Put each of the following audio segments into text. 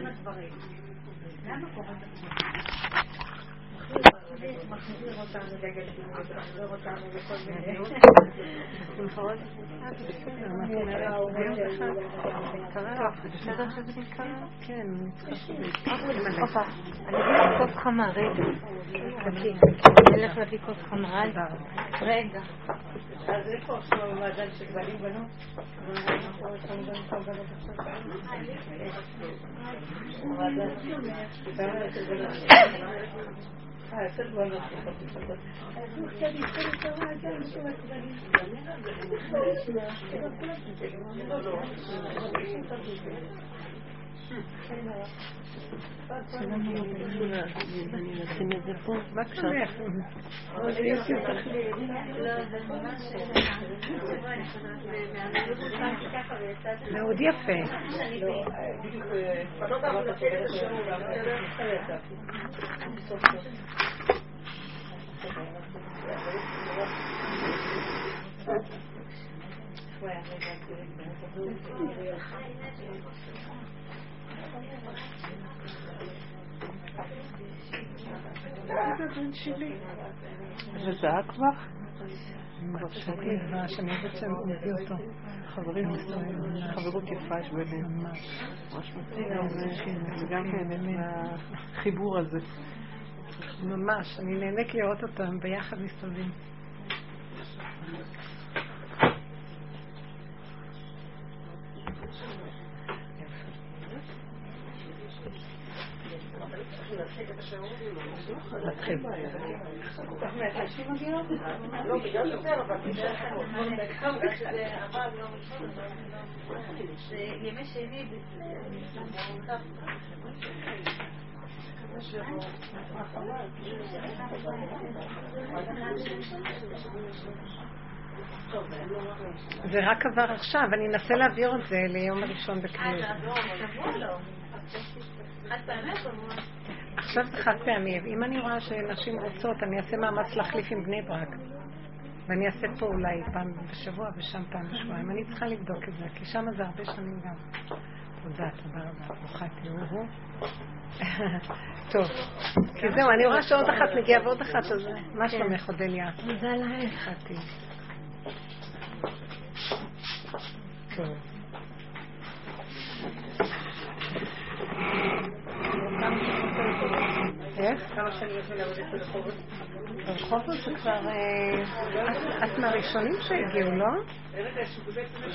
עם הדברים. למה קורה מחזיר אותנו דגל מחזיר אותנו לכל מיני... כן, אני אביא כוס חמה, רגע. אני אלך להביא כוס חמה, רגע. אז איפה עכשיו המעגל של גברים בנות? נשים את זה פה. מה שמח? מאוד יפה. זה זהה כבר? שאני שהם מביא אותו. חברים, חברות יפה יש ביניהם. ממש וגם כן, החיבור הזה. ממש, אני נהנית לראות אותם ביחד מסתובבים. נתחיל. ימי זה רק עבר עכשיו, אני אנסה להעביר את זה ליום הראשון בקריאות. עכשיו זה חד פעמי. אם אני רואה שנשים רוצות, אני אעשה מאמץ להחליף עם בני ברק. ואני אעשה פה אולי פעם בשבוע ושם פעם בשבועיים. אני צריכה לבדוק את זה, כי שם זה הרבה שנים גם. תודה, תודה רבה. ברוכה תראו. טוב, כי זהו, אני רואה שעוד אחת מגיעה ועוד אחת, אז מה שלומך, אודליה? תודה לך. טוב. איך? כמה שנים לי לעבוד ברחובות? ברחובות זה כבר... את מהראשונים שהגיעו, לא?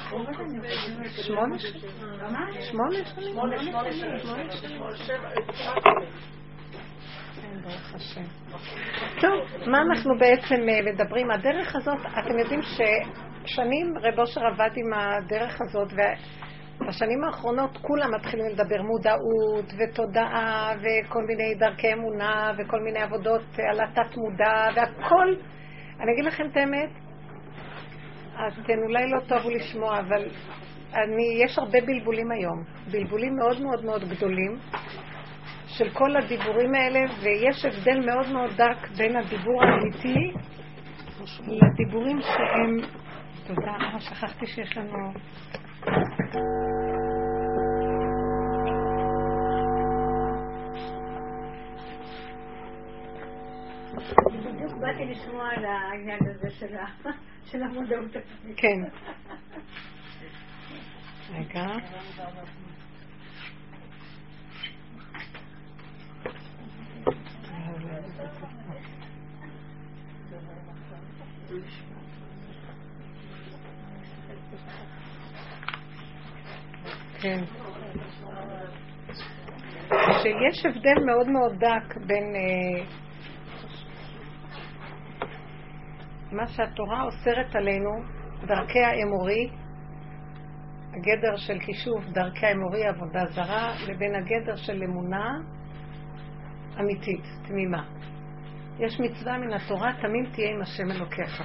שמונה שנים? שמונה שנים? שמונה, שנים. כן, ברוך השם. טוב, מה אנחנו בעצם מדברים? הדרך הזאת, אתם יודעים ששנים רב אושר עבד עם הדרך הזאת, בשנים האחרונות כולם מתחילים לדבר מודעות ותודעה וכל מיני דרכי אמונה וכל מיני עבודות על התת מודע והכל. אני אגיד לכם את האמת, אתן אולי לא תאהבו לשמוע, אבל אני, יש הרבה בלבולים היום, בלבולים מאוד מאוד מאוד גדולים של כל הדיבורים האלה, ויש הבדל מאוד מאוד דק בין הדיבור האמיתי לדיבורים שהם... תודה, שכחתי שיש לנו... בדיוק באתי לשמוע על העניין הזה של המודעות עצמית. כן. רגע. כן. שיש הבדל מאוד מאוד דק בין uh, מה שהתורה אוסרת עלינו, דרכי האמורי, הגדר של כישוף דרכי האמורי, עבודה זרה, לבין הגדר של אמונה אמיתית, תמימה. יש מצווה מן התורה, תמים תהיה עם השם אלוקיך.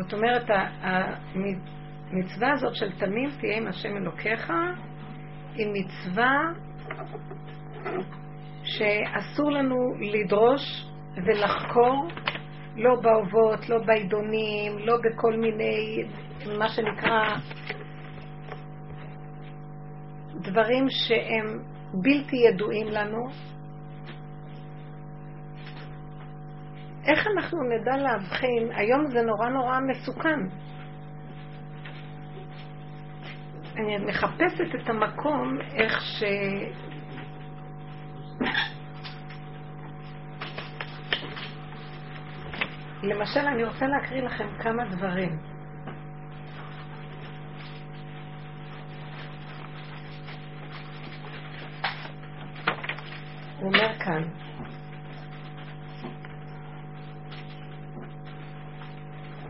זאת אומרת, המצווה הזאת של תמים תהיה עם השם אלוקיך, היא מצווה שאסור לנו לדרוש ולחקור לא באובות, לא בעידונים, לא בכל מיני, מה שנקרא, דברים שהם בלתי ידועים לנו, איך אנחנו נדע להבחין? היום זה נורא נורא מסוכן. מחפשת את המקום איך ש... למשל, אני רוצה להקריא לכם כמה דברים. הוא אומר כאן,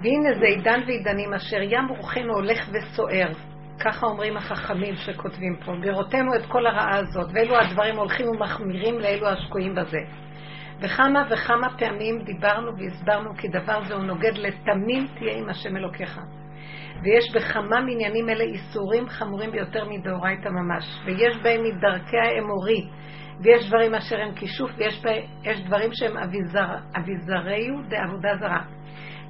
והנה זה עידן ועידנים אשר ים רוחנו הולך וסוער. ככה אומרים החכמים שכותבים פה. בראותנו את כל הרעה הזאת, ואלו הדברים הולכים ומחמירים לאלו השקועים בזה. וכמה וכמה פעמים דיברנו והסברנו כי דבר זה הוא נוגד לתמים תהיה עם השם אלוקיך. ויש בכמה מניינים אלה איסורים חמורים ביותר מדאורייתא ממש, ויש בהם מדרכי האמורי, ויש דברים אשר הם כישוף, ויש דברים שהם אביזר, אביזריו דעבודה זרה.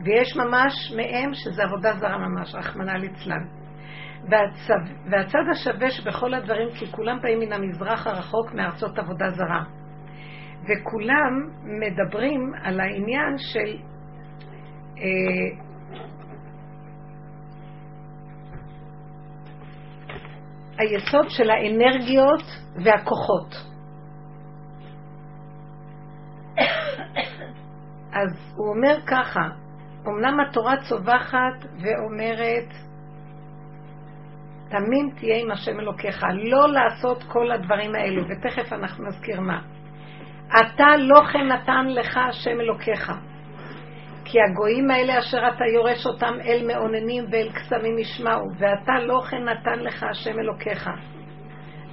ויש ממש מהם שזה עבודה זרה ממש, רחמנא ליצלן. והצו, והצד השווה שבכל הדברים, כי כולם באים מן המזרח הרחוק מארצות עבודה זרה. וכולם מדברים על העניין של אה, היסוד של האנרגיות והכוחות. אז הוא אומר ככה, אמנם התורה צווחת ואומרת, תמים תהיה עם השם אלוקיך, לא לעשות כל הדברים האלו, ותכף אנחנו נזכיר מה. אתה לא כן נתן לך השם אלוקיך. כי הגויים האלה אשר אתה יורש אותם אל מאוננים ואל קסמים ישמעו, ואתה לא כן נתן לך השם אלוקיך.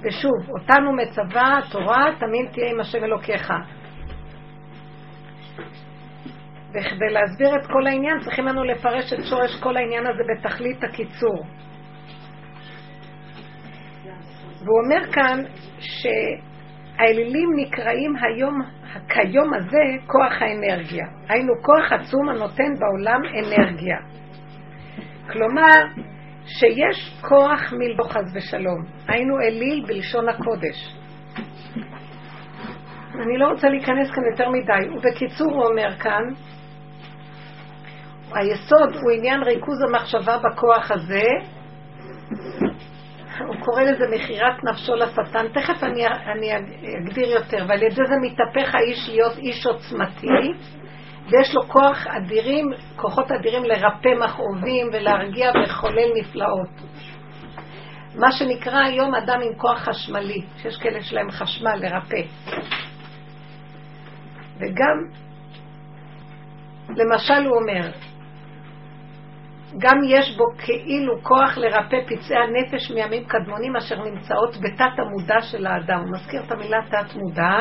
ושוב, אותנו מצווה התורה, תמיד תהיה עם השם אלוקיך. וכדי להסביר את כל העניין צריכים לנו לפרש את שורש כל העניין הזה בתכלית הקיצור. והוא אומר כאן שהאלילים נקראים היום, כיום הזה, כוח האנרגיה. היינו כוח עצום הנותן בעולם אנרגיה. כלומר, שיש כוח מלבו חס ושלום. היינו אליל בלשון הקודש. אני לא רוצה להיכנס כאן יותר מדי, ובקיצור הוא אומר כאן, היסוד הוא עניין ריכוז המחשבה בכוח הזה. הוא קורא לזה מכירת נפשו לשטן. תכף אני, אני אגדיר יותר, ועל ידי זה מתהפך האיש להיות איש עוצמתי, ויש לו כוח אדירים, כוחות אדירים לרפא מכאובים ולהרגיע ולחולל נפלאות. מה שנקרא היום אדם עם כוח חשמלי, שיש כאלה שלהם חשמל לרפא. וגם, למשל הוא אומר, גם יש בו כאילו כוח לרפא פצעי הנפש מימים קדמונים אשר נמצאות בתת המודע של האדם. הוא מזכיר את המילה תת מודע,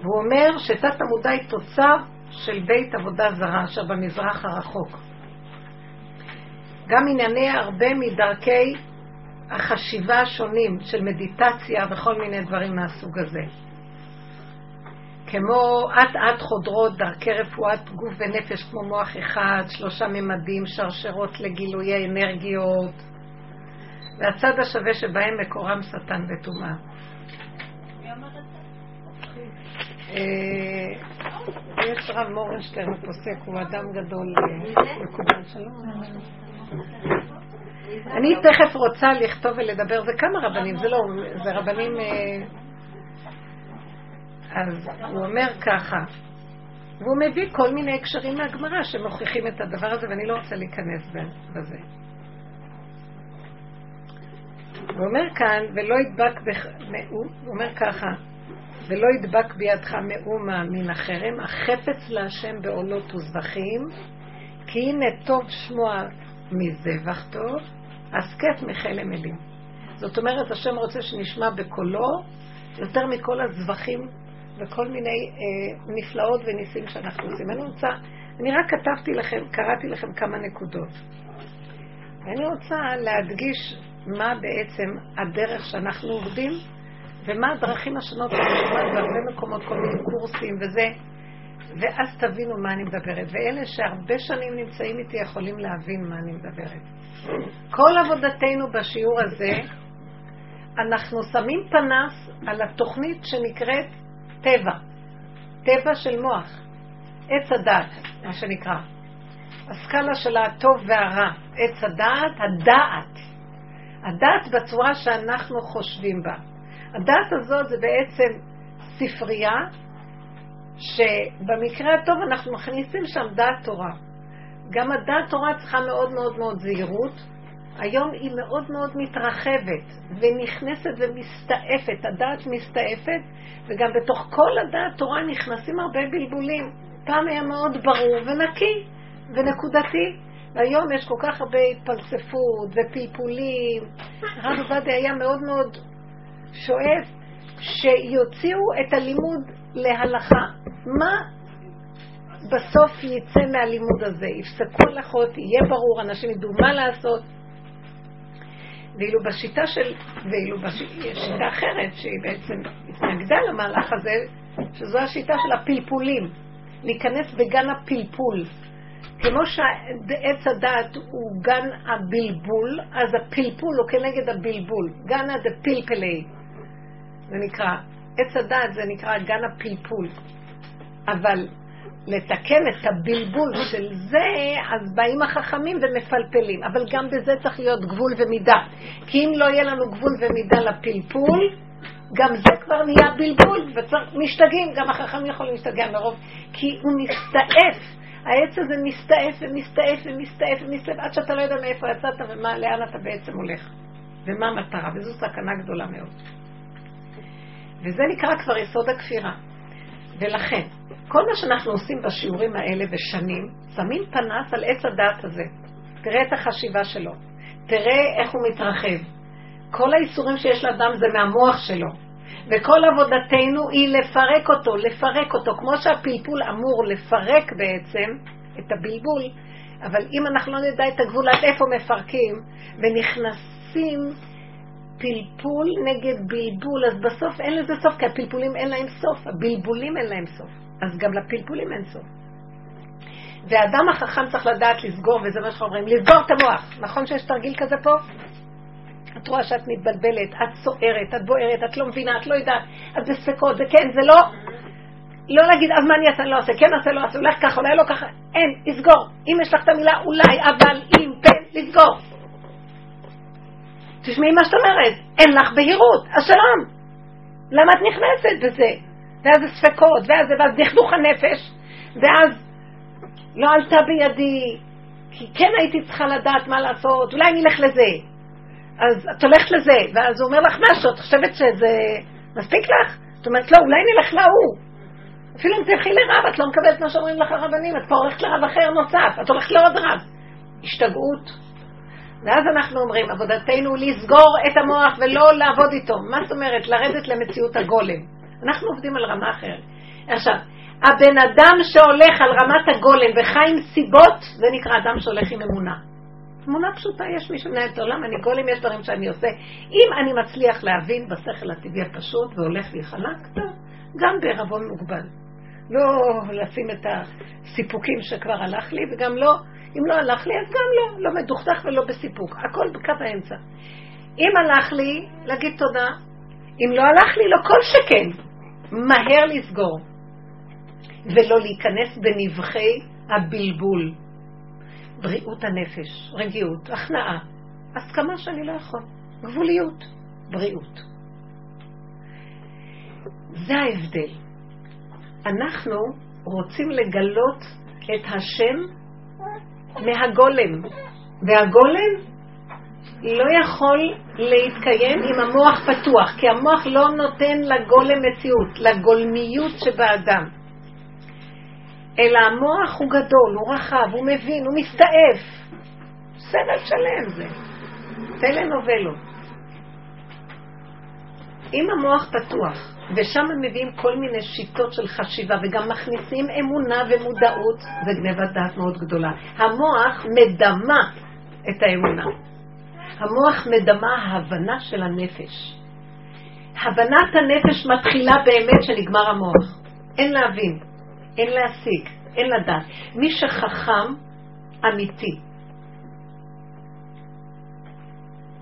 והוא אומר שתת המודע היא תוצר של בית עבודה זרה אשר במזרח הרחוק. גם ענייני הרבה מדרכי החשיבה השונים של מדיטציה וכל מיני דברים מהסוג הזה. כמו אט אט חודרות דרכי רפואת גוף ונפש כמו מוח אחד, שלושה ממדים, שרשרות לגילויי אנרגיות, והצד השווה שבהם מקורם שטן וטומאה. אה, יש רב מורנשטיין פוסק, הוא אדם גדול, אה, מקובל שלום. אני תכף רוצה לכתוב ולדבר, זה כמה רבנים, זה לא, זה רבנים אה, אז הוא אומר ככה, והוא מביא כל מיני הקשרים מהגמרא שמוכיחים את הדבר הזה, ואני לא רוצה להיכנס בזה. הוא אומר כאן, ולא ידבק, בח... הוא אומר ככה, ולא ידבק בידך מאומה מן החרם, החפץ להשם בעולות וזבחים, כי הנה טוב שמוע מזבח טוב, הסכת מחלם אלים. זאת אומרת, השם רוצה שנשמע בקולו יותר מכל הזבחים וכל מיני אה, נפלאות וניסים שאנחנו עושים. אני רוצה, אני רק כתבתי לכם, קראתי לכם כמה נקודות. ואני רוצה להדגיש מה בעצם הדרך שאנחנו עובדים, ומה הדרכים השונות שאני שומעת בהרבה מקומות, כל מיני קורסים וזה, ואז תבינו מה אני מדברת. ואלה שהרבה שנים נמצאים איתי יכולים להבין מה אני מדברת. כל עבודתנו בשיעור הזה אנחנו שמים פנס על התוכנית שנקראת טבע, טבע של מוח, עץ הדת, מה שנקרא. הסקאלה של הטוב והרע, עץ הדעת, הדעת. הדעת בצורה שאנחנו חושבים בה. הדעת הזאת זה בעצם ספרייה שבמקרה הטוב אנחנו מכניסים שם דעת תורה. גם הדעת תורה צריכה מאוד מאוד מאוד זהירות. היום היא מאוד מאוד מתרחבת ונכנסת ומסתעפת, הדעת מסתעפת, וגם בתוך כל הדעת תורה נכנסים הרבה בלבולים. פעם היה מאוד ברור ונקי ונקודתי, והיום יש כל כך הרבה התפלספות ופלפולים. הרב עובדיה היה מאוד מאוד שואף שיוציאו את הלימוד להלכה. מה בסוף יצא מהלימוד הזה? יפסקו הלכות, יהיה ברור, אנשים ידעו מה לעשות. ואילו בשיטה של, ואילו בשיטה אחרת, שהיא בעצם התנגדה למהלך הזה, שזו השיטה של הפלפולים, להיכנס בגן הפלפול. כמו שעץ הדעת הוא גן הבלבול, אז הפלפול הוא כנגד הבלבול. גנה דה פלפלי. זה נקרא, עץ הדעת זה נקרא גן הפלפול. אבל לתקן את הבלבול של זה, אז באים החכמים ומפלפלים. אבל גם בזה צריך להיות גבול ומידה. כי אם לא יהיה לנו גבול ומידה לפלפול, גם זה כבר נהיה בלבול, ומשתגעים, גם החכמים יכולים להשתגע מרוב, כי הוא מסתעף. העץ הזה מסתעף ומסתעף ומסתעף ומסתעף, עד שאתה לא יודע מאיפה יצאת ומה, לאן אתה בעצם הולך. ומה המטרה, וזו סכנה גדולה מאוד. וזה נקרא כבר יסוד הכפירה. ולכן, כל מה שאנחנו עושים בשיעורים האלה בשנים, שמים פנס על עץ הדעת הזה. תראה את החשיבה שלו. תראה איך הוא מתרחב. כל האיסורים שיש לאדם זה מהמוח שלו. וכל עבודתנו היא לפרק אותו, לפרק אותו, כמו שהפלפול אמור לפרק בעצם את הבלבול, אבל אם אנחנו לא נדע את הגבול עד איפה מפרקים, ונכנסים פלפול נגד בלבול, אז בסוף אין לזה סוף, כי הפלפולים אין להם סוף, הבלבולים אין להם סוף, אז גם לפלפולים אין סוף. והאדם החכם צריך לדעת לסגור, וזה מה שאנחנו אומרים, לסגור את המוח. נכון שיש תרגיל כזה פה? את רואה שאת מתבלבלת, את סוערת, את בוערת, את לא מבינה, את לא יודעת, את בספקות, זה כן, זה לא... לא להגיד, אז מה אני אעשה, לא אעשה, כן אעשה, לא אעשה, אולי ככה, אולי לא ככה, אין, לסגור. אם יש לך את המילה אולי, אבל, אם, פן, לסגור. תשמעי מה שאת אומרת, אין לך בהירות, אז שלום. למה את נכנסת בזה? ואז זה ספקות, ואז זה, ואז דכדוך הנפש, ואז לא עלתה בידי, כי כן הייתי צריכה לדעת מה לעשות, אולי נלך לזה. אז את הולכת לזה, ואז הוא אומר לך משהו, את חושבת שזה מספיק לך? זאת אומרת, לא, אולי נלך להוא. אפילו אם תלכי לרב, את לא מקבלת מה שאומרים לך הרבנים, את פה הולכת לרב אחר נוסף, את הולכת לעוד רב. השתגעות. ואז אנחנו אומרים, עבודתנו לסגור את המוח ולא לעבוד איתו. מה זאת אומרת? לרדת למציאות הגולם. אנחנו עובדים על רמה אחרת. עכשיו, הבן אדם שהולך על רמת הגולם וחי עם סיבות, זה נקרא אדם שהולך עם אמונה. אמונה פשוטה, יש מי שמנהל את העולם, אני גולם, יש דברים שאני עושה. אם אני מצליח להבין בשכל הטבעי הפשוט והולך לי חלק, גם בערבון מוגבל. לא לשים את הסיפוקים שכבר הלך לי, וגם לא אם לא הלך לי, אז גם לא, לא מדוכדך ולא בסיפוק. הכל בקו האמצע. אם הלך לי, להגיד תודה. אם לא הלך לי, לא כל שכן. מהר לסגור. ולא להיכנס בנבחי הבלבול. בריאות הנפש, רגיעות, הכנעה, הסכמה שאני לא יכול, גבוליות, בריאות. זה ההבדל. אנחנו רוצים לגלות את השם מהגולם. והגולם לא יכול להתקיים אם המוח פתוח, כי המוח לא נותן לגולם מציאות, לגולמיות שבאדם. אלא המוח הוא גדול, הוא רחב, הוא מבין, הוא מסתעף. סבל שלם זה. טלנובלות. אם המוח פתוח, ושם הם מביאים כל מיני שיטות של חשיבה, וגם מכניסים אמונה ומודעות, זה גנבת דעת מאוד גדולה. המוח מדמה את האמונה. המוח מדמה ההבנה של הנפש. הבנת הנפש מתחילה באמת שנגמר המוח. אין להבין, אין להשיג, אין לדעת. מי שחכם אמיתי,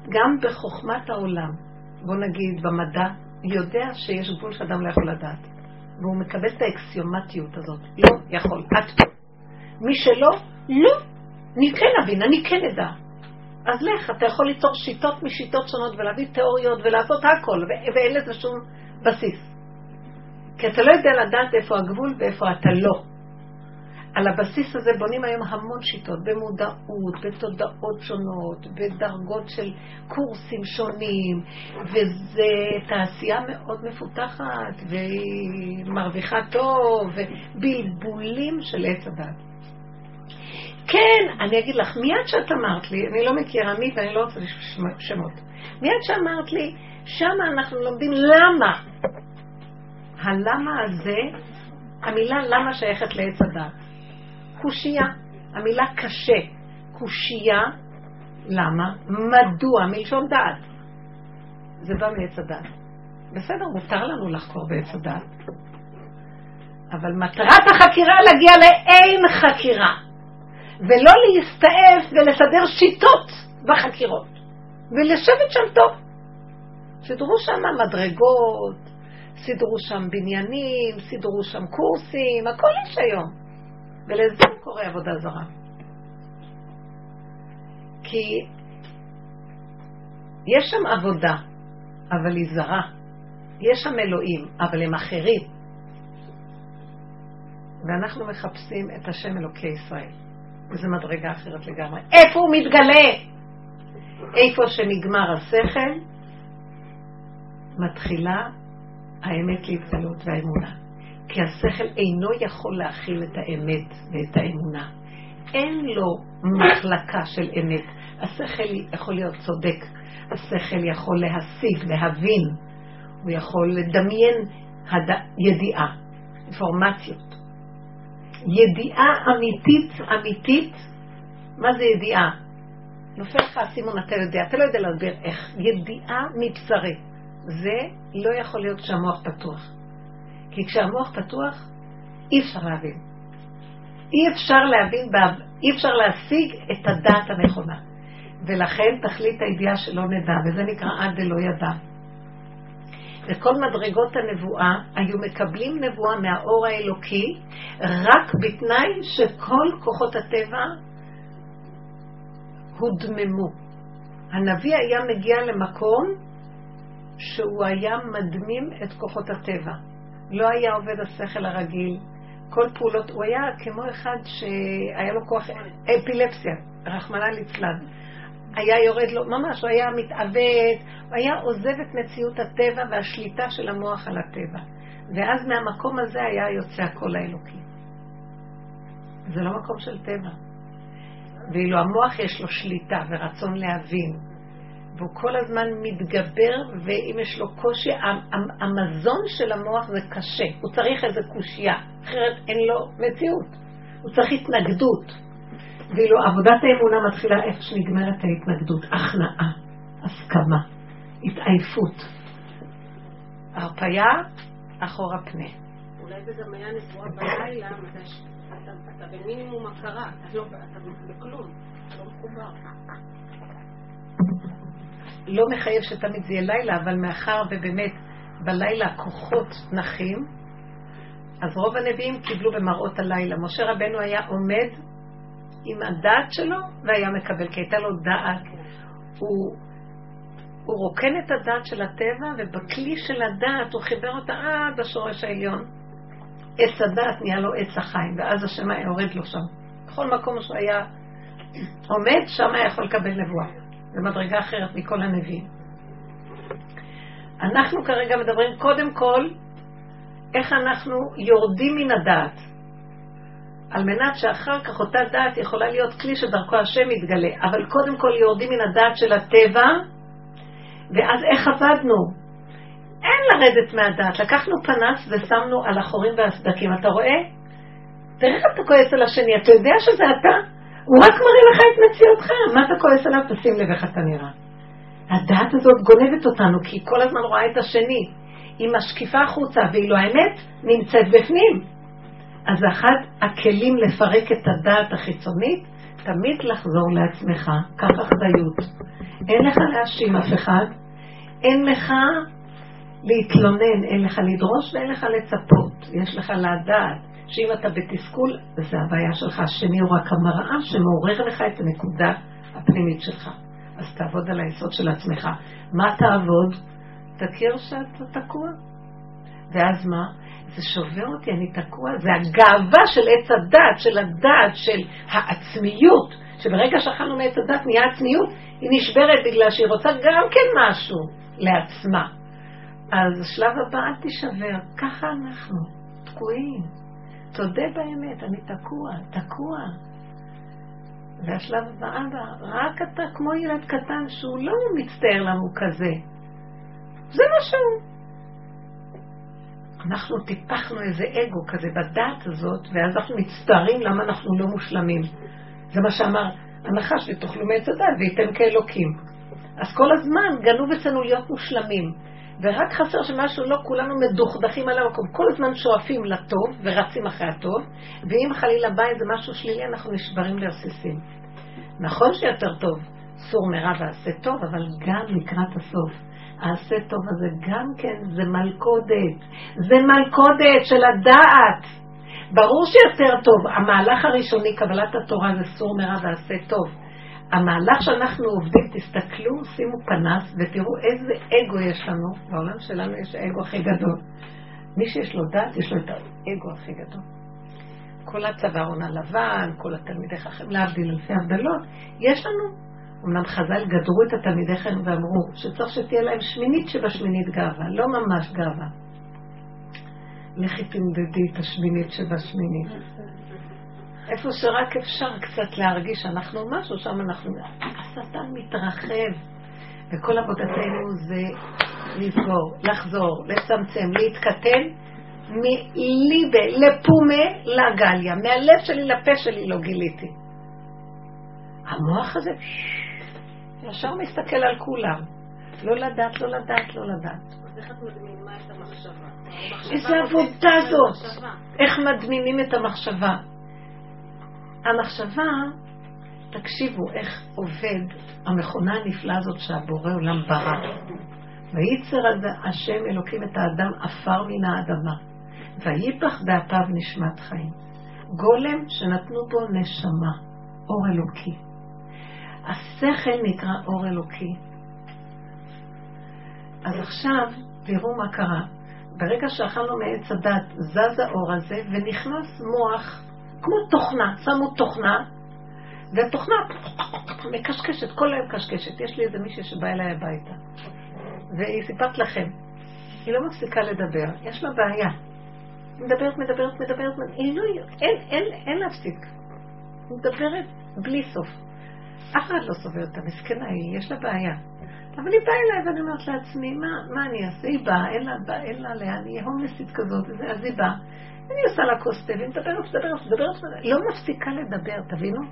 גם בחוכמת העולם, בוא נגיד, במדע, יודע שיש גבול שאדם לא יכול לדעת. והוא מקבל את האקסיומטיות הזאת. לא יכול, עד פה. מי שלא, לא. אני כן אבין, אני כן אדע. אז לך, אתה יכול ליצור שיטות משיטות שונות ולהביא תיאוריות ולעשות הכל, ואין לזה שום בסיס. כי אתה לא יודע לדעת איפה הגבול ואיפה אתה לא. על הבסיס הזה בונים היום המון שיטות, במודעות, בתודעות שונות, בדרגות של קורסים שונים, וזו תעשייה מאוד מפותחת, והיא מרוויחה טוב, ובלבולים של עץ הדת. כן, אני אגיד לך, מיד שאת אמרת לי, אני לא מכירה מי ואני לא רוצה שמות, מיד שאמרת לי, שמה אנחנו לומדים למה. הלמה הזה, המילה למה שייכת לעץ הדת. קושייה. המילה קשה. קושייה, למה? מדוע? מלשון דעת. זה בא מעץ הדעת. בסדר, מותר לנו לחקור בעץ הדעת. אבל מטרת החקירה להגיע לאין חקירה. ולא להסתעף ולסדר שיטות בחקירות. ולשבת שם טוב. סידרו שם מדרגות, סידרו שם בניינים, סידרו שם קורסים, הכל יש היום. ולזה קורה עבודה זרה. כי יש שם עבודה, אבל היא זרה. יש שם אלוהים, אבל הם אחרים. ואנחנו מחפשים את השם אלוקי ישראל. וזו מדרגה אחרת לגמרי. איפה הוא מתגלה? איפה שנגמר השכל, מתחילה האמת להתגלות והאמונה. כי השכל אינו יכול להכיל את האמת ואת האמונה. אין לו מחלקה של אמת. השכל יכול להיות צודק, השכל יכול להשיג, להבין, הוא יכול לדמיין הד... ידיעה, אינפורמציות. ידיעה אמיתית, אמיתית, מה זה ידיעה? נופל לך האסימון, אתה יודע, אתה לא יודע להסביר איך. ידיעה מבשרי. זה לא יכול להיות כשהמוח פתוח. כי כשהמוח פתוח, אי אפשר להבין. אי אפשר להבין, אי אפשר להשיג את הדעת הנכונה. ולכן תכלית הידיעה שלא נדע, וזה נקרא עד דלא ידע. וכל מדרגות הנבואה היו מקבלים נבואה מהאור האלוקי רק בתנאי שכל כוחות הטבע הודממו. הנביא היה מגיע למקום שהוא היה מדמים את כוחות הטבע. לא היה עובד השכל הרגיל. כל פעולות, הוא היה כמו אחד שהיה לו כוח אפילפסיה, רחמנא ליצלן. היה יורד לו, ממש, הוא היה מתעוות, הוא היה עוזב את מציאות הטבע והשליטה של המוח על הטבע. ואז מהמקום הזה היה יוצא הקול האלוקי. זה לא מקום של טבע. ואילו המוח יש לו שליטה ורצון להבין, והוא כל הזמן מתגבר, ואם יש לו קושי, המזון של המוח זה קשה. הוא צריך איזו קושייה, אחרת אין לו מציאות. הוא צריך התנגדות. ואילו עבודת האמונה מתחילה איפה שנגמרת ההתנגדות. הכנעה, הסכמה, התעייפות. הרפאיה, אחורה פנה. אולי זה גם היה נבואה בלילה, שאתה במינימום הכרה, אתה לא בכלום, אתה לא מחובר. לא מחייב שתמיד זה יהיה לילה, אבל מאחר ובאמת בלילה הכוחות נחים, אז רוב הנביאים קיבלו במראות הלילה. משה רבנו היה עומד עם הדעת שלו והיה מקבל, כי הייתה לו דעת. הוא, הוא רוקן את הדעת של הטבע, ובכלי של הדעת הוא חיבר אותה עד השורש העליון. עץ הדעת נהיה לו עץ החיים, ואז השם היה יורד לו שם. בכל מקום שהוא היה עומד, שם היה יכול לקבל נבואה. זה מדרגה אחרת מכל הנביאים. אנחנו כרגע מדברים קודם כל איך אנחנו יורדים מן הדעת, על מנת שאחר כך אותה דעת יכולה להיות כלי שדרכו השם יתגלה, אבל קודם כל יורדים מן הדעת של הטבע, ואז איך עבדנו? אין לרדת מהדעת. לקחנו פנס ושמנו על החורים והסדקים, אתה רואה? תראה איך אתה כועס על השני, אתה יודע שזה אתה? הוא רק מראה לך את מציאותך, מה אתה כועס עליו? תשים לב איך אתה נראה. הדעת הזאת גונבת אותנו, כי היא כל הזמן רואה את השני. היא משקיפה החוצה, ואילו האמת נמצאת בפנים. אז אחד הכלים לפרק את הדעת החיצונית, תמיד לחזור לעצמך, קח אחריות. אין לך להאשים אף אחד, אין לך להתלונן, אין לך לדרוש ואין לך לצפות. יש לך לדעת שאם אתה בתסכול, זה הבעיה שלך. השני הוא רק המראה שמעורר לך את הנקודה הפנימית שלך. אז תעבוד על היסוד של עצמך. מה תעבוד? תכיר שאתה תקוע. ואז מה? זה שובר אותי, אני תקוע. זה הגאווה של עץ הדת, של הדת, של העצמיות. שברגע שאכלנו מעץ הדת נהיה עצמיות, היא נשברת בגלל שהיא רוצה גם כן משהו לעצמה. אז השלב הבא, אל תישבר, ככה אנחנו, תקועים. תודה באמת, אני תקוע, תקוע. והשלב הבא, אבא, רק אתה כמו ילד קטן שהוא לא מצטער לנו כזה. זה מה שהוא. אנחנו טיפחנו איזה אגו כזה בדת הזאת, ואז אנחנו מצטערים למה אנחנו לא מושלמים. זה מה שאמר הנחש, ותאכלו מעץ הדת וייתן כאלוקים. אז כל הזמן גנוב אצלנו להיות מושלמים. ורק חסר שמשהו לא, כולנו מדוכדכים על המקום. כל הזמן שואפים לטוב ורצים אחרי הטוב, ואם חלילה בא איזה משהו שלילי, אנחנו נשברים לרסיסים. נכון שיותר טוב, סור מרע ועשה טוב, אבל גם לקראת הסוף. העשה טוב הזה גם כן זה מלכודת. זה מלכודת של הדעת. ברור שיותר טוב, המהלך הראשוני, קבלת התורה, זה סור מרע ועשה טוב. המהלך שאנחנו עובדים, תסתכלו, שימו פנס ותראו איזה אגו יש לנו. בעולם שלנו יש האגו הכי גדול. מי שיש לו דת, יש לו את האגו הכי גדול. כל הצווארון הלבן, כל התלמידי חכם, להבדיל אלפי הבדלות, יש לנו. אמנם חז"ל גדרו את התלמידי חכם ואמרו שצריך שתהיה להם שמינית שבשמינית גאווה, לא ממש גאווה. לכי תמדדי את השמינית שבשמינית. איפה שרק אפשר קצת להרגיש שאנחנו משהו, שם אנחנו... השטן מתרחב, וכל עבודתנו זה לסגור, לחזור, לצמצם, להתקטן, מליבה, לפומה, לגליה. מהלב שלי לפה שלי לא גיליתי. המוח הזה ישר מסתכל על כולם. לא לדעת, לא לדעת, לא לדעת. איך את מדמימה את המחשבה? איזה עבודה זאת? איך מדמימים את המחשבה? המחשבה, תקשיבו איך עובד המכונה הנפלאה הזאת שהבורא עולם ברא. וייצר השם אלוקים את האדם עפר מן האדמה, ויפח באפיו נשמת חיים. גולם שנתנו בו נשמה, אור אלוקי. השכל נקרא אור אלוקי. אז עכשיו, תראו מה קרה. ברגע שאכלנו מעץ הדת, זז האור הזה ונכנס מוח כמו תוכנה, שמו תוכנה, והתוכנה מקשקשת, כל היום מקשקשת. יש לי איזה מישהי שבאה אליי הביתה, והיא סיפרת לכם, היא לא מפסיקה לדבר, יש לה בעיה. היא מדברת, מדברת, מדברת, היא לא, אין, אין, אין להפסיק. היא מדברת בלי סוף. אף אחד לא סובר אותה, מסכנה היא, יש לה בעיה. אבל היא באה אליי ואני אומרת לעצמי, מה, מה אני אעשה? היא באה, אין לה, אין לה לאן, היא הומלסית כזאת, אז היא באה. אני עושה לה כוס תה, והיא מדברת, מדברת, מדברת, לא מפסיקה לדבר, תבינו?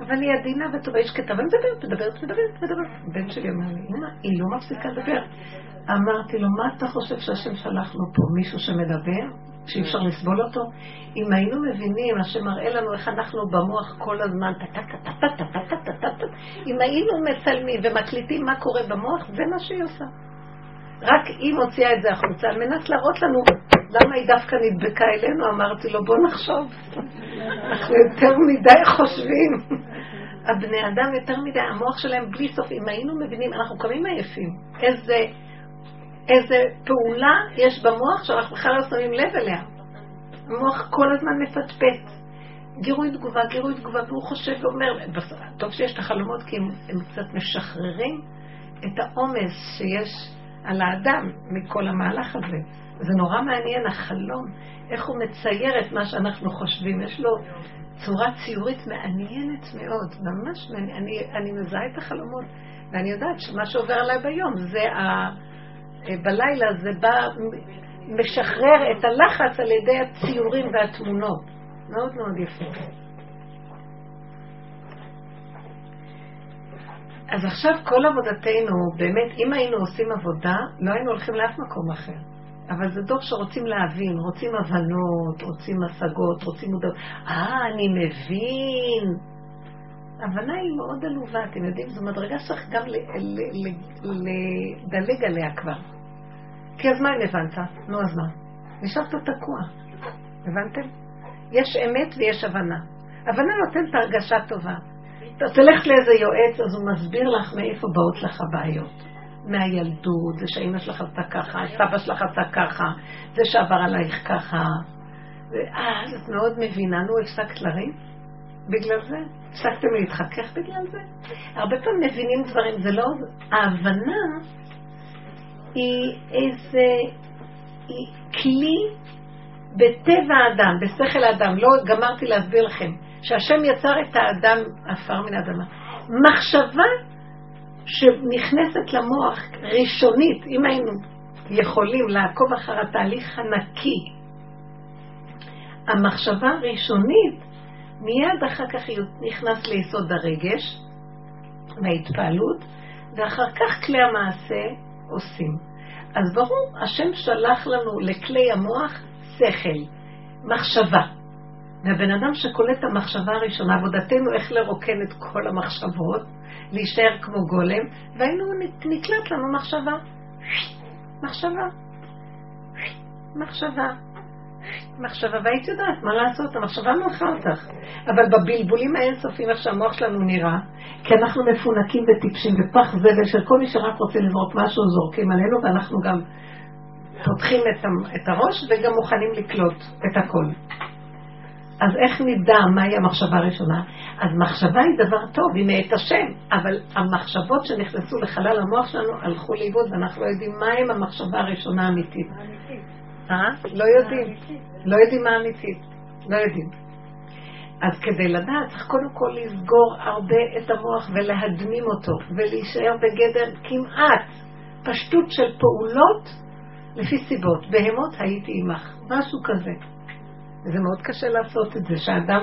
אבל היא עדינה וטובה, היא שקטה, ומדברת, מדברת, מדברת, מדברת. בן שלי אומר לי, אמא, היא לא מפסיקה לדבר. אמרתי לו, מה אתה חושב שהשם שלחנו פה? מישהו שמדבר? שאי אפשר לסבול אותו? אם היינו מבינים, השם מראה לנו איך אנחנו במוח כל הזמן, אם היינו מצלמים ומקליטים מה קורה במוח, זה מה שהיא עושה. רק היא מוציאה את זה החוצה על מנת להראות לנו למה היא דווקא נדבקה אלינו. אמרתי לו, בוא נחשוב. אנחנו יותר מדי חושבים. הבני אדם יותר מדי, המוח שלהם בלי סוף. אם היינו מבינים, אנחנו קמים עייפים. איזה, איזה פעולה יש במוח שאנחנו בכלל לא שמים לב אליה. המוח כל הזמן מפטפט. גירוי תגובה, גירוי תגובה, והוא חושב ואומר, טוב שיש את החלומות כי הם, הם קצת משחררים את העומס שיש על האדם מכל המהלך הזה. זה נורא מעניין, החלום, איך הוא מצייר את מה שאנחנו חושבים. יש לו צורה ציורית מעניינת מאוד, ממש מעניין. אני, אני מזהה את החלומות, ואני יודעת שמה שעובר עליי ביום, זה ה... בלילה זה בא, משחרר את הלחץ על ידי הציורים והתמונות. מאוד מאוד יפה. אז עכשיו כל עבודתנו, באמת, אם היינו עושים עבודה, לא היינו הולכים לאף מקום אחר. אבל זה דור שרוצים להבין, רוצים הבנות, רוצים השגות, רוצים מודעות. אה, אני מבין. הבנה היא מאוד עלובה, אתם יודעים, זו מדרגה שצריך גם לדלג עליה כבר. כי אז מה אם הבנת? נו, אז מה? נשארת תקוע. הבנתם? יש אמת ויש הבנה. הבנה נותנת הרגשה טובה. אתה תלך לאיזה יועץ, אז הוא מסביר לך מאיפה באות לך הבעיות. מהילדות, זה שאימא שלך עשתה ככה, סבא שלך עשה ככה, זה שעבר עלייך ככה. ואז את מאוד מבינה, נו, הפסקת לריב? בגלל זה? הפסקתם להתחכך בגלל זה? הרבה פעמים מבינים דברים, זה לא... ההבנה היא איזה... היא כלי בטבע האדם, בשכל האדם. לא גמרתי להסביר לכם. שהשם יצר את האדם עפר מן האדמה. מחשבה שנכנסת למוח ראשונית, אם היינו יכולים לעקוב אחר התהליך הנקי, המחשבה הראשונית, מיד אחר כך נכנס ליסוד הרגש וההתפעלות, ואחר כך כלי המעשה עושים. אז ברור, השם שלח לנו לכלי המוח שכל, מחשבה. והבן אדם שקולט את המחשבה הראשונה, עבודתנו איך לרוקן את כל המחשבות, להישאר כמו גולם, והיינו נקלט לנו מחשבה. מחשבה. מחשבה. מחשבה, והיית יודעת מה לעשות, המחשבה מלכה אותך. אבל בבלבולים האינסופיים איך שהמוח שלנו נראה, כי אנחנו מפונקים וטיפשים ופח זבל של כל מי שרק רוצה לזרוק משהו, זורקים עלינו, ואנחנו גם פותחים את הראש וגם מוכנים לקלוט את הכל. אז איך נדע מהי המחשבה הראשונה? אז מחשבה היא דבר טוב, היא מאת השם, אבל המחשבות שנכנסו לחלל המוח שלנו הלכו לאיבוד, ואנחנו לא יודעים מהי המחשבה הראשונה האמיתית. אה? לא יודעים. לא יודעים מה אמיתית. לא יודעים. אז כדי לדעת, צריך קודם כל לסגור הרבה את המוח ולהדמים אותו, ולהישאר בגדר כמעט פשטות של פעולות לפי סיבות. בהמות הייתי עמך, משהו כזה. וזה מאוד קשה לעשות את זה, שאדם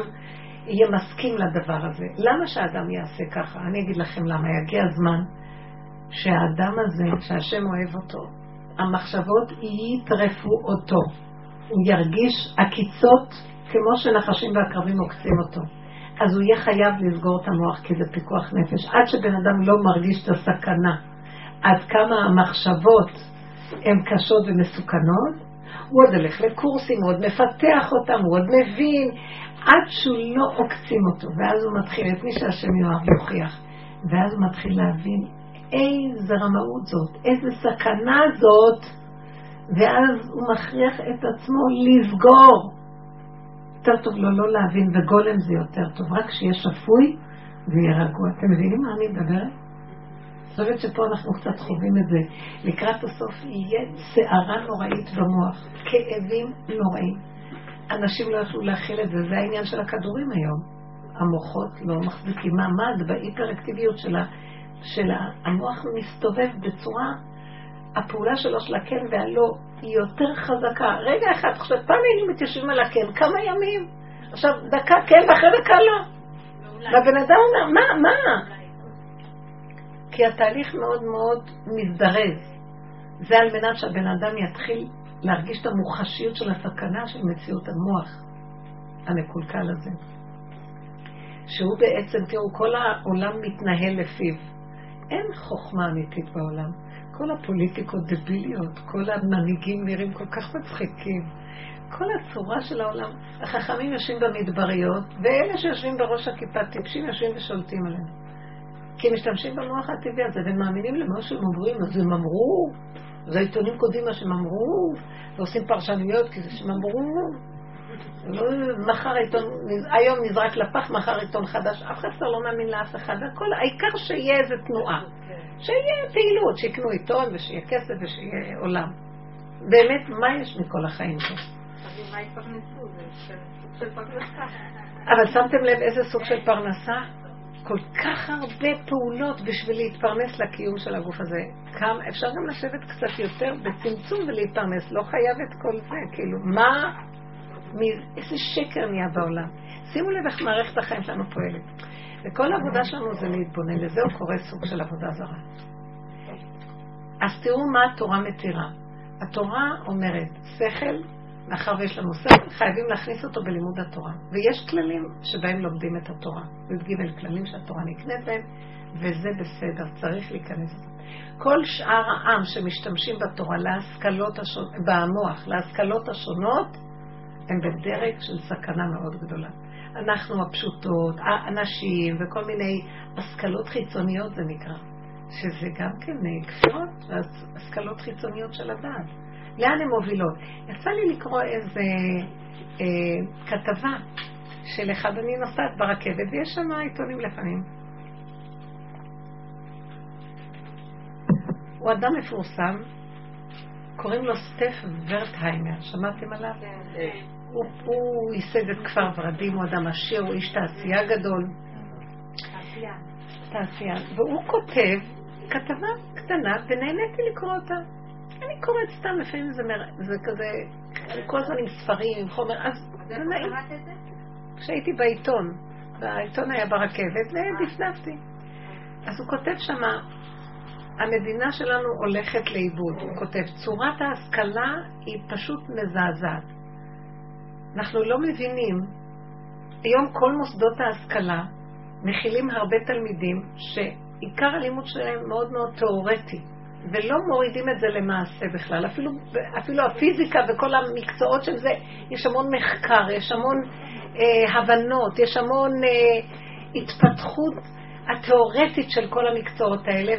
יהיה מסכים לדבר הזה. למה שאדם יעשה ככה? אני אגיד לכם למה. יגיע הזמן שהאדם הזה, שהשם אוהב אותו, המחשבות יטרפו אותו. הוא ירגיש עקיצות כמו שנחשים ועקרבים עוקצים אותו. אז הוא יהיה חייב לסגור את המוח כי זה פיקוח נפש. עד שבן אדם לא מרגיש את הסכנה, עד כמה המחשבות הן קשות ומסוכנות, הוא עוד הולך לקורסים, הוא עוד מפתח אותם, הוא עוד מבין, עד שהוא לא עוקצים אותו. ואז הוא מתחיל, את מי שהשם יאהב יוכיח. ואז הוא מתחיל להבין איזה רמאות זאת, איזה סכנה זאת, ואז הוא מכריח את עצמו לסגור. יותר טוב לו לא להבין, וגולם זה יותר טוב, רק שיהיה שפוי ויהיה רגוע. אתם מבינים מה אני מדברת? חושבת שפה אנחנו קצת חווים את זה. לקראת הסוף יהיה סערה נוראית במוח, כאבים נוראים. אנשים לא יכלו להכיל את זה, זה העניין של הכדורים היום. המוחות לא מחזיקים מעמד בהיפראקטיביות שלה, של המוח מסתובב בצורה, הפעולה שלו של הכן והלא היא יותר חזקה. רגע אחד, עכשיו פעם היינו מתיישבים על הכן, כמה ימים. עכשיו דקה כן ואחרי דקה לא. והבן אדם אומר, מה, מה? כי התהליך מאוד מאוד מזדרז. זה על מנת שהבן אדם יתחיל להרגיש את המוחשיות של הסכנה של מציאות המוח המקולקל הזה. שהוא בעצם, תראו, כל העולם מתנהל לפיו. אין חוכמה אמיתית בעולם. כל הפוליטיקות דביליות, כל המנהיגים נראים כל כך מצחיקים. כל הצורה של העולם, החכמים יושבים במדבריות, ואלה שיושבים בראש הכיפה טיפשים יושבים ושולטים עליהם. כי משתמשים במוח הטבעי הזה, והם מאמינים למה שהם אומרים, אז הם אמרו, זה העיתונים כותבים מה שהם אמרו, ועושים פרשנויות כי זה שהם אמרו. לא, מחר עיתון, היום נזרק לפח, מחר עיתון חדש, אף אחד כבר לא מאמין לאף אחד, הכל, העיקר שיהיה איזה תנועה, שיהיה פעילות, שיקנו עיתון ושיהיה כסף ושיהיה עולם. באמת, מה יש מכל החיים פה? אבל שמתם לב איזה סוג של פרנסה? כל כך הרבה פעולות בשביל להתפרנס לקיום של הגוף הזה. כמה, אפשר גם לשבת קצת יותר בצמצום ולהתפרנס, לא חייב את כל זה, כאילו, מה, מי, איזה שקר נהיה בעולם. שימו לב איך מערכת החיים שלנו פועלת. וכל העבודה שלנו זה להתבונן, לזה הוא קורא סוג של עבודה זרה. אז תראו מה התורה מתירה. התורה אומרת, שכל מאחר ויש לנו ספר, חייבים להכניס אותו בלימוד התורה. ויש כללים שבהם לומדים את התורה. י"ג כללים שהתורה נקנית בהם, וזה בסדר, צריך להיכנס. כל שאר העם שמשתמשים בתורה להשכלות השונות, במוח, להשכלות השונות, הם בדרג של סכנה מאוד גדולה. אנחנו הפשוטות, הנשים וכל מיני השכלות חיצוניות זה נקרא, שזה גם כן כפירות והשכלות חיצוניות של הדעת. לאן הן מובילות? יצא לי לקרוא איזה אה, כתבה של אחד, אני נוסעת ברכבת ויש שם עיתונים לפעמים. הוא אדם מפורסם, קוראים לו סטף ורטהיימר, שמעתם עליו? כן. הוא, הוא ייסד את כפר ורדים, הוא אדם עשיר, הוא איש תעשייה גדול. תעשיין. תעשיין. והוא כותב כתבה קטנה, ונהניתי לקרוא אותה. אני קוראת סתם, לפעמים זה, מר... זה כזה, כל הזמן עם ספרים, עם חומר, אז זה נעים. כשהייתי בעיתון, והעיתון היה ברכבת, ודפדפתי. אז הוא כותב שמה, המדינה שלנו הולכת לאיבוד. הוא כותב, צורת ההשכלה היא פשוט מזעזעת. אנחנו לא מבינים, היום כל מוסדות ההשכלה מכילים הרבה תלמידים שעיקר הלימוד שלהם מאוד מאוד תיאורטי, ולא מורידים את זה למעשה בכלל. אפילו, אפילו הפיזיקה וכל המקצועות של זה, יש המון מחקר, יש המון אה, הבנות, יש המון אה, התפתחות התיאורטית של כל המקצועות האלה,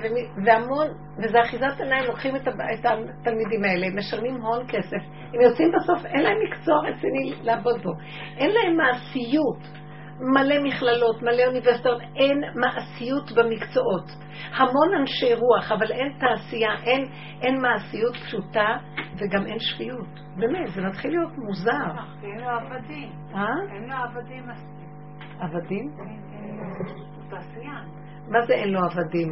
והמון, וזה אחיזת עיניים, לוקחים את, את התלמידים האלה, משלמים הון כסף, הם יוצאים בסוף, אין להם מקצוע רציני לעבוד בו, אין להם מעשיות. מלא מכללות, מלא אוניברסיטאות, אין מעשיות במקצועות. המון אנשי רוח, אבל אין תעשייה, אין, אין מעשיות פשוטה וגם אין שפיות. באמת, זה מתחיל להיות מוזר. אין לו עבדים. אה? אין לו עבדים מספיק. עבדים? תעשיין. מה זה אין לו עבדים?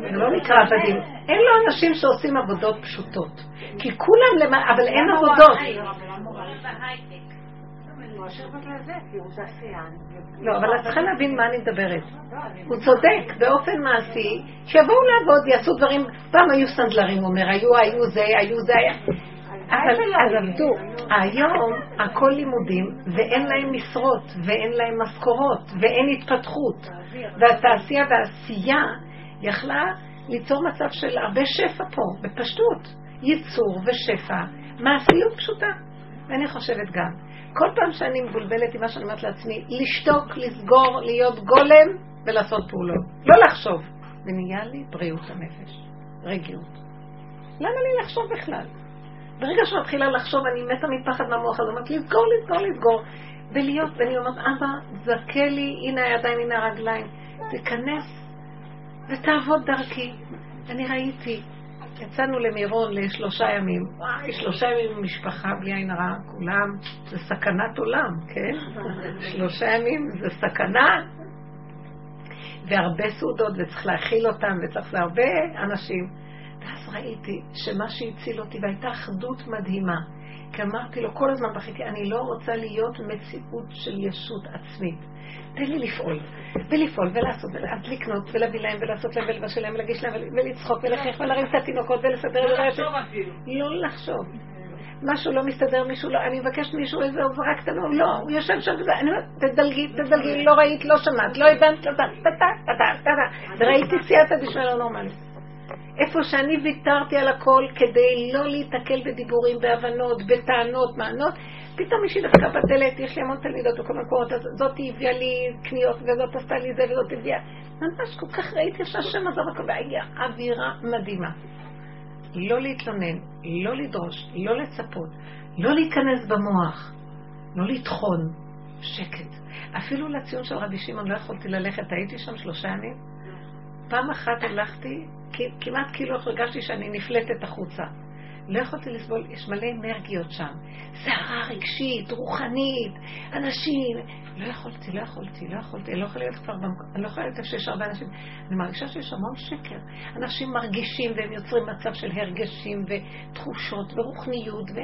זה לא נקרא עבדים. אין לו אנשים שעושים עבודות פשוטות. כי כולם, אבל אין עבודות. לא, אבל את צריכה להבין מה אני מדברת. הוא צודק, באופן מעשי, שיבואו לעבוד, יעשו דברים, פעם היו סנדלרים, הוא אומר, היו, היו זה, היו זה, היה... אבל אז עבדו. היום הכל לימודים, ואין להם משרות, ואין להם משכורות, ואין התפתחות. והתעשייה והעשייה יכלה ליצור מצב של הרבה שפע פה, בפשטות. ייצור ושפע, מעשיות פשוטה. ואני חושבת גם, כל פעם שאני מבולבלת עם מה שאני אומרת לעצמי, לשתוק, לסגור, להיות גולם ולעשות פעולות. לא לחשוב. ונהיה לי בריאות הנפש, רגיעות. למה לי לחשוב בכלל? ברגע שמתחילה לחשוב, אני מתה מפחד מהמוח הזה, אומרת לסגור, לסגור, לסגור. ולהיות, ואני אומרת, אבא, זכה לי, הנה הידיים, הנה הרגליים. תיכנס ותעבוד דרכי. אני ראיתי, יצאנו למירון לשלושה ימים. וואי, שלושה ימים עם משפחה, בלי עין הרע, כולם, זה סכנת עולם, כן? שלושה ימים זה סכנה. והרבה סעודות, וצריך להכיל אותם, וצריך להרבה אנשים. ואז ראיתי שמה שהציל אותי, והייתה אחדות מדהימה. כי אמרתי לו, כל הזמן בכיתי, אני לא רוצה להיות מציאות של ישות עצמית. תן לי לפעול, ולפעול, ולעשות, אז לקנות, ולהביא להם, ולעשות להם, ולבשל להם, ולהגיש להם, ולצחוק, ולחייך, ולהרים את התינוקות, ולסדר, לא לחשוב אפילו. לא לחשוב. משהו לא מסתדר, מישהו לא, אני מבקשת מישהו איזה עוברה קטנה, לא, הוא יושב שם וזה, אני אומרת, תדלגי, תדלגי, לא ראית, לא שמעת, לא הבנת, לא טה, טה, טה, טה, וראיתי סייעתא דשמיא לא נורמלית. איפה שאני ויתרתי על הכל כדי לא להיתקל בדיבורים, בהבנות, בטענות, מענות, פתאום מישהי דפקה בדלת, יש לי המון תלמידות בכל מקומות, אז זאתי הביאה לי קניות, וזאת עשתה לי זה, וזאת הביאה. ממש כל כך ראיתי שהשם עזר הכל, והגיעה אווירה מדהימה. לא להתלונן, לא לדרוש, לא לצפות, לא להיכנס במוח, לא לטחון, שקט. אפילו לציון של רבי שמעון לא יכולתי ללכת, הייתי שם שלושה ימים. פעם אחת הלכתי, כמעט כאילו הרגשתי שאני נפלטת החוצה. לא יכולתי לסבול, יש מלא אנרגיות שם. סערה רגשית, רוחנית, אנשים. לא יכולתי, לא יכולתי, לא יכולתי. אני לא יכולה להיות כבר במקום, אני לא יכולה להיות שיש הרבה אנשים. אני מרגישה שיש המון שקר. אנשים מרגישים והם יוצרים מצב של הרגשים ותחושות ורוחניות ו...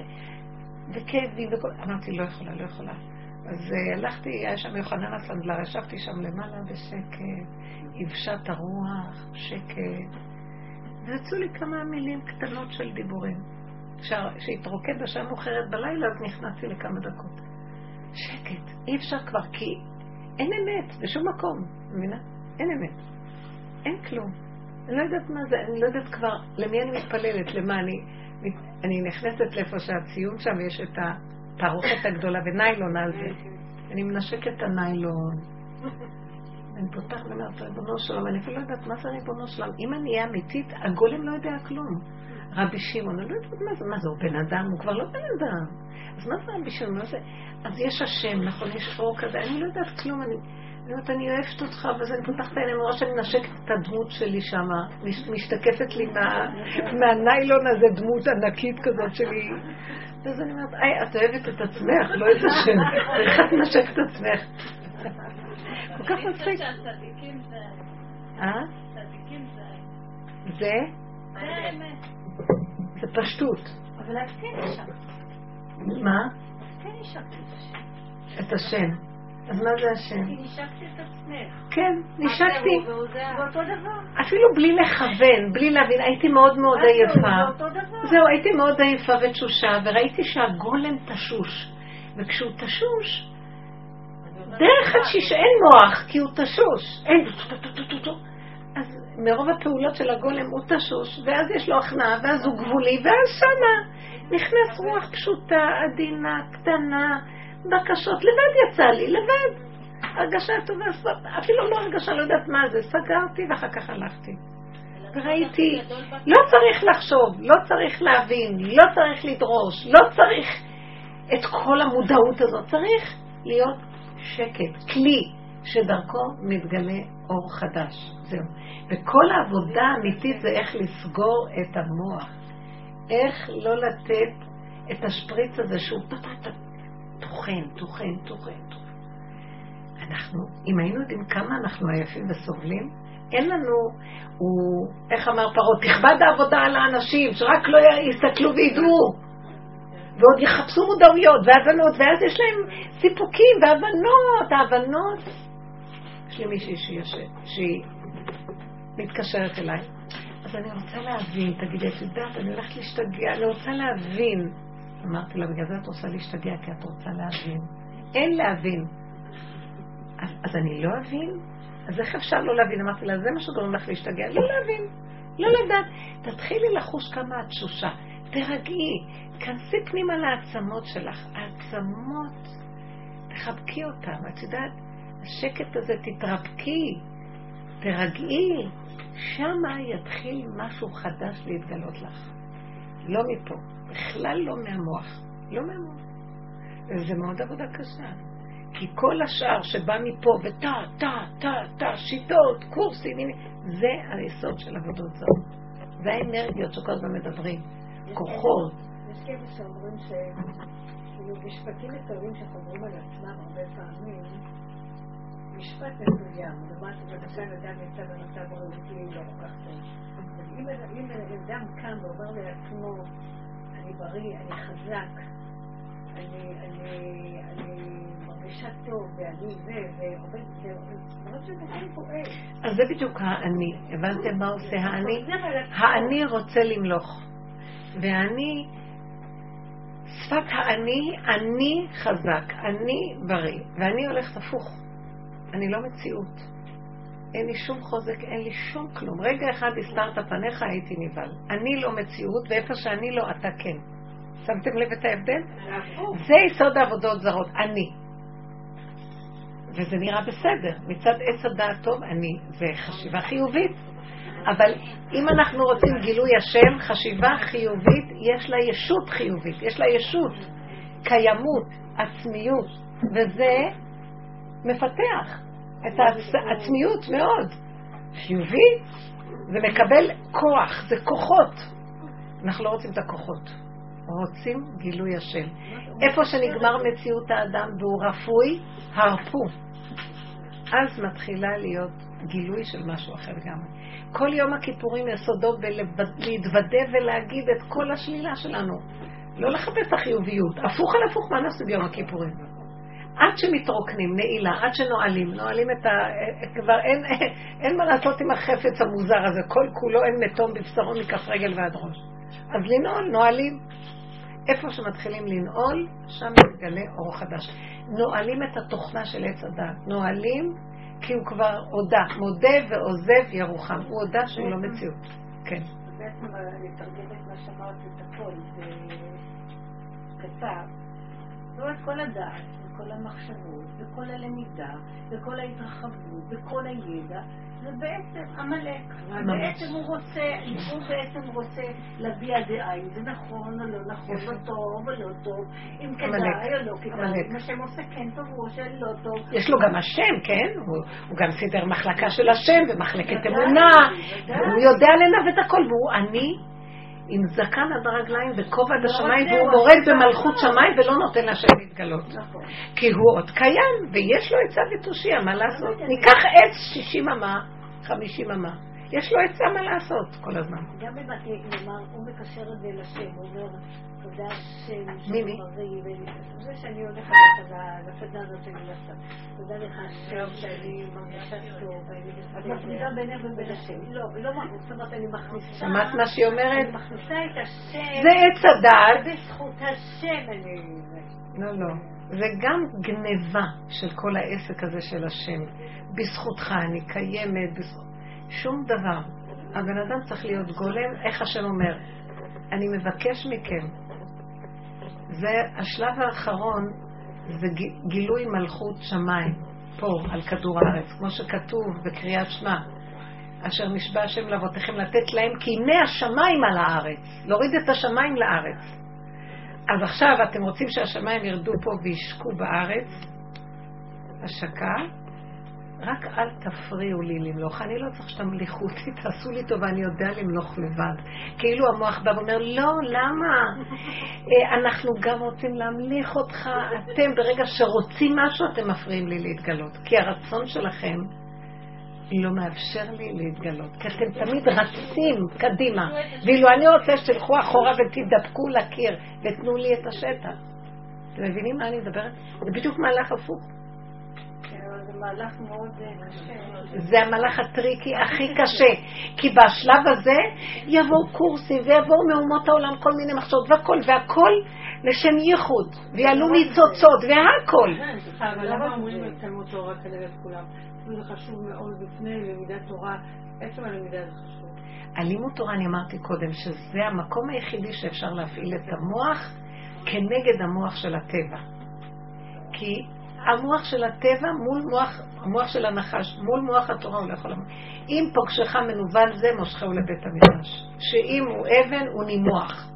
וכאבים וכל... אמרתי, לא יכולה, לא יכולה. אז uh, הלכתי, היה שם יוחנן הסנדלר, ישבתי שם למעלה בשקט, יבשת הרוח, שקט. ויצאו לי כמה מילים קטנות של דיבורים. כשהתרוקד בשעה מאוחרת בלילה, אז נכנסתי לכמה דקות. שקט, אי אפשר כבר, כי אין אמת בשום מקום, מבינה? אין אמת. אין כלום. אני לא יודעת מה זה, אני לא יודעת כבר למי אני מתפללת, למה אני... אני נכנסת לאיפה שהציון שם, יש את התערוכת הגדולה וניילון על זה. אני מנשקת את הניילון. אני פותחת ואומרת, ריבונו שלום, אני אפילו לא יודעת מה זה ריבונו שלום. אם אני אהיה אמיתית, הגולם לא יודע כלום. רבי שמעון, אני לא יודעת מה זה, מה זה, הוא בן אדם, הוא כבר לא בן אדם. אז מה זה רבי שמעון? מה זה? אז יש השם, נכון, יש אור כזה, אני לא יודעת כלום, אני... אני אומרת, אני אוהבת אותך, ואז אני פותחת את העיניים, רואה שאני מנשקת את הדמות שלי שם, משתקפת לי מה, מהניילון הזה, דמות ענקית כזאת שלי. ואז אני אומרת, היי, את אוהבת את עצמך, לא את השם. איך את מנשקת את עצמך? כל כך מצחיק. אה? זה? זה פשטות. אבל את כן. מה? כן נשקת את השם. את השם. אז מה זה השם? נשקתי את עצמך. כן, נשקתי. דבר. אפילו בלי לכוון, בלי להבין, הייתי מאוד מאוד עייפה. זהו, הייתי מאוד עייפה ותשושה, וראיתי שהגולם תשוש. וכשהוא תשוש, דרך התשיש אין מוח, כי הוא תשוש. אין... אז מרוב הפעולות של הגולם הוא תשוש, ואז יש לו הכנעה, ואז הוא גבולי, ואז שמה נכנס רוח פשוטה, עדינה, קטנה, בקשות. לבד יצא לי, לבד. הרגשה טובה, אפילו לא הרגשה, לא יודעת מה זה. סגרתי ואחר כך הלכתי. וראיתי, לא צריך לחשוב, לא צריך להבין, לא צריך לדרוש, לא צריך את כל המודעות הזאת, צריך להיות שקט, כלי שדרכו מתגלה אור חדש. זהו. וכל העבודה האמיתית זה איך לסגור את המוח. איך לא לתת את השפריץ הזה שהוא טוחן, טוחן, טוחן, טוחן. אנחנו, אם היינו יודעים כמה אנחנו עייפים וסובלים, אין לנו, הוא, איך אמר פרעה, תכבד העבודה על האנשים, שרק לא יסתכלו וידעו. ועוד יחפשו מודעויות והבנות, ואז יש להם סיפוקים והבנות, ההבנות. יש לי מישהי שהיא מתקשרת אליי. אז אני רוצה להבין, תגידי, את יודעת, אני הולכת להשתגע, אני רוצה להבין. אמרתי לה, בגלל זה את רוצה להשתגע, כי את רוצה להבין. אין להבין. אז, אז אני לא אבין? אז איך אפשר לא להבין? אמרתי לה, זה מה שגורם לך להשתגע, לא להבין, לא לדעת. תתחילי לחוש כמה את תשושה, תרגעי, כנסי פנימה לעצמות שלך. העצמות, תחבקי אותן. את יודעת, השקט הזה, תתרפקי, תרגעי. שמה יתחיל משהו חדש להתגלות לך. לא מפה, בכלל לא מהמוח. לא מהמוח. וזה מאוד עבודה קשה. כי כל השאר שבא מפה, וטה, טה, טה, טה, שיטות, קורסים, זה היסוד של עבודות זרות. זה האנרגיות שכל הזמן מדברים. כוחות. יש כאלה שאומרים שכאילו משפטים מסוימים שחוזרים על עצמם הרבה פעמים, משפט מסוים, לעומת בבקשה אדם יצא במצב בריאותי לא כל כך טוב. אם אדם קם ואומר לעצמו, אני בריא, אני חזק, אני, מרגישה טוב, ואני זה, ועובד. אז זה בדיוק האני. הבנתם מה עושה האני? האני רוצה למלוך. והאני, שפת האני, אני חזק, אני בריא, ואני הולכת הפוך. אני לא מציאות. אין לי שום חוזק, אין לי שום כלום. רגע אחד הסתרת פניך, הייתי נבהל. אני לא מציאות, ואיפה שאני לא, אתה כן. שמתם לב את ההבדל? זה יסוד העבודות זרות, אני. וזה נראה בסדר. מצד עץ הדעת טוב, אני. זה חשיבה חיובית. אבל אם אנחנו רוצים גילוי השם, חשיבה חיובית, יש לה ישות חיובית, יש לה ישות, קיימות, עצמיות, וזה מפתח את העצמיות מאוד. חיובי, זה מקבל כוח, זה כוחות. אנחנו לא רוצים את הכוחות, רוצים גילוי השם. איפה שנגמר מציאות האדם והוא רפוי, הרפו. אז מתחילה להיות גילוי של משהו אחר לגמרי. כל יום הכיפורים יסודו בלהתוודה ולהגיד את כל השלילה שלנו. לא לחפש את החיוביות. הפוך על הפוך, מה נעשה ביום הכיפורים? עד שמתרוקנים, נעילה, עד שנועלים, נועלים את ה... כבר אין, אין מה לעשות עם החפץ המוזר הזה, כל כולו אין מתום בבשרו מכף רגל ועד ראש. אז לנעול, נועלים. איפה שמתחילים לנעול, שם מתגלה אור חדש. נועלים את התוכנה של עץ הדת. נועלים כי הוא כבר הודה. מודה ועוזב ירוחם. הוא הודה שהוא לא מציאות. כן. בעצם אני אתרגם את מה שאמרת, את הכל, זה קצר. לא את כל הדעת, וכל המחשבות, וכל הלמידה, וכל ההתרחבות, וכל הידע, זה בעצם עמלק. בעצם הוא רוצה, הוא בעצם רוצה להביע דעה, אם זה נכון או לא נכון, או טוב או לא טוב, אם כדאי או לא כדאי, אם השם עושה כן טוב או שלא טוב. יש לו גם השם, כן? הוא, גם סידר מחלקה של השם ומחלקת אמונה, הוא יודע לנווט הכל, והוא עני. עם זקן עד הרגליים וכובע עד השמיים, והוא מורד במלכות שמיים ולא נותן להשם להתגלות. כי הוא עוד קיים, ויש לו עצה ותושיע, מה לעשות? ניקח עץ שישים אמה, חמישים אמה. יש לו עצה מה לעשות כל הזמן. גם בבתי, נאמר, הוא מקשר את זה לשם, הוא אומר, תודה השם, מי, מי? זה שאני הולכת לסדנה הזאת שאני לעשות. תודה לך השם שאני מרגישה טוב, את מפרידה בינך ובין השם. לא, לא, זאת אומרת, אני מכניסה... שמעת מה שהיא אומרת? אני מכניסה את השם. זה עץ הדעת. בזכות השם אני... לא, לא. זה גם גניבה של כל העסק הזה של השם. בזכותך אני קיימת, בזכות... שום דבר. הבן אדם צריך להיות גולם, איך השם אומר? אני מבקש מכם. זה השלב האחרון, זה גילוי מלכות שמיים, פה, על כדור הארץ, כמו שכתוב בקריאת שמע. אשר נשבע השם לאבותיכם לתת להם הנה השמיים על הארץ, להוריד את השמיים לארץ. אז עכשיו אתם רוצים שהשמיים ירדו פה וישקו בארץ? השקה? רק אל תפריעו לי למלוך. אני לא צריך שתמליכו אותי, תעשו לי טובה, אני יודע למלוך לבד. כאילו המוח בא ואומר, לא, למה? אה, אנחנו גם רוצים להמליך אותך. אתם, ברגע שרוצים משהו, אתם מפריעים לי להתגלות. כי הרצון שלכם לא מאפשר לי להתגלות. כי אתם תמיד רצים קדימה. ואילו אני רוצה שתלכו אחורה ותדבקו לקיר ותנו לי את השטח. אתם מבינים מה אני מדברת? זה בדיוק מהלך הפוך. זה מאוד קשה. זה המהלך הטריקי הכי קשה. כי בשלב הזה יבואו קורסים ויבואו מאומות העולם כל מיני מחשבות והכל, והכל לשם ייחוד, ויעלו ניצוצות והכל. כן, אבל למה אומרים לתלמוד תורה כנגד כולם? זה חשוב מאוד בפני למידת תורה, עצם הלמידה זה חשוב. הלימוד תורה, אני אמרתי קודם, שזה המקום היחידי שאפשר להפעיל את המוח כנגד המוח של הטבע. כי המוח של הטבע מול מוח, המוח של הנחש, מול מוח התורה הוא לא יכול לעמוד. אם פוגשך מנוול זה, מושכהו לבית המדרש. שאם הוא אבן, הוא נימוח.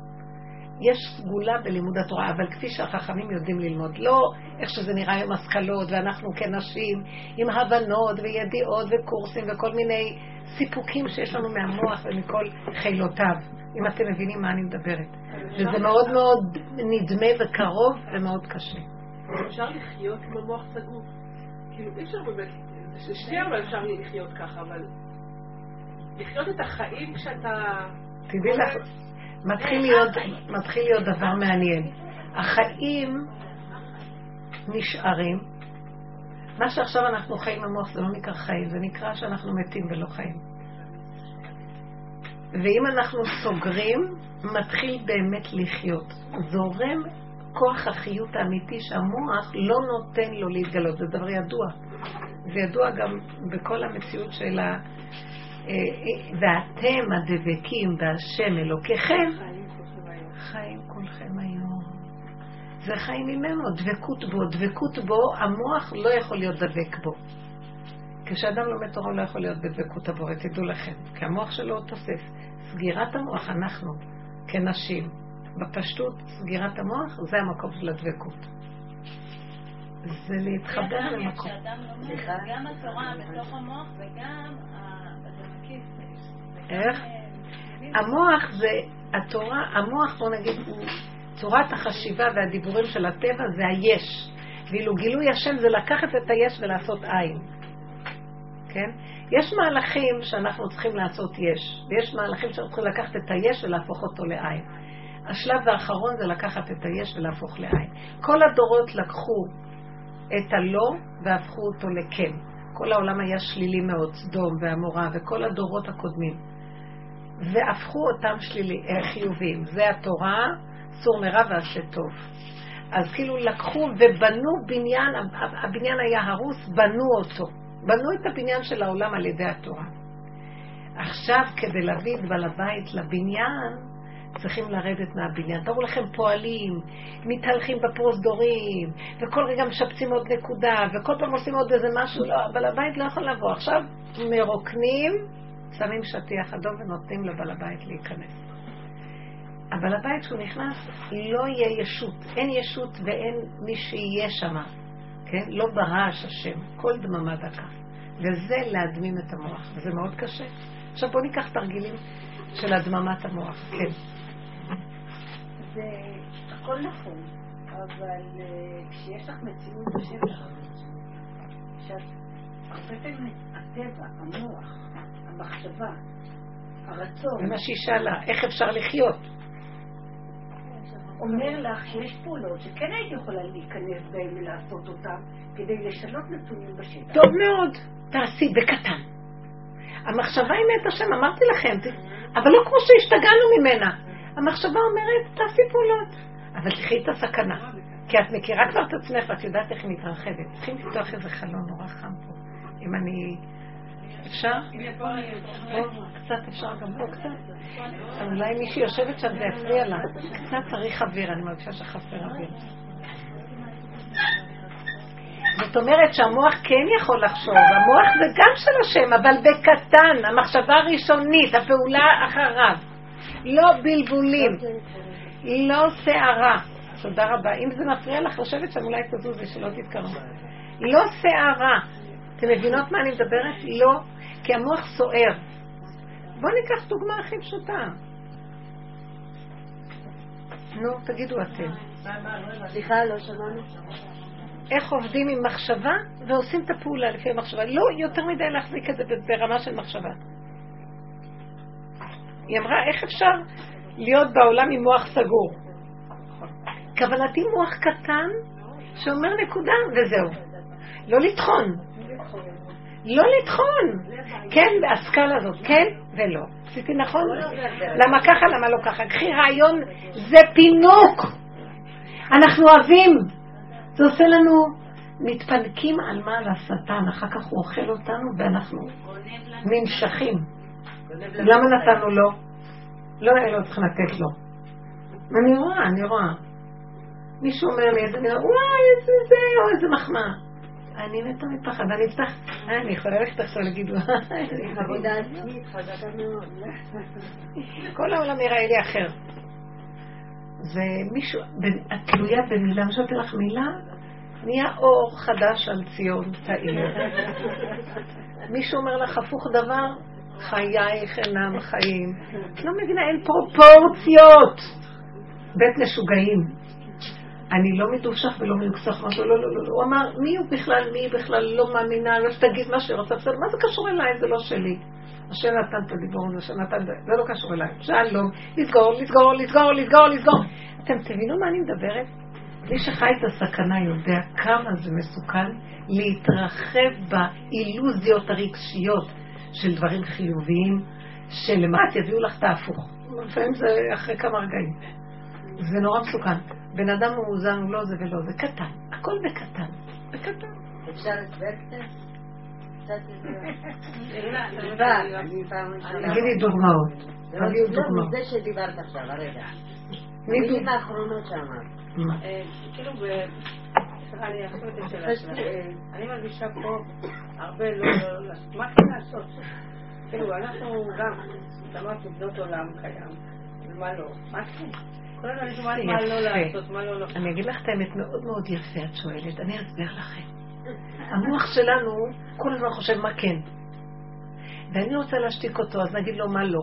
יש סגולה בלימוד התורה, אבל כפי שהחכמים יודעים ללמוד, לא איך שזה נראה עם השכלות, ואנחנו כנשים, עם הבנות וידיעות וקורסים וכל מיני סיפוקים שיש לנו מהמוח ומכל חילותיו, אם אתם מבינים מה אני מדברת. וזה מאוד מאוד נדמה וקרוב ומאוד קשה. אפשר לחיות עם המוח סגור. כאילו, אי אפשר באמת, זה שנייה אבל אפשר לחיות ככה, אבל לחיות את החיים כשאתה... תדעי לך, מתחיל להיות, מתחיל להיות דבר מעניין. החיים נשארים. מה שעכשיו אנחנו חיים במוח זה לא נקרא חיים, זה נקרא שאנחנו מתים ולא חיים. ואם אנחנו סוגרים, מתחיל באמת לחיות. זורם כוח החיות האמיתי שהמוח לא נותן לו להתגלות, זה דבר ידוע. זה ידוע גם בכל המציאות של ה... ואתם הדבקים בהשם אלוקיכם, חיים כולכם היום. זה חיים ממנו, דבקות בו. דבקות בו, המוח לא יכול להיות דבק בו. כשאדם לומד תורה לא יכול להיות בדבקות הבורא, תדעו לכם. כי המוח שלו תוסס. סגירת המוח, אנחנו, כנשים, בפשטות, סגירת המוח, זה המקום של הדבקות. זה להתחבר למקום. גם התורה בתוך המוח וגם מקיף. איך? המוח זה, התורה, המוח, בוא נגיד, הוא צורת החשיבה והדיבורים של הטבע זה היש. ואילו גילוי השם זה לקחת את היש ולעשות עין. כן? יש מהלכים שאנחנו צריכים לעשות יש, ויש מהלכים שאנחנו צריכים לקחת את היש ולהפוך אותו לעין. השלב האחרון זה לקחת את היש ולהפוך לעין. כל הדורות לקחו את הלא והפכו אותו לכן. כל העולם היה שלילי מאוד, סדום ועמורה וכל הדורות הקודמים. והפכו אותם שלילי, אה, חיוביים. זה התורה, סור מרע ועשה טוב. אז כאילו לקחו ובנו בניין, הבניין היה הרוס, בנו אותו. בנו את הבניין של העולם על ידי התורה. עכשיו, כדי להביא את בעל הבית לבניין, צריכים לרדת מהבניין. תראו לכם פועלים, מתהלכים בפרוזדורים, וכל רגע משפצים עוד נקודה, וכל פעם עושים עוד איזה משהו, לא, בעל הבית לא יכול לבוא. עכשיו מרוקנים, שמים שטיח אדום ונותנים לבעל הבית להיכנס. אבל הבית שהוא נכנס, לא יהיה ישות. אין ישות ואין מי שיהיה שם. כן? לא ברעש השם. כל דממה דקה. וזה להדמים את המוח, וזה מאוד קשה. עכשיו בואו ניקח תרגילים של הדממת המוח. כן. זה הכל נכון, אבל uh, כשיש לך מציאות בשטח, שאת הרבה פעמים הטבע, המוח, המחשבה, הרצון, זה מה שהיא שאלה, איך אפשר לחיות? אומר לך שיש פעולות שכן היית יכולה להיכנס בהן ולעשות אותן כדי לשנות נתונים בשטח. טוב מאוד, תעשי בקטן. המחשבה היא מאת השם, אמרתי לכם, אבל לא כמו שהשתגענו ממנה. המחשבה אומרת, תעשי פעולות, אבל תחי את הסכנה. כי את מכירה כבר את עצמך ואת יודעת איך היא מתרחבת. צריכים לפתוח איזה חלון נורא חם פה. אם אני... אפשר? קצת, אפשר גם פה קצת? אולי מישהי יושבת שם זה יפריע לה. קצת צריך אוויר, אני מרגישה שחסר אוויר. זאת אומרת שהמוח כן יכול לחשוב, המוח זה גם של השם, אבל בקטן, המחשבה הראשונית, הפעולה אחריו. לא בלבולים, לא שערה. תודה רבה. אם זה מפריע לך לשבת שם, אולי תזוזי, שלא תתקרבו. לא שערה. אתם מבינות מה אני מדברת? לא. כי המוח סוער. בואו ניקח דוגמה הכי פשוטה. נו, תגידו אתם. סליחה, לא שמענו. איך עובדים עם מחשבה ועושים את הפעולה לפי המחשבה. לא יותר מדי להחזיק את זה ברמה של מחשבה. היא אמרה, איך אפשר להיות בעולם עם מוח סגור? כוונתי מוח קטן שאומר נקודה וזהו. לא לטחון. לא לטחון. כן, הסקאלה הזאת, כן ולא. עשיתי נכון? למה ככה, למה לא ככה? קחי רעיון, זה פינוק. אנחנו אוהבים. זה עושה לנו, מתפנקים על מה? על השטן. אחר כך הוא אוכל אותנו ואנחנו נמשכים. למה נתנו לו? לא היינו צריכים לתת לו. אני רואה, אני רואה. מישהו אומר לי, אני רואה, וואי, איזה זה, או איזה מחמאה. אני מתה מפחד, אני אפתח, אה, אני יכולה ללכת עכשיו להגיד, מאוד. כל העולם יראה לי אחר. זה מישהו, את תלויה במילה, אני שואלת לך מילה, נהיה אור חדש על ציון תאיר. מישהו אומר לך הפוך דבר, חייך אינם חיים. את לא מבינה, אין פרופורציות. בית משוגעים. אני לא מדושך ולא מיוקסך, אמרתי לו, לא, לא, לא. הוא אמר, מי הוא בכלל, מי בכלל לא מאמינה, לא שתגיד מה שהיא בסדר, מה זה קשור אליי, זה לא שלי. השם נתן את הדיבור, השם נתן, זה לא קשור אליי. שלום, לסגור, לסגור, לסגור, לסגור, לסגור. אתם תבינו מה אני מדברת? מי שחי את הסכנה יודע כמה זה מסוכן להתרחב באילוזיות הרגשיות של דברים חיוביים, שלמעט יביאו לך את ההפוך. לפעמים זה אחרי כמה רגעים. זה נורא מסוכן. בן אדם מאוזן הוא לא זה ולא זה, קטן, הכל בקטן, בקטן. אפשר קצת? תגידי דוגמאות. תביאו לא, דוגמאות. זה שדיברת עכשיו, הרגע. מי האחרונות שאמרת. אה, כאילו, אני אחזור את השאלה שלך. אני מרגישה פה הרבה לא... לא- לא- מה כן לעשות? כאילו, אנחנו גם, אמרת עובדות עולם קיים, ומה לא? מה כן? כל הזמן אני שומעת מה לא יפה. לעשות, מה לא לעשות. אני אגיד לך את האמת, מאוד מאוד יפה את שואלת, אני אסביר לכם. המוח שלנו כל הזמן חושב מה כן. ואני רוצה להשתיק אותו, אז נגיד לו מה לא.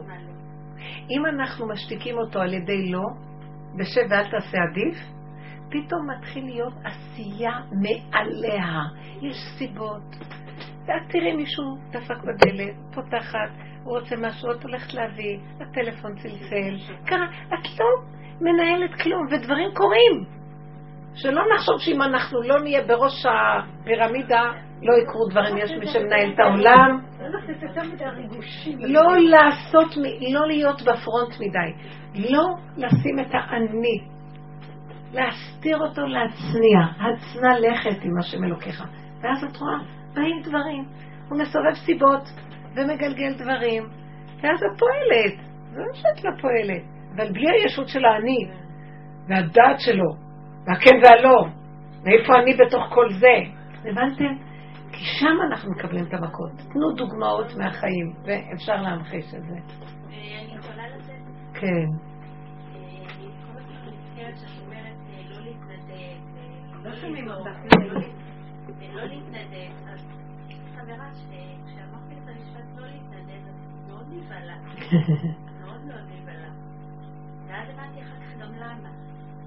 אם אנחנו משתיקים אותו על ידי לא, בשב ואל תעשה עדיף, פתאום מתחיל להיות עשייה מעליה. יש סיבות. ואת תראי מישהו דפק בדלת, פותחת, הוא רוצה משהו, את הולכת להביא, הטלפון צלצל, קרה, את לא מנהלת כלום, ודברים קורים. שלא נחשוב שאם אנחנו לא נהיה בראש הפירמידה, לא יקרו דברים, יש מי שמנהל את העולם. לא לעשות, לא להיות בפרונט מדי. לא לשים את האני. להסתיר אותו, להצניע. הצנע לכת עם השם אלוקיך. ואז את רואה, באים דברים. הוא מסובב סיבות ומגלגל דברים. ואז את פועלת. זה לא שאת לא פועלת. אבל בלי הישות של האני, והדעת שלו, והכן והלא, ואיפה אני בתוך כל זה. הבנתם? כי שם אנחנו מקבלים את המכות. תנו דוגמאות מהחיים, ואפשר להמחיש את זה. אני יכולה לתת, כן. לא שומעים אותך. ולא להת- ולא להתנדב. אז חברה, ש- כשאמרתי את המשפט לא להתנדב, אז מאוד נבהלה. מאוד מאוד נבהלה. ואז הבנתי אחר כך גם למה.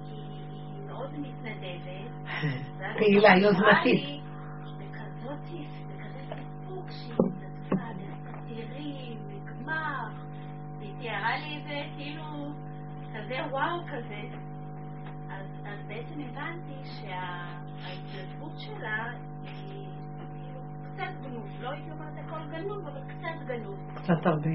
כי היא מאוד מתנדבת. פעילה, יוזמתית. בכזאת, בכזה סיפוק שהיא התנדבה, תראי, נגמר. היא תיארה לי את זה כאילו כזה וואו כזה. אז, בעצם הבנתי שההתנדבות שלה היא כאילו קצת גנוב. לא הייתי אומרת הכל גנוב, אבל קצת גנוב. קצת הרבה.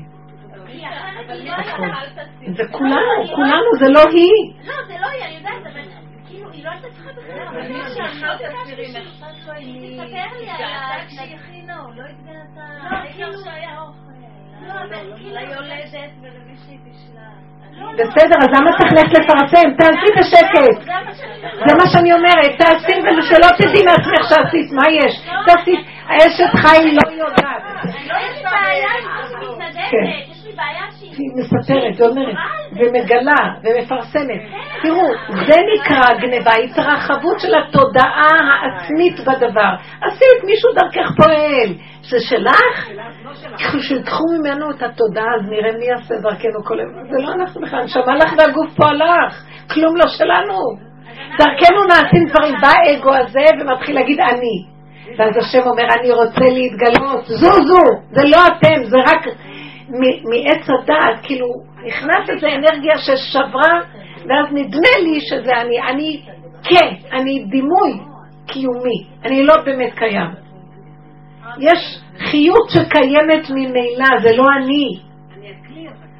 כי אחרת היא לא. זה כולנו, כולנו, זה לא היא. לא, זה לא היא, אני יודעת, אבל כאילו, היא לא הייתה צריכה בכלל. אבל אני אני שאמרת לא שהיא היא תספר לי על ה- כשהיא הכינה, או לא התגעתה, לא, העיקר כאילו- שהיה אוכל. בסדר, אז למה צריך ללכת לפרסם? תעשי בשקט. זה מה שאני אומרת, תעשי ושלא תדעי מעצמך שעשית, מה יש? תעשי, האשת חי לא יודעת. לא, יש לי בעיה עם זה שהיא. מתנדבת, יש לי בעיה שהיא... היא מספרת, ואומרת, ומגלה, ומפרסמת. תראו, זה נקרא גניבה, התרחבות של התודעה העצמית בדבר. עשית, מישהו דרכך פועל. זה שלך? כשיקחו ממנו את התודעה, אז נראה מי יעשה דרכנו כל היום. זה לא אנחנו בכלל, נשמה לך והגוף פה הלך. כלום לא שלנו. דרכנו נעשים דברים. בא האגו הזה ומתחיל להגיד אני. ואז השם אומר, אני רוצה להתגלות. זוזו, זה לא אתם, זה רק מעץ הדעת. כאילו, נכנס איזו אנרגיה ששברה, ואז נדמה לי שזה אני. אני, כן, אני דימוי קיומי. אני לא באמת קיים. יש חיות שקיימת ממילא, זה לא אני.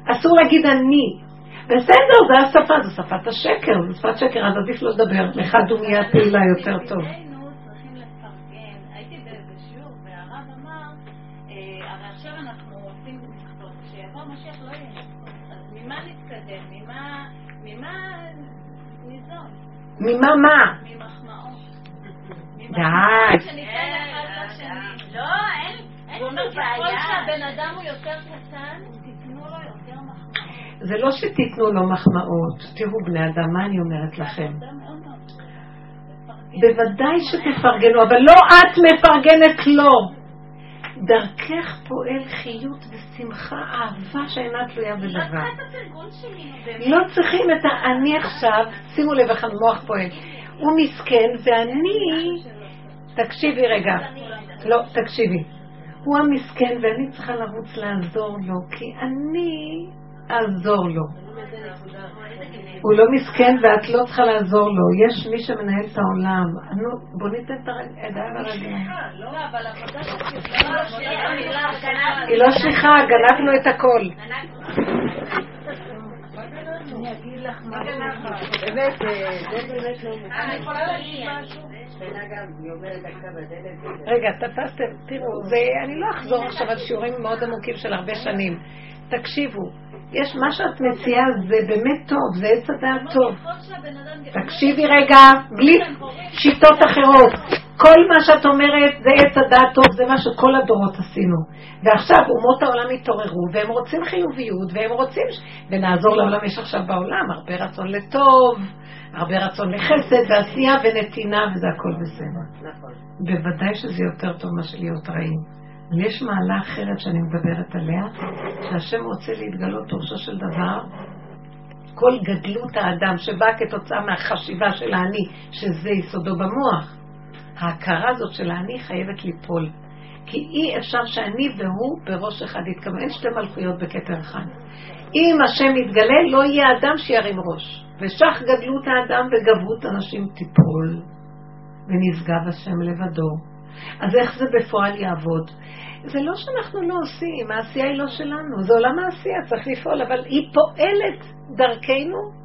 אסור להגיד אני. בסדר, זה השפה, זו שפת השקר, זו שפת שקר, אז עדיף לא לדבר. לך דומיה פעילה יותר טוב. אה, לא יהיה מכסות. אז ממה נתקדם? ממה... ממה ניזון? ממה מה? ממחמאות. די. לא, אין אומר, לי ככל בעיה. שהבן אדם הוא יותר קטן, תיתנו לו יותר מחמאות. זה לא שתיתנו לו מחמאות. תראו, בני אדם, מה אני אומרת לכם? בוודאי שתפרגנו, אבל לא את מפרגנת לו. דרכך פועל חיות ושמחה, אהבה שאינה תלויה בדבר. לא צריכים את האני עכשיו, שימו לב איך המוח פועל. הוא מסכן ואני... תקשיבי רגע. לא, תקשיבי. הוא המסכן ואני צריכה לרוץ לעזור לו, כי אני אעזור לו. הוא לא מסכן ואת לא צריכה לעזור לו. יש מי שמנהל את העולם. נו, בוא ניתן את הידיים על הרגליים. לא, היא לא שליחה, גנבנו את הכל. אני אגיד לך משהו. באמת, אה, זה באמת לא אני יכולה להגיד משהו? רגע, תפסתם, תראו, זה, אני לא אחזור עכשיו על שיעורים מאוד עמוקים של הרבה שנים. תקשיבו, יש מה שאת מציעה זה באמת טוב, זה עץ הדעת טוב. תקשיבי רגע, בלי שיטות אחרות. כל מה שאת אומרת זה עץ הדעת טוב, זה מה שכל הדורות עשינו. ועכשיו אומות העולם התעוררו, והם רוצים חיוביות, והם רוצים, ש- ונעזור לעולם, יש עכשיו בעולם הרבה רצון לטוב, הרבה רצון לחסד ועשייה ונתינה, וזה הכל בסדר. נכון. בוודאי שזה יותר טוב מאשר להיות רעים. אבל יש מעלה אחרת שאני מדברת עליה, שהשם רוצה להתגלות פירושו של דבר, כל גדלות האדם שבאה כתוצאה מהחשיבה של האני, שזה יסודו במוח. ההכרה הזאת של האני חייבת ליפול. כי אי אפשר שאני והוא בראש אחד יתכוון. אין שתי מלכויות בכתר אחד. אם השם יתגלה, לא יהיה אדם שירים ראש. ושך גדלות האדם וגברות אנשים תיפול, ונשגב השם לבדו. אז איך זה בפועל יעבוד? זה לא שאנחנו לא עושים, העשייה היא לא שלנו, זה עולם העשייה, צריך לפעול, אבל היא פועלת דרכנו,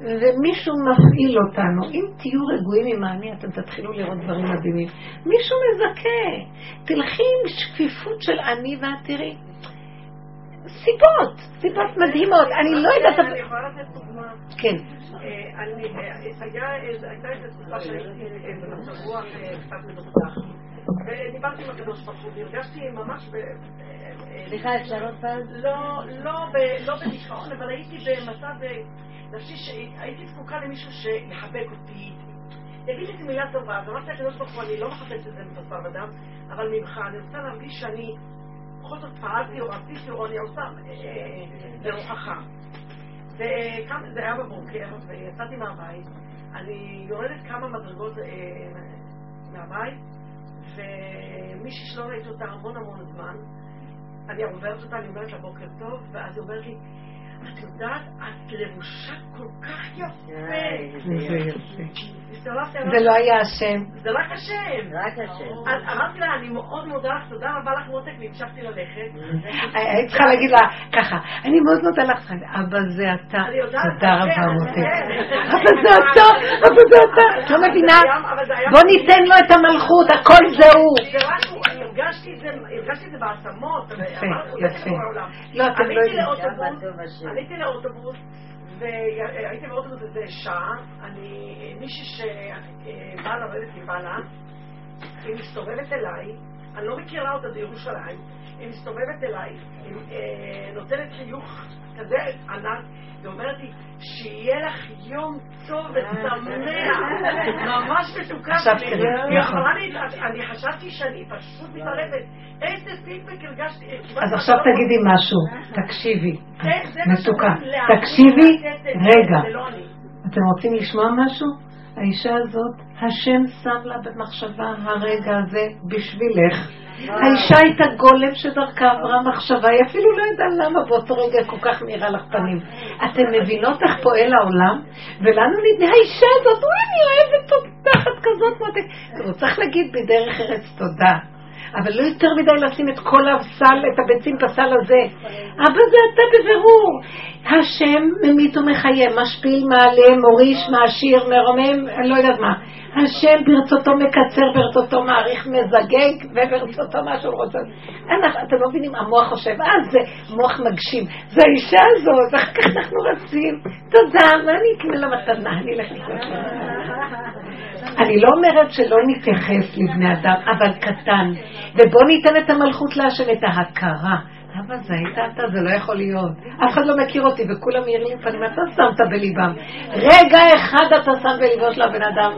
ומישהו מפעיל אותנו. אם תהיו רגועים עם האני, אתם תתחילו לראות דברים מדהימים. מישהו מזכה. תלכי עם שקיפות של אני ואת תראי. סיבות, סיבות מדהימות. אני לא יודעת... אני יכולה לתת דוגמה. כן. אה, אה, הייתה איזו תקופה שהייתי אה, במצב רוח קצת מדוכדך. ודיברתי עם הקדוש ברוך הוא, והרגשתי ממש ב... אה, סליחה, אפשר עוד פעם? לא, לא, לא בדיכאון, אבל הייתי במצב אה, נפשי שהייתי זקוקה למישהו שיחבק אותי, יגיד לי מילה טובה. אז אמרתי לקדוש ברוך הוא, אני לא מחפשת את זה מתוצר אדם, אבל ממך, אני רוצה להרגיש שאני בכל זאת פעלתי או רציתי או אני עושה אה, לרוחך. זה היה בבוקר, ויצאתי מהבית, אני יורדת כמה מדרגות אה, מהבית, ומישהי שלא ראיתי אותה המון המון זמן, אני עוברת אותה, אני אומרת לה בוקר טוב, ואז היא אומרת לי, את יודעת, את לבושה כל כך יפה. זה לא היה השם. זה רק השם. רק השם. אז אמרתי לה, אני מאוד מודה לך, תודה רבה לך מותק, והמשכתי ללכת. היית צריכה להגיד לה ככה, אני מאוד מודה לך, אבא זה אתה, תודה כן, רבה כן. מותק. אבא זה אתה, אבא זה אתה, את לא מבינה? בוא ניתן לו את המלכות, הכל זה הוא. הרגשתי את זה, בעצמות. יפה, יפה. לא, אתם לא עליתי יודעים. עליתי לאוטובוס, והייתי באוטובוס איזה שעה, אני, מישהי שבאה לרדת מבעלה, היא מסתובבת אליי, אני לא מכירה אותה בירושלים, היא מסתובבת אליי, היא אה, נותנת חיוך כזה ענק, ואומרת לי, שיהיה לך יום טוב ושמח, ממש מתוקה עכשיו שלי. היא נכון. אמרה לי, אני חשבתי שאני פשוט מתערבת, איזה פידבק הרגשתי. קיבלתי אז עכשיו תגידי משהו, תקשיבי, מתוקה, תקשיבי, רגע, לא אני. אתם רוצים לשמוע משהו? האישה הזאת, השם שם לה במחשבה הרגע הזה בשבילך. האישה הייתה גולם שדרכה עברה מחשבה, היא אפילו לא ידעה למה באותו רגע כל כך מאירה לך פנים. אתן מבינות איך פועל העולם? ולנו נדמה, האישה הזאת, אוי, אני אוהבת תחת כזאת מותק. הוא צריך להגיד בדרך ארץ תודה. אבל לא יותר מדי לשים את כל הסל, את הביצים בסל הזה. אבא זה אתה בבירור. השם ממית ומחיה, משפיל, מעלה, מוריש, מעשיר, מרומם, אני לא יודעת מה. השם ברצותו מקצר, ברצותו מעריך, מזגג, וברצותו מה שהוא רוצה. אתם לא מבינים, המוח חושב, אה, זה מוח מגשים. זה האישה הזאת, אחר כך אנחנו רצים. תודה, מה אני אקנה לה מתנה? אני אלך לקנות. אני לא אומרת שלא נתייחס לבני אדם, אבל קטן. ובוא ניתן את המלכות להשם, את ההכרה. אבא זה היית אתה, זה לא יכול להיות. אף אחד לא מכיר אותי, וכולם מעירים לי פנים, אתה שמת בליבם. רגע אחד אתה שם בליבו של הבן אדם.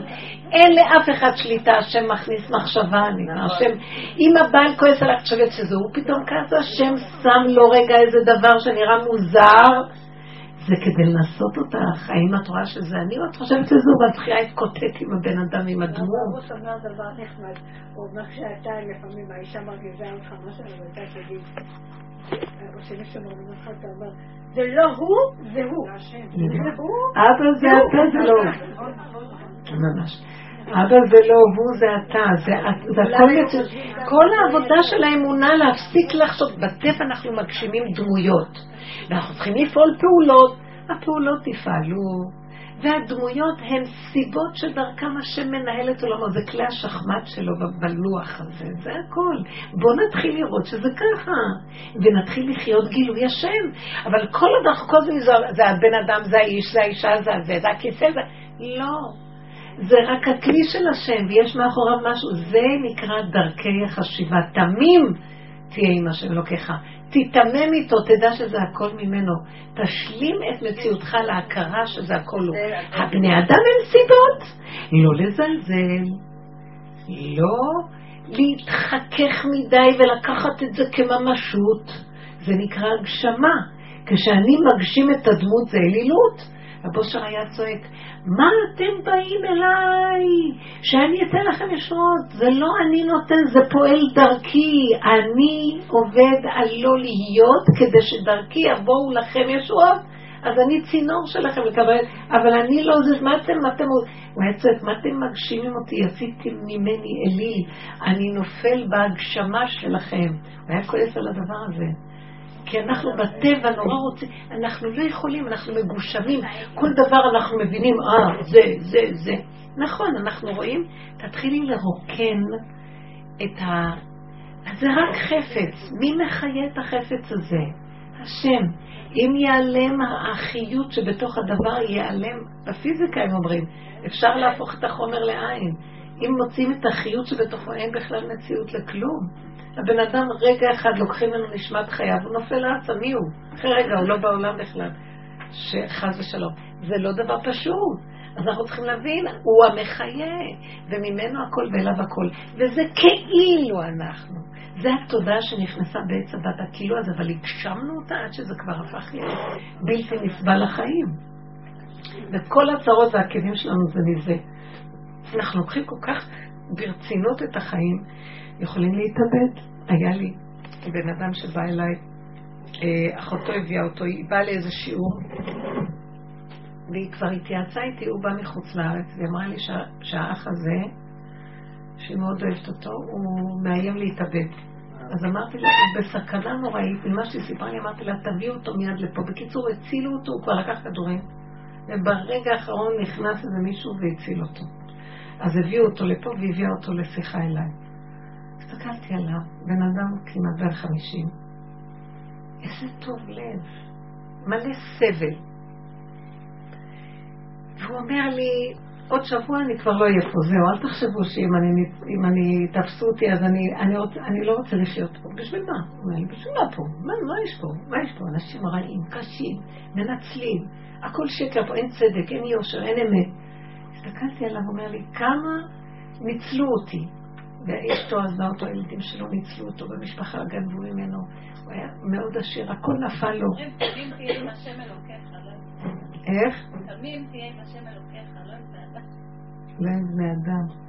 אין לאף אחד שליטה, השם מכניס מחשבה, אני אומר, השם, אם הבעל כועס עליך, תחשבת שזה הוא פתאום כעס, השם שם לו רגע איזה דבר שנראה מוזר. זה כדי לנסות אותך, האם את רואה שזה אני או את חושבת שזה הוא והתחילה התקוטט עם הבן אדם, עם הדמות? רוס אומר דבר נחמד, הוא אומר שאתה לפעמים האישה מרגיזה אותך משהו, אבל אתה תגיד, או שמישהו מרגיז אותך, אתה אומר, זה לא הוא, זה הוא. זה הוא. אבא זה אתה, זה לא הוא. ממש. אבא זה לא הוא, זה אתה, זה, הכל יצא. כל העבודה של האמונה להפסיק לחשוב. בטבע אנחנו מגשימים דמויות. ואנחנו צריכים לפעול פעולות. הפעולות יפעלו, והדמויות הן סיבות שדרכם השם מנהל את עולמו. זה כלי השחמט שלו בלוח הזה, זה הכל. בואו נתחיל לראות שזה ככה, ונתחיל לחיות גילוי השם. אבל כל אנחנו כל זה- זה הבן אדם, זה האיש, זה האישה, זה הזה, זה הכיסא, זה... לא. זה רק הכלי של השם, ויש מאחוריו משהו. זה נקרא דרכי החשיבה. תמים תהיה עם השם אלוקיך. תיתמם איתו, תדע שזה הכל ממנו. תשלים את מציאותך להכרה שזה הכל הוא. הבני אדם הם סיבות. לא לזלזל, לא להתחכך מדי ולקחת את זה כממשות. זה נקרא הגשמה. כשאני מגשים את הדמות זה אלילות. הבושר היה צועק, מה אתם באים אליי? שאני אתן לכם ישועות. זה לא אני נותן, זה פועל דרכי. אני עובד על לא להיות כדי שדרכי יבואו לכם ישועות. אז אני צינור שלכם לקבל, אבל אני לא זה, מה אתם, מה אתם, הוא היה מה אתם מגשימים אותי, עשיתם ממני אליל, אני נופל בהגשמה שלכם. הוא היה כועס על הדבר הזה. כי אנחנו בטבע נורא רוצים, אנחנו לא יכולים, אנחנו מגושמים, כל דבר אנחנו מבינים, אה, זה, זה, זה. נכון, אנחנו רואים, תתחילי לרוקן את ה... זה רק חפץ. מי מחיה את החפץ הזה? השם. אם ייעלם החיות שבתוך הדבר, ייעלם, בפיזיקה הם אומרים, אפשר להפוך את החומר לעין. אם מוצאים את החיות שבתוכו, אין בכלל מציאות לכלום. הבן אדם רגע אחד לוקחים ממנו נשמת חייו, הוא נופל לארצה, מי הוא? אחרי רגע, הוא לא בעולם בכלל. שחס ושלום. זה לא דבר פשוט. אז אנחנו צריכים להבין, הוא המחיה, וממנו הכל ואליו הכל. וזה כאילו אנחנו. זה התודעה שנכנסה בעץ הדת, הכאילו הזה, אבל הגשמנו אותה עד שזה כבר הפך להיות בלתי נסבל לחיים. וכל הצרות והכאבים שלנו זה מזה. אנחנו לוקחים כל כך ברצינות את החיים, יכולים להתאבד. היה לי בן אדם שבא אליי, אה, אחותו הביאה אותו, היא באה לאיזה שיעור, והיא כבר התייעצה איתי, הוא בא מחוץ לארץ, והיא אמרה לי שה, שהאח הזה, שהיא מאוד אוהבת אותו, הוא מאיים להתאבד. אז אמרתי לה, הוא בסכנה נוראית, ממה שהיא סיפרה לי, אמרתי לה, תביאו אותו מיד לפה. בקיצור, הצילו אותו, הוא כבר לקח כדורים, וברגע האחרון נכנס איזה מישהו והציל אותו. אז הביאו אותו לפה והביאה אותו לשיחה אליי. הסתכלתי עליו, בן אדם כמעט בן חמישים. איזה טוב לב, מלא סבל. והוא אומר לי, עוד שבוע אני כבר לא אהיה פה, זהו, אל תחשבו שאם אני, אם אני תפסו אותי אז אני, אני, רוצ, אני לא רוצה לחיות פה. בשביל מה? הוא אומר לי, בשביל מה פה? מה, מה יש פה? מה יש פה? אנשים רעים, קשים, מנצלים, הכל שקר פה, אין צדק, אין יושר, אין אמת. הסתכלתי עליו, הוא אומר לי, כמה ניצלו אותי. ואשתו עזבה אותו, הילדים שלו ניצלו אותו, במשפחה גנבו ממנו. הוא היה מאוד עשיר, הכל נפל לו. איך? תמים תהיה עם השם אלוקיך, לא עם בני אדם. לא עם בני אדם.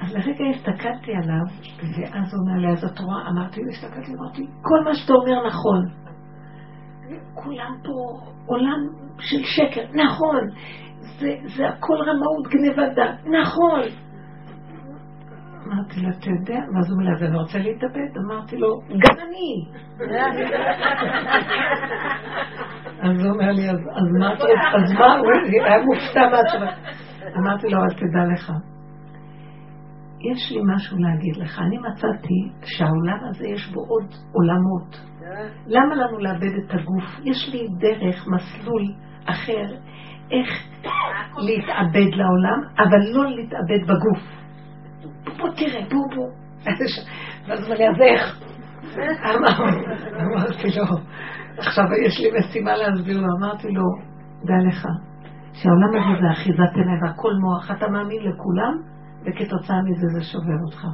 אז לרגע הסתכלתי עליו, ואז הוא אומר לי, אז את רואה, אמרתי, הסתכלתי, אמרתי, כל מה שאתה אומר נכון. כולם פה עולם של שקר, נכון. זה, זה הכל רמאות, גנבת דת, נכון. אמרתי לו, אתה יודע, ואז הוא אומר לי, אז אני רוצה להתאבד? אמרתי לו, גם אני. אז הוא אומר לי, אז מה, אז מה, הוא היה מופתע מהתשובה. אמרתי לו, אבל תדע לך, יש לי משהו להגיד לך. אני מצאתי שהעולם הזה יש בו עוד עולמות. למה לנו לאבד את הגוף? יש לי דרך, מסלול אחר, איך להתאבד לעולם, אבל לא להתאבד בגוף. בוא תראה, בוא בוא. ואז הוא אומר אז איך? אמרתי לו, עכשיו יש לי משימה להסביר לו, אמרתי לו, דע לך, שהעולם הזה זה אחיזת עיני והכל מוח, אתה מאמין לכולם, וכתוצאה מזה זה שובר אותך.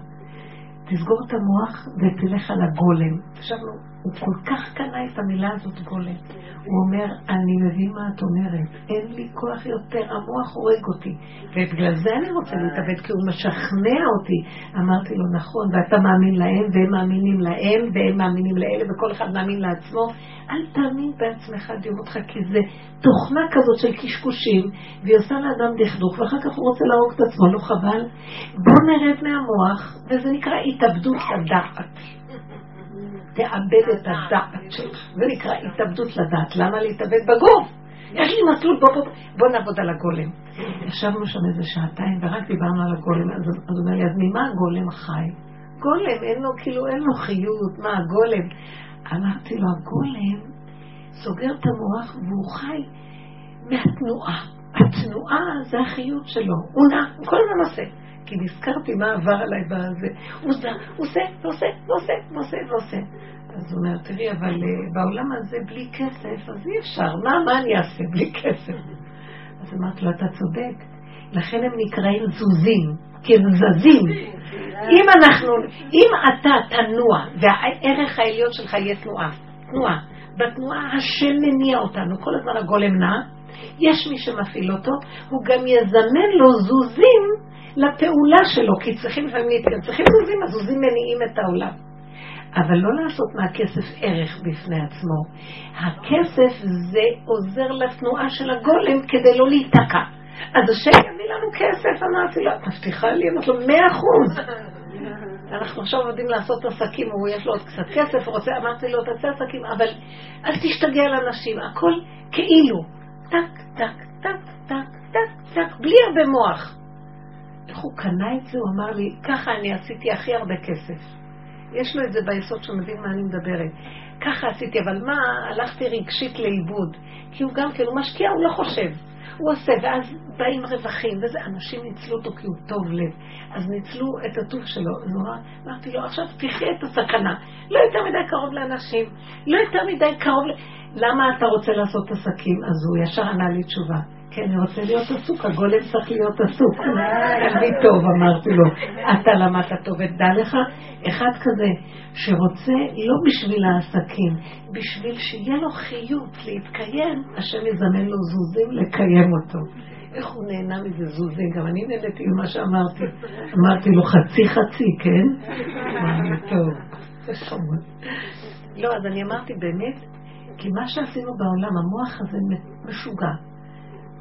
תסגור את המוח ותלך על הגולם. חשבנו, הוא כל כך קנה את המילה הזאת גולם. הוא אומר, אני מבין מה את אומרת, אין לי כוח יותר, המוח הורג אותי. ובגלל זה אני רוצה להתאבד, כי הוא משכנע אותי. אמרתי לו, נכון, ואתה מאמין להם, והם מאמינים להם, והם מאמינים לאלה, וכל אחד מאמין לעצמו. אל תאמין בעצמך דיום אותך, כי זה תוכנה כזאת של קשקושים, והיא עושה לאדם דכדוך, ואחר כך הוא רוצה להרוג את עצמו, לא חבל? בוא נרד מהמוח, וזה נקרא התאבדות לדעת. תאבד את הדעת שלך. זה נקרא התאבדות לדעת. למה להתאבד בגוף? יש לי מסלול, בוא, בוא, בוא נעבוד על הגולם. ישבנו שם איזה שעתיים ורק דיברנו על הגולם, אז הוא אומר לי, אז ממה הגולם חי? גולם, אין לו, כאילו, אין לו חיות, מה הגולם? אמרתי לו, הגולם סוגר את המוח והוא חי מהתנועה. התנועה זה החיות שלו. הוא נע, הוא כל הזמן עושה. כי נזכרתי מה עבר עליי בזה. הוא עושה, ועושה, ועושה, ועושה, ועושה. אז הוא אומר, תראי, אבל uh, בעולם הזה בלי כסף, אז אי אפשר. מה, מה אני אעשה בלי כסף? אז אמרתי לו, אתה צודק. לכן הם נקראים זוזים, כי הם זזים. אם אנחנו, אם אתה תנוע, והערך העליון שלך יהיה תנועה, תנועה, בתנועה השם מניע אותנו, כל הזמן הגולם נע, יש מי שמפעיל אותו, הוא גם יזמן לו זוזים לפעולה שלו, כי צריכים לפעמים להתקדם, צריכים זוזים, הזוזים מניעים את העולם. אבל לא לעשות מהכסף ערך בפני עצמו. הכסף זה עוזר לתנועה של הגולם כדי לא להיתקע. אז השם יביא לנו כסף, אמרתי לו, את מבטיחה לי? אמרתי לו, מאה אחוז. אנחנו עכשיו עובדים לעשות עסקים, הוא יש לו עוד קצת כסף, הוא רוצה, אמרתי לו, תעשה עסקים, אבל אל תשתגע על אנשים, הכל כאילו, טק, טק, טק, טק, טק, טק, בלי הרבה מוח. איך הוא קנה את זה? הוא אמר לי, ככה אני עשיתי הכי הרבה כסף. יש לו את זה ביסוד שהוא מבין מה אני מדברת. ככה עשיתי, אבל מה, הלכתי רגשית לאיבוד. כי הוא גם כן, הוא משקיע, הוא לא חושב. הוא עושה, ואז באים רווחים, וזה, אנשים ניצלו אותו כי הוא טוב לב. אז ניצלו את הטוב שלו. נורא, אמרתי לו, עכשיו תחיה את הסכנה. לא יותר מדי קרוב לאנשים, לא יותר מדי קרוב ל... למה אתה רוצה לעשות עסקים? אז הוא ישר ענה לי תשובה. כן, אני רוצה להיות עסוק, הגולם צריך להיות עסוק. אני טוב, אמרתי לו. אתה למדת טוב, ודע לך, אחד כזה שרוצה לא בשביל העסקים, בשביל שיהיה לו חיות להתקיים, השם יזמן לו זוזים לקיים אותו. איך הוא נהנה מזה זוזים, גם אני נהניתי ממה שאמרתי. אמרתי לו חצי חצי, כן? אמרתי, טוב, זה חמוד. לא, אז אני אמרתי באמת, כי מה שעשינו בעולם, המוח הזה משוגע.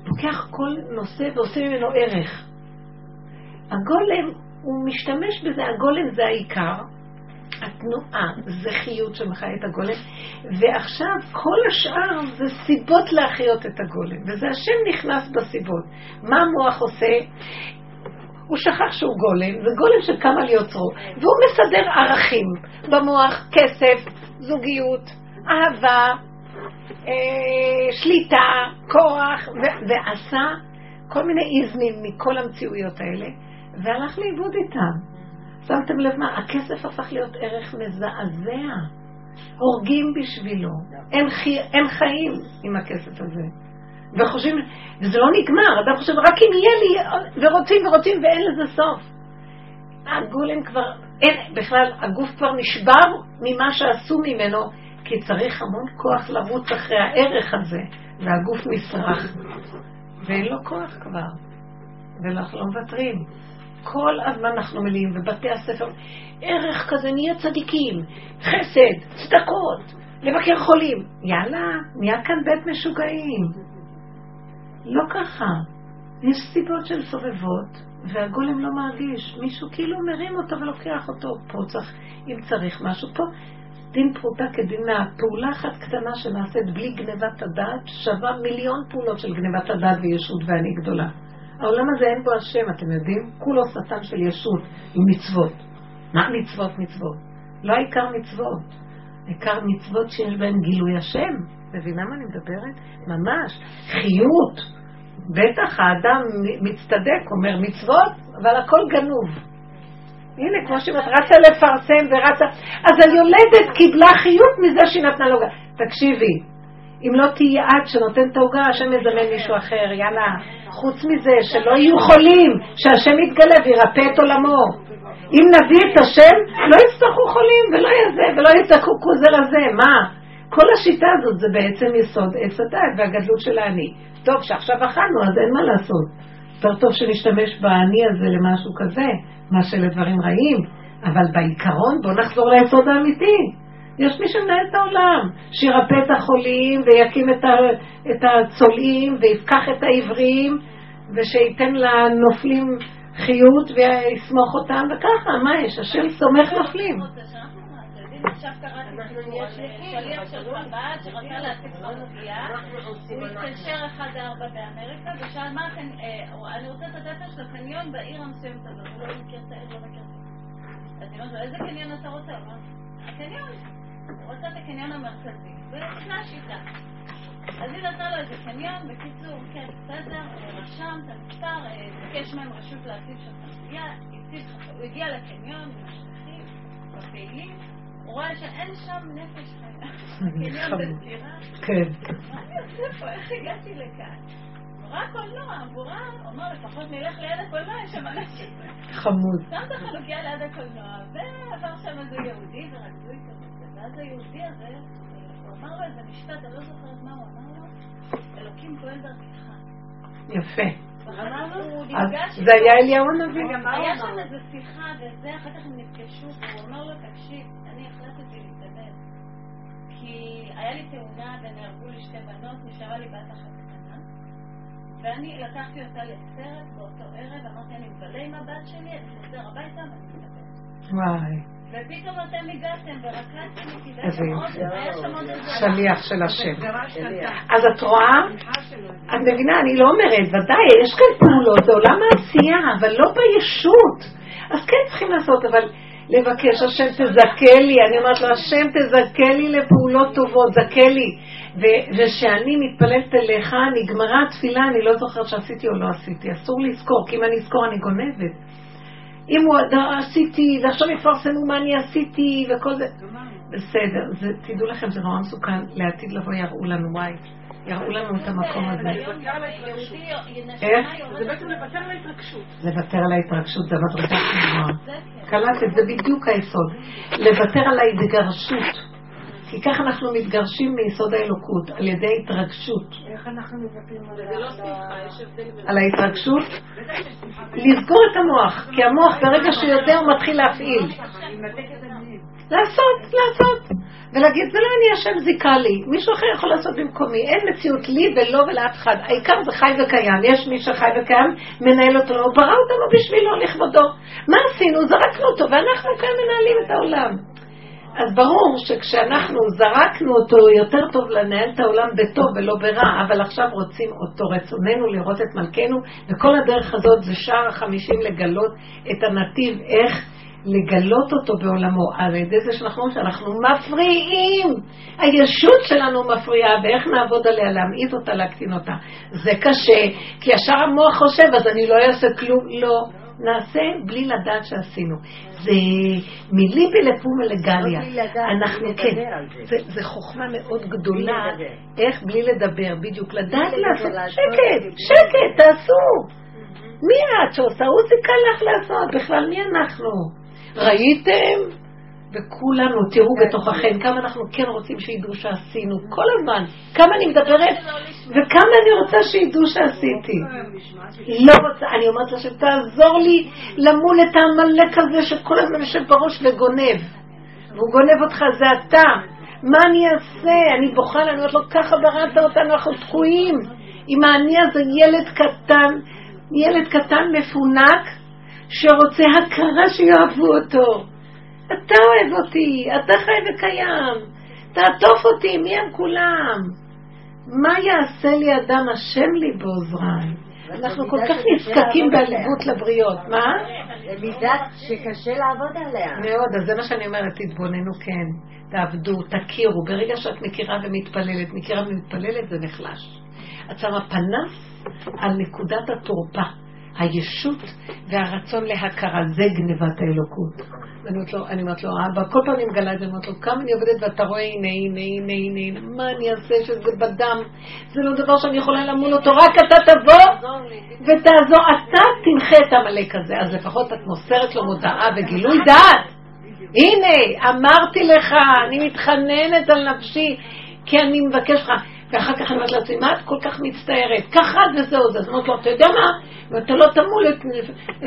לוקח כל נושא ועושה ממנו ערך. הגולם, הוא משתמש בזה, הגולם זה העיקר, התנועה זה חיות שמחיה את הגולם, ועכשיו כל השאר זה סיבות להחיות את הגולם, וזה השם נכנס בסיבות. מה המוח עושה? הוא שכח שהוא גולם, זה גולם שקם על יוצרו, והוא מסדר ערכים במוח, כסף, זוגיות, אהבה, אה, שליטה, כוח, ועשה כל מיני איזמים מכל המציאויות האלה, והלך לאיבוד איתם. שמתם לב מה? הכסף הפך להיות ערך מזעזע. הורגים בשבילו. אין, חי... אין חיים עם הכסף הזה. וחושבים, וזה לא נגמר, אדם חושב, רק אם יהיה לי, ורוצים ורוצים ואין לזה סוף. הגולם כבר, אין, בכלל, הגוף כבר נשבר ממה שעשו ממנו, כי צריך המון כוח לרוץ אחרי הערך הזה, והגוף נשרח. ואין לו כוח כבר, ואנחנו לא מוותרים. כל הזמן אנחנו מלאים, ובתי הספר, ערך כזה, נהיה צדיקים, חסד, צדקות, לבקר חולים. יאללה, נהיה כאן בית משוגעים. לא ככה. יש סיבות של סובבות, והגולם לא מרגיש. מישהו כאילו מרים אותו ולוקח אותו. פה צריך, אם צריך משהו פה, דין פרוטה כדין הפעולה אחת קטנה שנעשית בלי גנבת הדעת שווה מיליון פעולות של גנבת הדעת וישות ואני גדולה. העולם הזה אין בו השם, אתם יודעים? כולו שטן של ישות עם מצוות. מה מצוות מצוות? לא העיקר מצוות. העיקר מצוות שיש בהן גילוי השם. מבינה מה אני מדברת? ממש. חיות. בטח האדם מצטדק, אומר מצוות, אבל הכל גנוב. הנה, כמו שאת רצה לפרסם ורצה... אז היולדת קיבלה חיות מזה שהיא נתנה לו... תקשיבי, אם לא תהיי את שנותנת את העוגה, השם יזמן מישהו אחר, יאללה. חוץ מזה, שלא יהיו חולים, שהשם יתגלה וירפא את עולמו. אם נביא את השם, לא יצטרכו חולים ולא יהיה זה, ולא יצטרכו זה לזה, מה? כל השיטה הזאת זה בעצם יסוד עץ הדת והגדלות של האני. טוב, שעכשיו אכלנו, אז אין מה לעשות. יותר טוב שנשתמש באני הזה למשהו כזה, מאשר לדברים רעים, אבל בעיקרון בואו נחזור ליסוד האמיתי. יש מי שמנהל את העולם, שירפא את החולים ויקים את הצולעים ויפקח את העבריים ושייתן לנופלים חיות ויסמוך אותם וככה, מה יש? השם סומך נופלים. עכשיו קראתי על שליח של חב"ד שרצה להציג חנוכיה, הוא התקשר אחד ארבע באמריקה ושאל מה אתם, אני רוצה את הדאטה של הקניון בעיר המסוימת הזאת, הוא לא מכיר את העיר, לא מכיר את העיר. אז אני אומרת לו, איזה קניון אתה רוצה? הוא אומר, הקניון. הוא רוצה את הקניון המרכזי, ונתנה שיטה. אז היא נתנה לו איזה קניון, בקיצור, כן, בסדר, רשם את המספר, ביקש מהם רשות להציב שם חנוכיה, הוא הגיע לקניון, עם השטחים, בפעילים, רואה שאין שם נפש חיה. הקניון בסגירה. כן. מה אני עושה פה? איך הגעתי לכאן? נורא קולנוע, עבורה, אומר לפחות נלך ליד הקולנוע, יש שם אנשים. חמוד. שם את החנוכיה ליד הקולנוע, ועבר שם איזה יהודי ורקדו איתו. ואז היהודי הזה, הוא אמר לו איזה משפט, אני לא זוכרת מה הוא אמר לו, אלוקים פועל דרכך. יפה. זה היה אליהו הנביא. היה שם איזו שיחה וזה, אחר כך הם נפגשו, והוא אומר לו, תקשיב, אני החלטתי להתאבד. כי היה לי תאונה ונהרגו לי שתי בנות, נשארה לי בת אחת קטנה, ואני לקחתי אותה לסרט באותו ערב, אמרתי, אני מבלה עם הבת שלי, אני חוזר הביתה ואני מתאבד. וואי, ופתאום אתם הגעתם ורקדתם. שליח של השם. אז את רואה? את מבינה, אני לא אומרת, ודאי, יש כאן פעולות, זה עולם העשייה, אבל לא בישות. אז כן צריכים לעשות, אבל לבקש, השם תזכה לי, אני אומרת לו, השם תזכה לי לפעולות טובות, זכה לי. ו- ושאני מתפללת אליך, נגמרה התפילה, אני לא זוכרת שעשיתי או לא עשיתי. אסור לזכור, כי אם אני אזכור אני גונבת. אם הוא לא, עשיתי, ועכשיו יפרסמו מה אני עשיתי, וכל זה. בסדר, זה, תדעו לכם, זה נורא מסוכן. לעתיד לבוא יראו לנו, וואי, יראו לנו את המקום הזה. איך? זה בעצם לוותר על ההתרגשות. לוותר על ההתרגשות, זה מדרגה גבוהה. זה כן. קלטת, זה בדיוק היסוד. לוותר על ההתגרשות. כי ככה אנחנו מתגרשים מיסוד האלוקות, על ידי התרגשות. איך אנחנו מבטלים על זה לא ההתרגשות, לסגור את המוח, כי המוח ברגע שהוא יודע הוא מתחיל להפעיל. לעשות, לעשות. ולהגיד, זה לא אני, השם זיכה לי, מישהו אחר יכול לעשות במקומי, אין מציאות לי ולא ולאף אחד, העיקר זה חי וקיים, יש מי שחי וקיים, מנהל אותו, הוא ברא אותנו בשבילו, לכבודו. מה עשינו? זרקנו אותו, ואנחנו כאן מנהלים את העולם. אז ברור שכשאנחנו זרקנו אותו, יותר טוב לנהל את העולם בטוב ולא ברע, אבל עכשיו רוצים אותו, רצוננו לראות את מלכנו, וכל הדרך הזאת זה שער החמישים לגלות את הנתיב, איך לגלות אותו בעולמו, על ידי זה שאנחנו אומרים שאנחנו מפריעים, הישות שלנו מפריעה, ואיך נעבוד עליה, להמעיט אותה, להקטין אותה. זה קשה, כי ישר המוח חושב, אז אני לא אעשה כלום, לא. נעשה בלי לדעת שעשינו. זה מליבי לפומה לגליה. לא אנחנו, כן, זה. חוכמה מאוד גדולה. איך בלי לדבר, בדיוק, לדעת לעשות, שקט, שקט, תעשו. מי את שעושה? הוא זה קל לך לעשות, בכלל מי אנחנו? ראיתם? וכולנו, תראו בתוככם כמה אנחנו כן רוצים שידעו שעשינו, כל הזמן, כמה אני מדברת וכמה אני רוצה שידעו שעשיתי. לא רוצה, אני אומרת לשם, תעזור לי למול את העמלק הזה שכל הזמן יושב בראש וגונב. והוא גונב אותך, זה אתה. מה אני אעשה? אני בוכה, אני אומרת לו, ככה בראת אותנו, אנחנו תקועים. עם האני הזה ילד קטן, ילד קטן מפונק, שרוצה הכרה שיאהבו אותו. אתה אוהב אותי, אתה חי וקיים. תעטוף אותי, מי הם כולם? מה יעשה לי אדם השם לי בעוזריי? אנחנו כל כך נזקקים בעליבות לבריות. מה? זה מידה שקשה לעבוד עליה. מאוד, אז זה מה שאני אומרת, תתבוננו כן, תעבדו, תכירו, ברגע שאת מכירה ומתפללת, מכירה ומתפללת זה נחלש. את שמה פנס על נקודת התורפה, הישות והרצון להכרה, זה גנבת האלוקות. אני אומרת לו, אבא, כל פעם אני מגלה את זה, אני אומרת לו, כמה אני עובדת ואתה רואה, הנה, הנה, הנה, הנה, מה אני אעשה שזה בדם? זה לא דבר שאני יכולה למול אותו, רק אתה תבוא ותעזור, אתה תמחה את עמלק הזה, אז לפחות את מוסרת לו מודעה וגילוי דעת. הנה, אמרתי לך, אני מתחננת על נפשי, כי אני מבקש לך. ואחר כך אני אומרת לעצמי, מה את כל כך מצטערת? ככה וזהו זה. אז אומרת לו, אתה יודע מה? ואתה לא תמול את,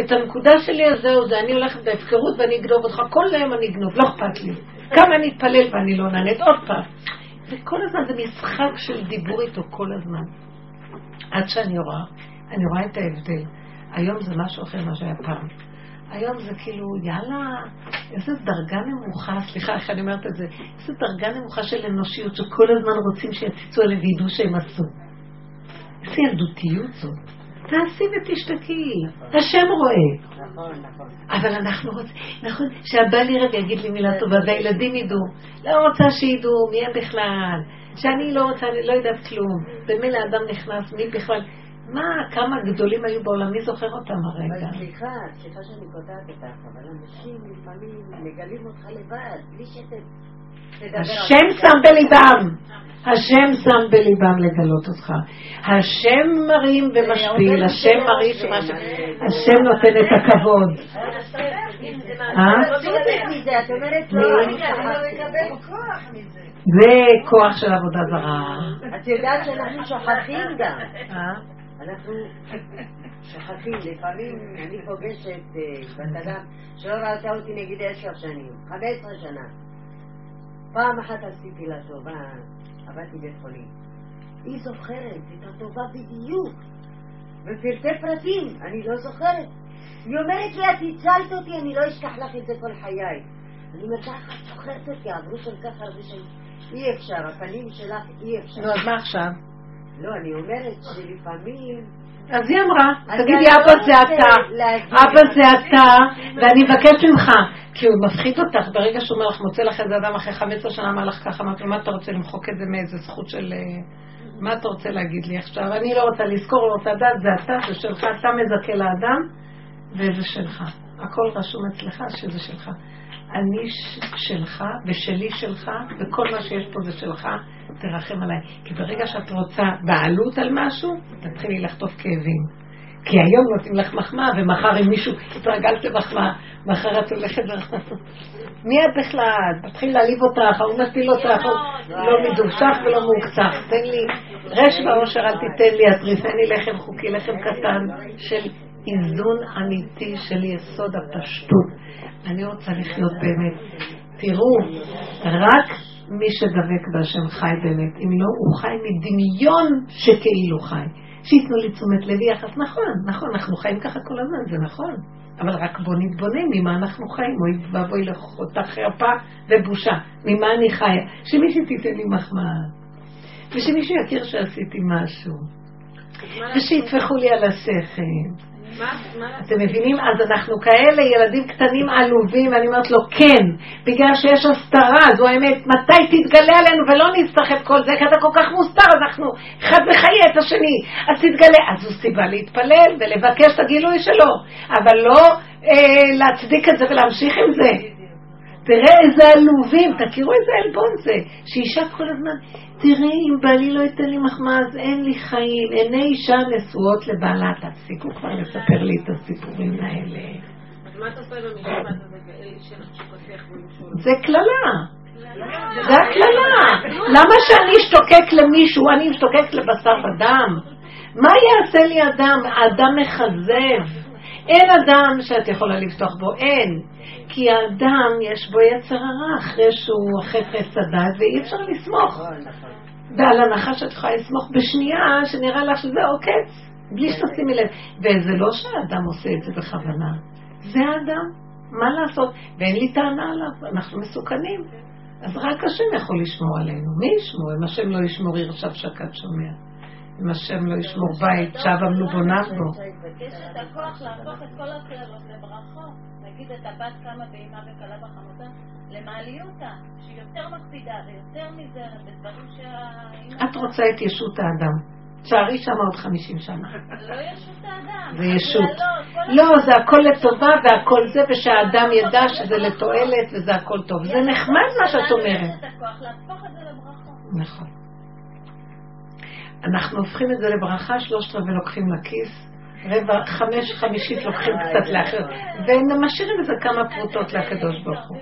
את הנקודה שלי, אז זהו זה. אני הולכת בהפקרות ואני אגנוב אותך. כל היום אני אגנוב, לא אכפת לי. כמה אני אתפלל ואני לא נענית עוד פעם. וכל הזמן זה משחק של דיבור איתו כל הזמן. עד שאני רואה, אני רואה את ההבדל. היום זה משהו אחר ממה שהיה פעם. היום זה כאילו, יאללה, איזה דרגה נמוכה, סליחה איך אני אומרת את זה, איזה דרגה נמוכה של אנושיות שכל הזמן רוצים שיציצו עליהם וידעו שהם עשו. איזה ילדותיות זאת. תעשי ותשתקי, השם רואה. נכון, נכון. אבל אנחנו רוצים, נכון, שהבעל ירד ויגיד לי מילה טובה והילדים ידעו. לא רוצה שידעו מי הם בכלל, שאני לא רוצה, אני לא יודעת כלום. במילא האדם נכנס, מי בכלל, מה, כמה גדולים היו בעולם, מי זוכר אותם הרגע? אבל סליחה, סליחה שאני קוטעת אותך, אבל אנשים לפעמים מגלים אותך לבד, בלי שתדבר על השם. שם בליבם, השם שם בליבם לגלות אותך. השם מרים ומשפיל, השם מרים ומשפיל, השם נותן את הכבוד. אה? זה כוח של עבודה זרה. את יודעת שאנחנו שוכחים גם. אנחנו שוכחים, לפעמים אני פוגשת אה, בת אדם שלא ראתה אותי נגיד עשר שנים, חמש עשרה שנה. פעם אחת עשיתי לה טובה, עבדתי בית חולים. היא זוכרת את הטובה בדיוק, בפרטי פרטים, אני לא זוכרת. היא אומרת לי, את הצלת אותי, אני לא אשכח לך את זה כל חיי. אני אומרת, ככה את זוכרת אותי, עברו כל כך הרבה שנים. אי אפשר, הפנים שלך אי אפשר. נו, אז מה עכשיו? לא, אני אומרת שלפעמים... אז היא אמרה, תגידי, לא אבא זה אתה. אבא זה אתה, ואני מבקש ממך, כי הוא מפחיד אותך, ברגע שהוא אומר לך, מוצא לך איזה אדם אחרי 15 שנה, אמר לך ככה, אמרתי לו, מה אתה רוצה למחוק את זה מאיזה זכות של... אה, מה אתה רוצה להגיד לי עכשיו? אני לא רוצה לזכור, לא רוצה לדעת, זה אתה, זה שלך, אתה מזכה לאדם, וזה שלך. הכל רשום אצלך שזה שלך. אני שלך, ושלי שלך, וכל מה שיש פה זה שלך, תרחם עליי. כי ברגע שאת רוצה בעלות על משהו, תתחילי לחטוף כאבים. כי היום נותנים לך מחמאה, ומחר אם מישהו התרגלת למחמאה, מחר את הולכת ו... מי את בכלל? תתחיל להעליב אותך, ההוא מפיל אותך, לא מדובשך ולא מעוקצך. תן לי, רש ועושר אל תיתן לי, הטריפני לחם חוקי, לחם קטן של איזון אמיתי של יסוד הפשטות. אני רוצה לחיות באמת. תראו, רק מי שדבק בהשם חי באמת. אם לא, הוא חי מדמיון שכאילו חי. שייתנו לי תשומת לב יחס. נכון, נכון, אנחנו חיים ככה כל הזמן, זה נכון. אבל רק בוא נתבונן ממה אנחנו חיים. אוי ואבוי לחותה חרפה ובושה. ממה אני חיה? שמישהו תיתן לי מחמאה. ושמישהו יכיר שעשיתי משהו. ושיטפחו לי על השכל. אתם מבינים? אז אנחנו כאלה ילדים קטנים עלובים, ואני אומרת לו, כן, בגלל שיש הסתרה, זו האמת, מתי תתגלה עלינו ולא נסתחף כל זה, כי אתה כל כך מוסתר, אנחנו אחד מחיה את השני, אז תתגלה. אז זו סיבה להתפלל ולבקש את הגילוי שלו, אבל לא אה, להצדיק את זה ולהמשיך עם זה. תראה איזה עלובים, תכירו איזה עלבון זה, שאישה כל הזמן, תראי אם בעלי לא ייתן לי מחמאה אז אין לי חיים, עיני אישה נשואות לבעלה, תפסיקו כבר לספר לי את הסיפורים האלה. אז מה אתה עושה עם המשפט הזה שכותך זה קללה. זה הקללה. למה שאני אשתוקק למישהו, אני אשתוקק לבשר ודם? מה יעשה לי אדם? האדם מכזב. אין אדם שאת יכולה לפתוח בו, אין. כי האדם יש בו יצר הרע אחרי שהוא אחרי חץ הדת ואי אפשר לסמוך. ועל הנחה שאת יכולה לסמוך בשנייה שנראה לך שזה עוקץ, בלי שתשימי לב. וזה לא שהאדם עושה את זה בכוונה, זה האדם. מה לעשות? ואין לי טענה עליו, אנחנו מסוכנים. אז רק השם יכול לשמור עלינו. מי ישמור? אם השם לא ישמור ירשב שקד שומע. אם השם לא ישמור בית, שב עמלו בוניו בו. יש את הכוח להפוך את כל הקללות לברכות. נגיד את הבת קמה באימה וכלה בחמותה, למעליותה, שהיא יותר מקפידה ויותר נזהרת בדברים שהאימא... את רוצה את ישות האדם. תשארי שם עוד חמישים שנה. לא ישות האדם. זה ישות. לא, זה הכל לטובה והכל זה, ושהאדם ידע שזה לתועלת וזה הכל טוב. זה נחמד מה שאת אומרת. זה. נכון. אנחנו הופכים את זה לברכה, שלושת רבעי לוקחים לכיס, רבע, חמש, חמישית לוקחים קצת לאחר, ומשאירים איזה כמה פרוטות לקדוש ברוך הוא.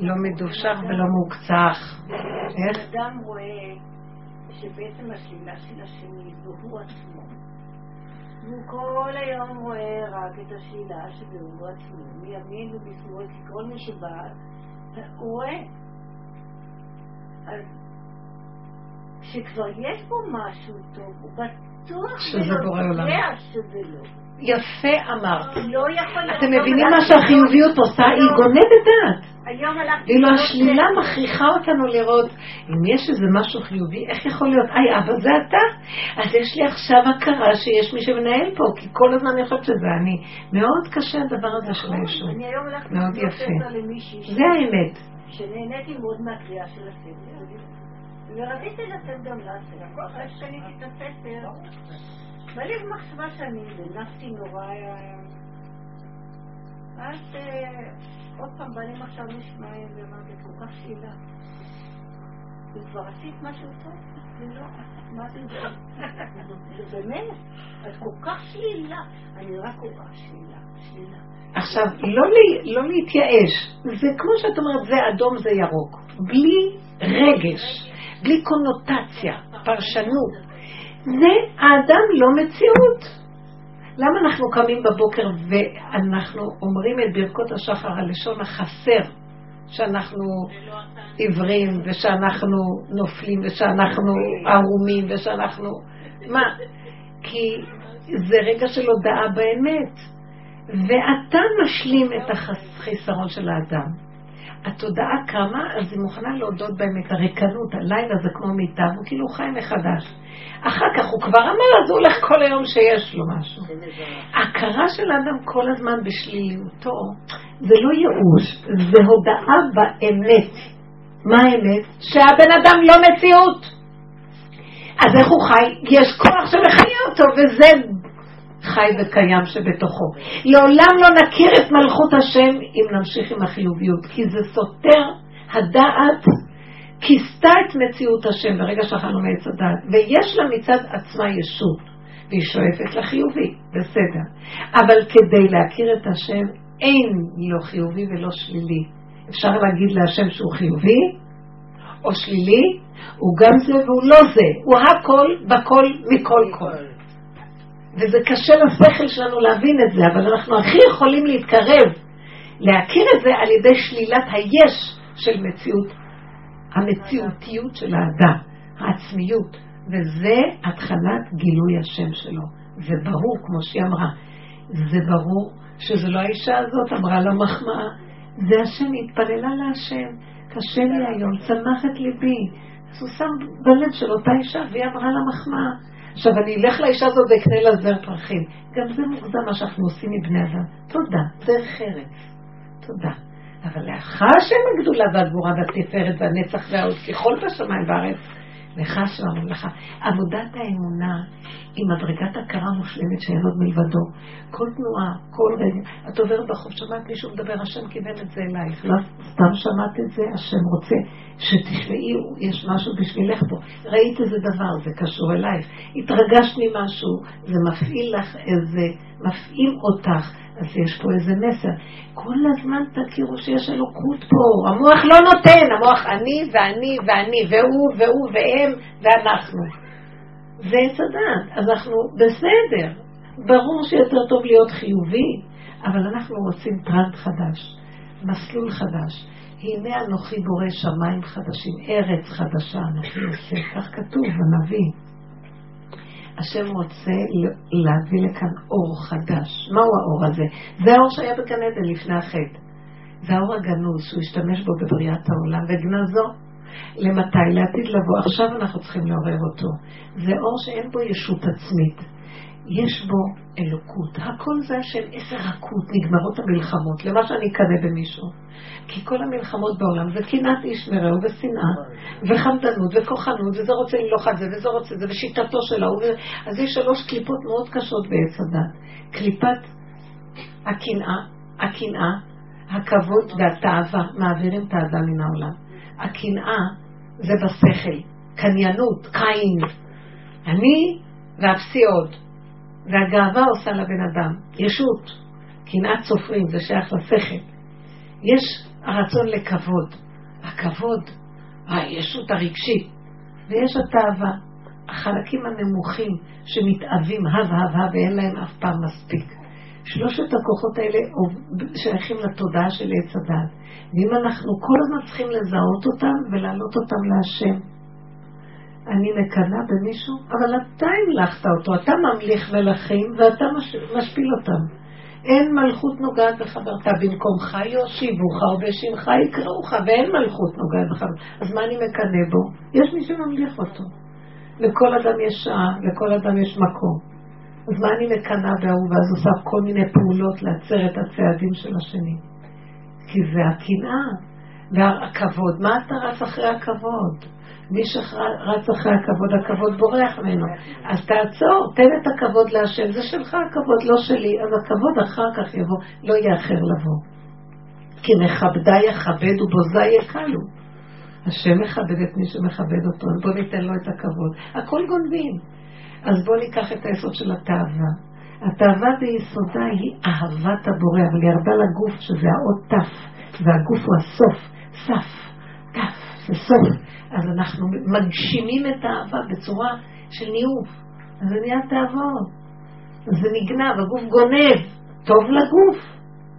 לא מדובשך ולא מעוקצך. איך? אדם רואה שבעצם השלילה של השני זו הוא עצמו. והוא כל היום רואה רק את השלילה הוא עצמו, מימין ומשמאל, כי כל מי שבא, הוא רואה. אז כשכבר יש בו משהו טוב, הוא בטוח שזה בורא עולם. שזה לא. יפה אמרת. לא יכול להיות... אתם מבינים מה שהחיוביות עושה? היא גונבת דעת. ואילו השלילה. מכריחה אותנו לראות, אם יש איזה משהו חיובי, איך יכול להיות? היי, אבא זה אתה? אז יש לי עכשיו הכרה שיש מי שמנהל פה, כי כל הזמן אני חושבת שזה אני. מאוד קשה הדבר הזה של הישות. אני היום הלכתי מאוד יפה. למישהי זה האמת. שנהניתי מאוד מהקריאה של הספר. ורציתי לתת גם לה. אחרי שקניתי את הספר, בא לי מחשבה שאני נאנסתי נורא... אה, אז אה, עוד פעם בא לי עכשיו משמיים ואמרתי, את כל כך שלילה. אם כבר עשית משהו טוב, זה לא, מה זה זה? זה באמת, את כל כך שלילה. אני רק כך שלילה, שלילה. עכשיו, לא, לי, לא להתייאש. זה כמו שאת אומרת, זה אדום, זה ירוק. בלי רגש, בלי קונוטציה, פרשנות. זה האדם לא מציאות. למה אנחנו קמים בבוקר ואנחנו אומרים את ברכות השחר, הלשון החסר, שאנחנו עיוורים ושאנחנו נופלים ושאנחנו ערומים ושאנחנו... מה? כי זה רגע של הודעה באמת. ואתה משלים את החיסרון של האדם. התודעה קמה, אז היא מוכנה להודות באמת, הריקנות, הלילה זה כמו מיטה, הוא כאילו חי מחדש. אחר כך הוא כבר אמר, אז הוא הולך כל היום שיש לו משהו. ההכרה של האדם כל הזמן בשליליותו, זה לא ייאוש, זה הודעה באמת. מה האמת? שהבן אדם לא מציאות. אז איך הוא חי? יש כוח שמחיה אותו, וזה חי וקיים שבתוכו. לעולם לא נכיר את מלכות השם אם נמשיך עם החיוביות, כי זה סותר הדעת כיסתה את מציאות השם ברגע שאכלנו מעץ הדעת, ויש לה מצד עצמה ישות, והיא שואפת לחיובי, בסדר. אבל כדי להכיר את השם אין לא חיובי ולא שלילי. אפשר להגיד להשם שהוא חיובי או שלילי, הוא גם זה והוא לא זה, הוא הכל בכל מכל כל. וזה קשה לשכל שלנו להבין את זה, אבל אנחנו הכי יכולים להתקרב, להכיר את זה על ידי שלילת היש של מציאות, המציאותיות של האדם, העצמיות, וזה התחלת גילוי השם שלו. זה ברור, כמו שהיא אמרה, זה ברור שזה לא האישה הזאת אמרה לה מחמאה, זה השם, היא התפללה להשם, קשה לי היום, צמח את ליבי. אז הוא שם בלב של אותה אישה, והיא אמרה לה מחמאה. עכשיו אני אלך לאישה הזאת ואקנה לה זר פרחים. גם זה מוגזם מה שאנחנו עושים מבני אדם. תודה, דרך ארץ. תודה. אבל לאחר שהם הגדולה והגבורה והתפארת והנצח והעוד ככל בשמיים בארץ, לך של הממלכה. עבודת האמונה היא מדרגת הכרה מושלמת שאין עוד מלבדו. כל תנועה, כל רגע, את עוברת בחוף, שמעת מישהו מדבר, השם כיוון את זה אלייך. לא סתם שמעת את זה, השם רוצה שתשמעי, יש משהו בשבילך פה. ראית איזה דבר, זה קשור אלייך. התרגשת ממשהו, זה מפעיל לך איזה, מפעיל אותך. אז יש פה איזה מסר. כל הזמן תכירו שיש אלוקות פה. המוח לא נותן, המוח אני ואני ואני, והוא והוא והם ואנחנו. זה עץ הדעת. אז אנחנו בסדר. ברור שיותר טוב להיות חיובי, אבל אנחנו רוצים טרנד חדש, מסלול חדש. הנה אנוכי בורא שמיים חדשים, ארץ חדשה אנוכי עושה, כך כתוב בנביא. השם רוצה להביא לכאן אור חדש. מהו האור הזה? זה האור שהיה בגן עדן לפני החטא. זה האור הגנוז שהוא השתמש בו בבריאת העולם וגנזו. למתי? לעתיד לבוא. עכשיו אנחנו צריכים לעורר אותו. זה אור שאין בו ישות עצמית. יש בו אלוקות. הכל זה השם עשר רכות, נגמרות המלחמות. למה שאני אקנא במישהו? כי כל המלחמות בעולם זה קנאת איש מרעהו ושנאה, וחמדנות וכוחנות, וזה רוצה למלוך על זה, וזה רוצה זה, ושיטתו של ההוא. אז יש שלוש קליפות מאוד קשות בעץ הדת. קליפת הקנאה, הקנאה, הכבוד והתאווה מעבירים את האדם מן העולם. הקנאה זה בשכל, קניינות, קין. אני ואפסי עוד. והגאווה עושה לבן אדם, ישות, קנאת סופרים, זה שייך לשכל. יש הרצון לכבוד, הכבוד, הישות הרגשית, ויש התאווה, החלקים הנמוכים שמתאווים הב הב הב ואין להם אף פעם מספיק. שלושת הכוחות האלה שייכים לתודעה של עץ הדת. ואם אנחנו כל הזמן צריכים לזהות אותם ולהעלות אותם להשם. אני מקנאה במישהו, אבל אתה המלכת אותו, אתה ממליך מלכים ואתה משפיל אותם. אין מלכות נוגעת בחברתה, במקומך יושיבוך ובשמך יקראוך, ואין מלכות נוגעת בחברתה. אז מה אני מקנא בו? יש מי שממליך אותו. לכל אדם יש שעה, לכל אדם יש מקום. אז מה אני מקנאה בהוא, ואז עושה כל מיני פעולות לעצר את הצעדים של השני. כי זה הקנאה והכבוד. מה אתה רץ אחרי הכבוד? מי שרץ אחרי הכבוד, הכבוד בורח ממנו. אז תעצור, תן את הכבוד להשם, זה שלך הכבוד, לא שלי, אז הכבוד אחר כך יבוא, לא יאחר לבוא. כי מכבדה יכבד ובוזה יקלו. השם מכבד את מי שמכבד אותו, אז בוא ניתן לו את הכבוד. הכל גונבים. אז בוא ניקח את היסוד של התאווה. התאווה ביסודה היא אהבת הבורא, אבל היא ירדה לגוף שזה האות תף, והגוף הוא הסוף, סף, תף, זה סוף. אז אנחנו מגשימים את האהבה בצורה של ניאוף. זה נהיה תאוות. זה נגנב, הגוף גונב. טוב לגוף.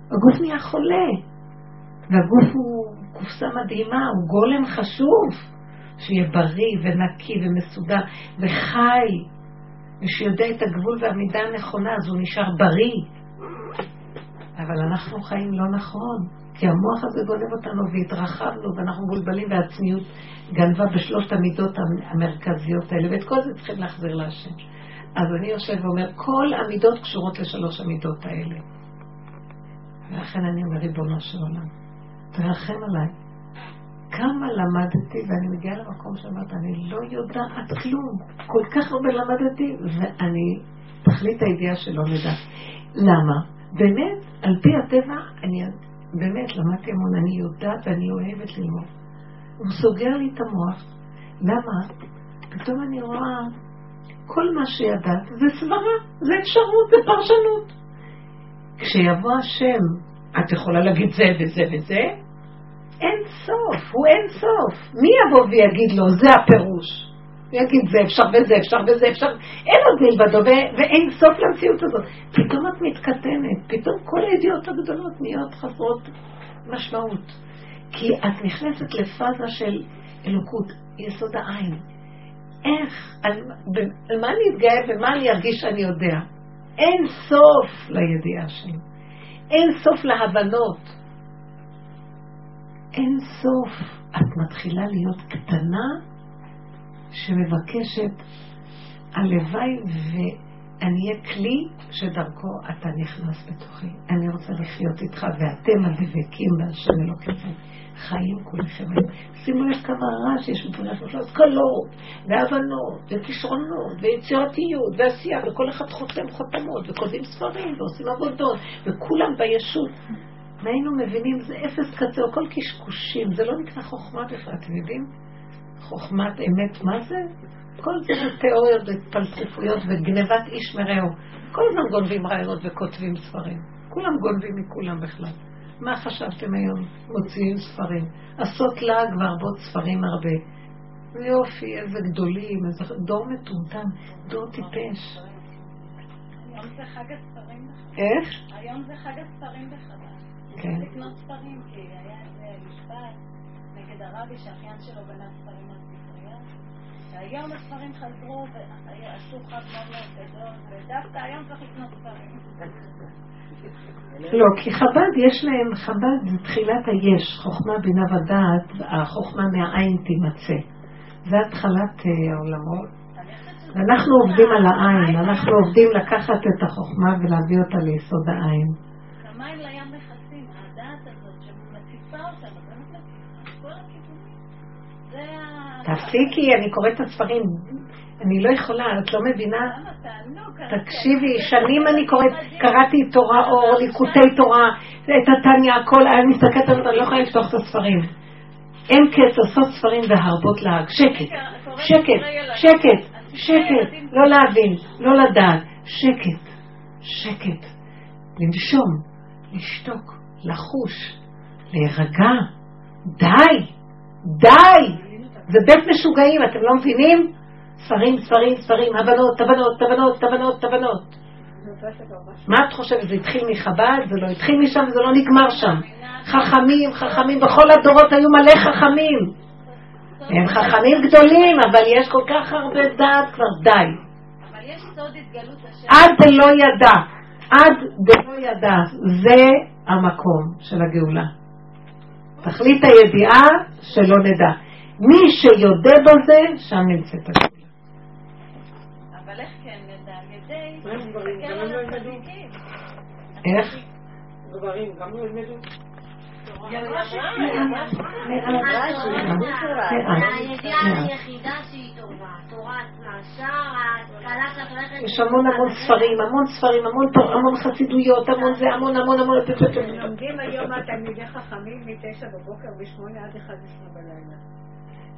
הגוף נהיה חולה. והגוף הוא קופסה מדהימה, הוא גולם חשוב. שיהיה בריא ונקי ומסודר וחי. ושיודע את הגבול והמידה הנכונה, אז הוא נשאר בריא. אבל אנחנו חיים לא נכון, כי המוח הזה גונב אותנו והתרחבנו ואנחנו מבולבלים והעצמיות גנבה בשלושת המידות המרכזיות האלה, ואת כל זה צריכים להחזיר להשם. אז אני יושב ואומר, כל המידות קשורות לשלוש המידות האלה. ולכן אני אומר, ריבונו של עולם, תרחם עליי. כמה למדתי, ואני מגיעה למקום שאמרת, אני לא יודעת כלום. כל כך הרבה למדתי, ואני, תכלית הידיעה שלא נדע. למה? באמת, על פי הטבע, אני באמת למדתי המון, אני יודעת ואני אוהבת ללמוד. הוא סוגר לי את המוח. למה? פתאום אני רואה, כל מה שידעת זה סברה, זה אפשרות, זה פרשנות. כשיבוא השם, את יכולה להגיד זה וזה וזה, אין סוף, הוא אין סוף. מי יבוא ויגיד לו, זה הפירוש? יגיד, זה אפשר וזה אפשר וזה אפשר, אין עוד מלבדו, ואין סוף למציאות הזאת. פתאום את מתקטנת, פתאום כל הידיעות הגדולות נהיות חסרות משמעות. כי את נכנסת לפאזה של אלוקות, יסוד העין. איך, על, על מה אני אתגאה ומה אני ארגיש שאני יודע? אין סוף לידיעה שלי. אין סוף להבנות. אין סוף. את מתחילה להיות קטנה שמבקשת, הלוואי ואני אהיה כלי שדרכו אתה נכנס בתוכי. אני רוצה לחיות איתך ואתם הדבקים בהשם אלוקיכם. חיים כולכם שימו לב כמה רעש יש מבחינת השכלות, והבנות, וכישרונות, ויצירתיות, ועשייה, וכל אחד חותם חותמות, וכותבים ספרים, ועושים עבודות, וכולם בישות. אם היינו מבינים, זה אפס קצה, הכל קשקושים, זה לא נקרא חוכמה בכלל, אתם יודעים? חוכמת אמת, מה זה? כל זה תיאוריות ופלספויות וגנבת איש מרעהו. כל הזמן גונבים רעיונות וכותבים ספרים. כולם גונבים מכולם בכלל. מה חשבתם היום? מוציאים ספרים. עשות לעג והרבות ספרים הרבה. יופי, איזה גדולים, איזה דור מטומטם, דור טיפש. היום זה חג הספרים בחדש. איך? היום זה חג הספרים בחדש. כן. לקנות ספרים, כי היה איזה משפט נגד הרבי שהאחיין שלו גנב ספרים על ספרייה. והיום הספרים חזרו ועשו חג מאוד מאוד גדול, ודווקא היום צריך לקנות ספרים. לא, כי חב"ד יש להם, חב"ד זה תחילת היש, חוכמה, בינה ודעת, החוכמה מהעין תימצא. זה התחלת אה, העולמות. ואנחנו עובדים על העין, אנחנו עובדים לקחת את החוכמה ולהביא אותה ליסוד העין. תפסיקי, אני קוראת את הספרים. אני לא יכולה, את לא מבינה? תקשיבי, שנים אני קוראת, קראתי תורה אור, ליקוטי תורה, את התניא, הכל, אני מסתכלת על זה, אני לא יכולה לפתוח את הספרים. אין קץ לעשות ספרים והרבות להג. שקט, שקט, שקט, שקט, לא להבין, לא לדעת, שקט, שקט. לנשום, לשתוק, לחוש, להירגע. די, די. זה בית משוגעים, אתם לא מבינים? ספרים, ספרים, ספרים, הבנות, הבנות, הבנות, הבנות, הבנות. מה את חושבת? זה התחיל מחב"ד? זה לא התחיל משם וזה לא נגמר שם. חכמים, חכמים, בכל הדורות היו מלא חכמים. הם חכמים גדולים, אבל יש כל כך הרבה דעת כבר, די. אבל יש סוד התגלות השם. עד דלא ידע, עד דלא ידע, זה המקום של הגאולה. תכלית הידיעה שלא נדע. מי שיודה בזה, שם נמצאת הגאולה. אבל איך כן נדע? על ידי? להסתכל על לא ילמדו? הצדיקים. איך? גברים, גם לא ילמדו. יש המון המון ספרים, המון ספרים, המון המון חסידויות, המון זה, המון המון המון... לומדים היום התלמידי חכמים מ-9 בבוקר ב-8 עד 11 בלילה.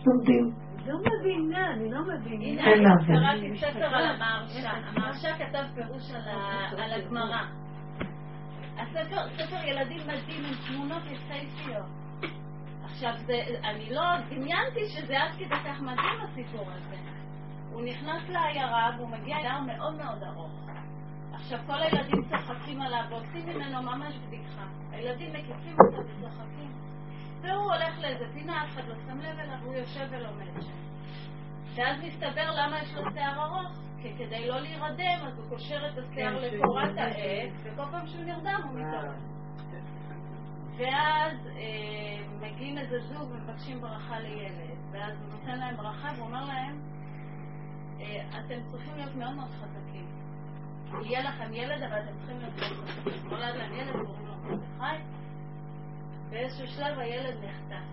לומדים. לא מבינה, אני לא מבינה. הנה, להבין. קראתי ספר על המהרש"א. המהרש"א כתב פירוש על הגמרא. הספר, ספר ילדים מדהים עם תמונות יפהפיות. עכשיו, זה, אני לא דמיינתי שזה עד כדי כך מדהים הסיפור הזה. הוא נכנס לעיירה והוא מגיע ליער מאוד מאוד ארוך. עכשיו כל הילדים צוחקים עליו ועושים ממנו ממש בדיחה. הילדים מקיפים אותו וצוחקים. והוא הולך לאיזה פינה, אף אחד לא שם לב אליו, והוא יושב ולומד שם. ואז מסתבר למה יש לו שיער ארוך, כי כדי לא להירדם, אז הוא קושר את השיער כן, לקורת העץ, וכל פעם שהוא נרדם הוא אה. מתעורר. ואז אה, מגיעים איזה זוג ומבקשים ברכה לילד, ואז הוא נותן להם ברכה ואומר להם, אה, אתם צריכים להיות מאוד מאוד חזקים. יהיה לכם ילד, אבל אתם צריכים להיות מאוד חזקים. נולד להם ילד, קוראים לו מרדכי, באיזשהו שלב הילד נחטף.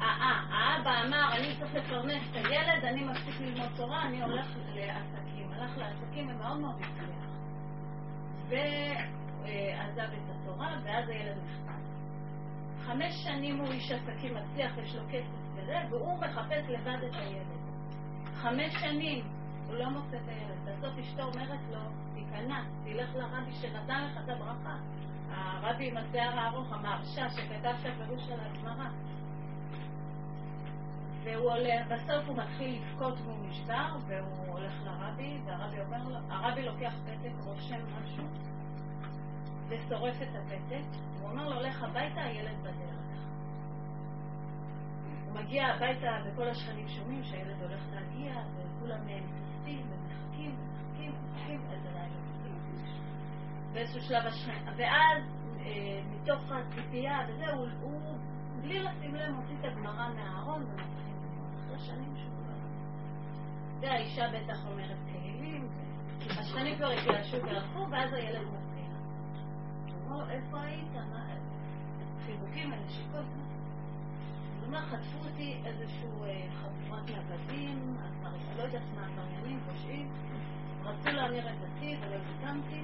אה, אה, האבא אמר, אני צריך לפרנס את הילד, אני מפסיק ללמוד תורה, אני הולך לעסקים. הלך לעסקים ומאוד מאוד הצליח. ועזב את התורה, ואז הילד נחטף. חמש שנים הוא איש עסקים מצליח, יש לו כסף וזה, והוא מחפש לבד את הילד. חמש שנים הוא לא מוצא את הילד. בסוף אשתו אומרת לו, תיכנע, תלך לרבי שנתן לך את הברכה. הרבי עם השיער הארוך, המהרש"א, שכתב את הפירוש של הגמרא. והוא עולה, בסוף הוא מתחיל לבכות והוא נשבר, והוא הולך לרבי, והרבי אומר לו, הרבי לוקח פתק, רושם משהו, ושורף את הפתק, הוא אומר לו, לך הביתה, הילד בדרך. הוא מגיע הביתה וכל השכנים שומעים שהילד הולך להגיע, וכולם מתאספים ומחכים ומחכים ומחכים. באיזשהו שלב השכן, ואז אה, מתוך הציפייה וזה, הוא, הוא בלי לשים לב מוציא את הגמרא מהארון ומתחיל אחרי שנים שהוא לא למד. והאישה בטח אומרת תהילים, השכנים כבר התייאשו והלכו, ואז הילד מופיע. הוא אומר לו, איפה היית? מה- חיבוקים ונשיקות. הוא אומר, חטפו אותי איזשהו אה, חבורת נוודים, לא יודעת מה, עבריינים, פושעים, רצו להמיר את דתי ולא הסכמתי,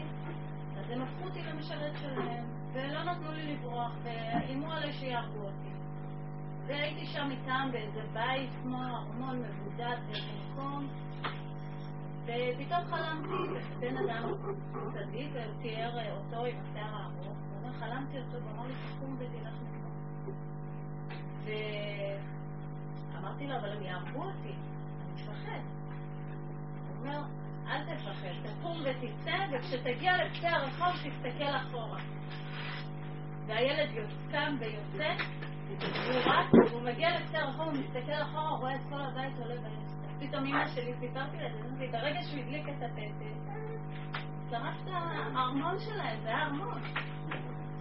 אז הם הפכו אותי למשרת שלהם, ולא נתנו לי לברוח, ואיימו עליי שיהרגו אותי. והייתי שם איתם באיזה בית כמו ארמון מבודד באיזה מקום, ופתאום חלמתי בן אדם צדיק, והוא תיאר אותו עם השיער הארוך, הוא אומר, חלמתי אותו, והוא אמר לי, תקום ותלך מפה. ואמרתי לו, אבל הם יהרגו אותי, אני מפחד. הוא אומר, אל תפחד, תקום ותצא, וכשתגיע לקצה הרחוב תסתכל אחורה. והילד קם ויוצא, והוא רץ, והוא מגיע לקצה הרחוב, הוא מסתכל אחורה, רואה את כל הבית עולה באש. פתאום אמא שלי, סיפרתי לה אמרתי, ברגע שהוא הדליק את הפתק, שרף את הארמון שלהם, זה היה ארמון.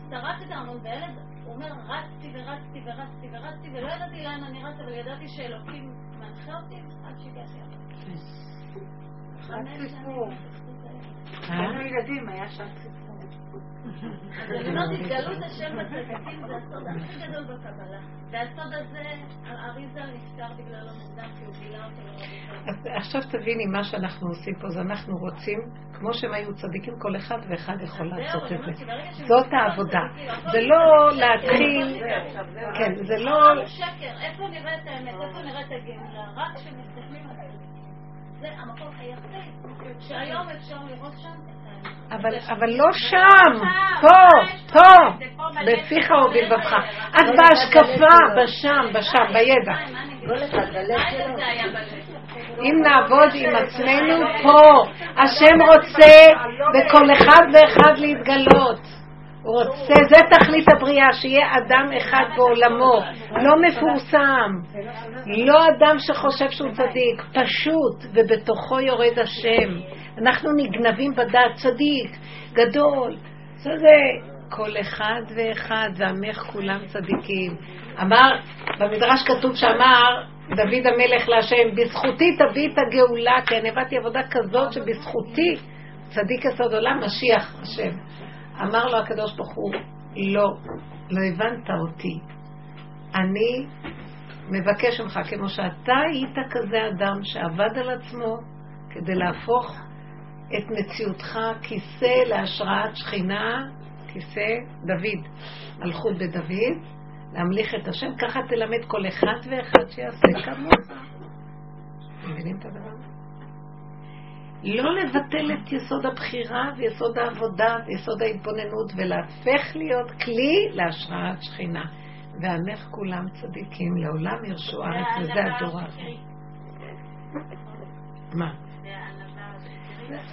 שרף את הארמון, והילד אומר, רצתי ורצתי ורצתי ורצתי, ולא ידעתי לאן אני רץ, אבל ידעתי שאלוקים מנחה אותי עד שהגעתי הביתה. חמש סיפור. שנים. היינו ילדים, היה שם סיפור. אז אני אומרת, התגלות השם בצדיקים זה הסוד הכי גדול בקבלה. והסוד הזה, אריזה נפטר בגללו מוקדם, כי הוא גילה אותו לרבי עכשיו תביני, מה שאנחנו עושים פה, זה אנחנו רוצים, כמו שהם היו צדיקים, כל אחד ואחד יכול לעשות את זה. זאת העבודה. זה לא להתחיל, כן, זה לא... איפה נראית האמת, איפה נראית הגאולה? רק כשמסתכלים על זה. זה המקום היחיד שהיום אפשר לראות שם את האמת. אבל, אבל לא שם, פה, פה, בפיך ובלבבך. את בהשקפה, בשם, בשם, בידע. אם נעבוד עם עצמנו פה, השם רוצה בכל אחד ואחד להתגלות. רוצה, זה תכלית הבריאה, שיהיה אדם אחד בעולמו, לא מפורסם, לא אדם שחושב שהוא צדיק, פשוט, ובתוכו יורד השם. אנחנו נגנבים בדעת, צדיק, גדול, זה כל אחד ואחד, ועמך כולם צדיקים. אמר, במדרש כתוב שאמר דוד המלך להשם, בזכותי תביא את הגאולה, כי אני הבאתי עבודה כזאת שבזכותי צדיק יסוד עולם, משיח השם. אמר לו הקדוש ברוך הוא, לא, לא הבנת אותי. אני מבקש ממך, כמו שאתה היית כזה אדם שעבד על עצמו כדי להפוך את מציאותך כיסא להשראת שכינה, כיסא דוד, מלכות בדוד, להמליך את השם, ככה תלמד כל אחד ואחד שיעשה כמוך. מבינים את הדבר הזה? לא לבטל את יסוד הבחירה ויסוד העבודה ויסוד ההתבוננות ולהפך להיות כלי להשראת שכינה. ועמך כולם צדיקים, לעולם ירשו ארץ, וזה הדור האחר. מה?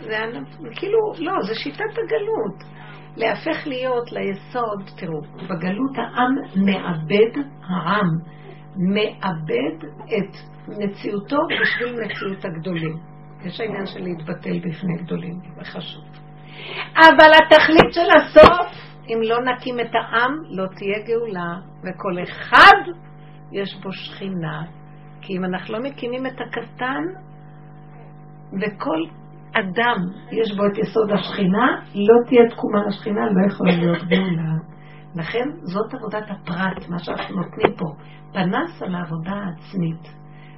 זה כאילו, לא, זה שיטת הגלות. להפך להיות ליסוד, תראו, בגלות העם מאבד, העם מאבד את מציאותו בשביל מציאות הגדולים. יש העניין של להתבטל בפני גדולים, זה חשוב. אבל התכלית של הסוף, אם לא נקים את העם, לא תהיה גאולה, וכל אחד יש בו שכינה. כי אם אנחנו לא מקימים את הקטן, וכל אדם יש בו את יסוד השכינה, לא תהיה תקומה לשכינה, לא יכולה להיות גאולה. לכן זאת עבודת הפרט, מה שאנחנו נותנים פה. פנס על העבודה העצמית,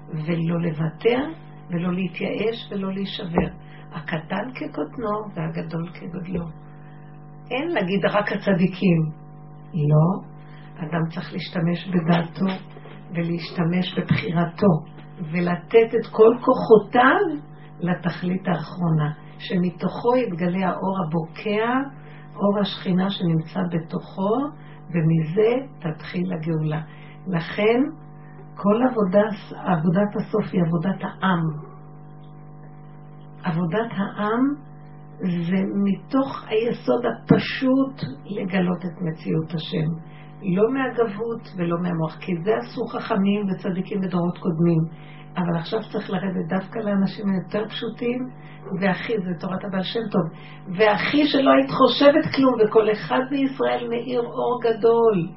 ולא לוותר, ולא להתייאש, ולא להישבר. הקטן כקוטנו והגדול כגודלו. אין להגיד רק הצדיקים. לא. אדם צריך להשתמש בדעתו ולהשתמש בבחירתו ולתת את כל כוחותיו לתכלית האחרונה, שמתוכו יתגלה האור הבוקע, אור השכינה שנמצא בתוכו, ומזה תתחיל הגאולה. לכן, כל עבודה, עבודת הסוף היא עבודת העם. עבודת העם זה מתוך היסוד הפשוט לגלות את מציאות השם. לא מהגבות ולא מהמוח, כי זה עשו חכמים וצדיקים בדורות קודמים. אבל עכשיו צריך לרדת דווקא לאנשים היותר פשוטים, והכי, זה תורת הבעל שם טוב, והכי שלא היית חושבת כלום, וכל אחד מישראל מאיר אור גדול.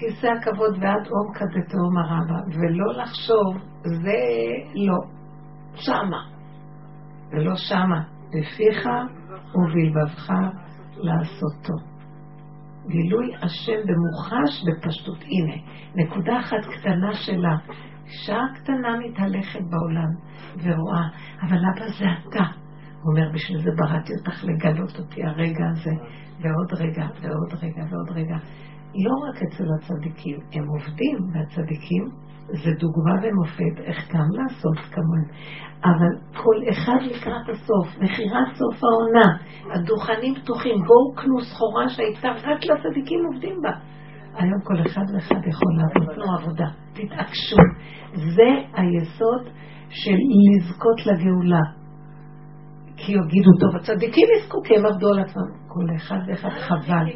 מכיסא הכבוד ועד כזה תהום הרבה, ולא לחשוב, זה לא, שמה. ולא שמה, בפיך ובלבבך לעשותו. גילוי השם במוחש בפשטות. הנה, נקודה אחת קטנה שלה. אישה קטנה מתהלכת בעולם ורואה, אבל אבא זה אתה. הוא אומר, בשביל זה בראתי אותך לגלות אותי הרגע הזה, ועוד רגע, ועוד רגע, ועוד רגע. לא רק אצל הצדיקים, הם עובדים, והצדיקים זה דוגמה ומופת איך גם לעשות כמוהם. אבל כל אחד לקראת הסוף, מכירת סוף העונה, הדוכנים פתוחים, בואו קנו סחורה שהייתה רק לצדיקים עובדים בה. היום כל אחד ואחד יכול לעבוד, תנו עבודה, תתעקשו. זה היסוד של לזכות לגאולה. כי יגידו, טוב, הצדיקים יזכו, כי הם עבדו על עצמם. כל אחד ואחד חבל.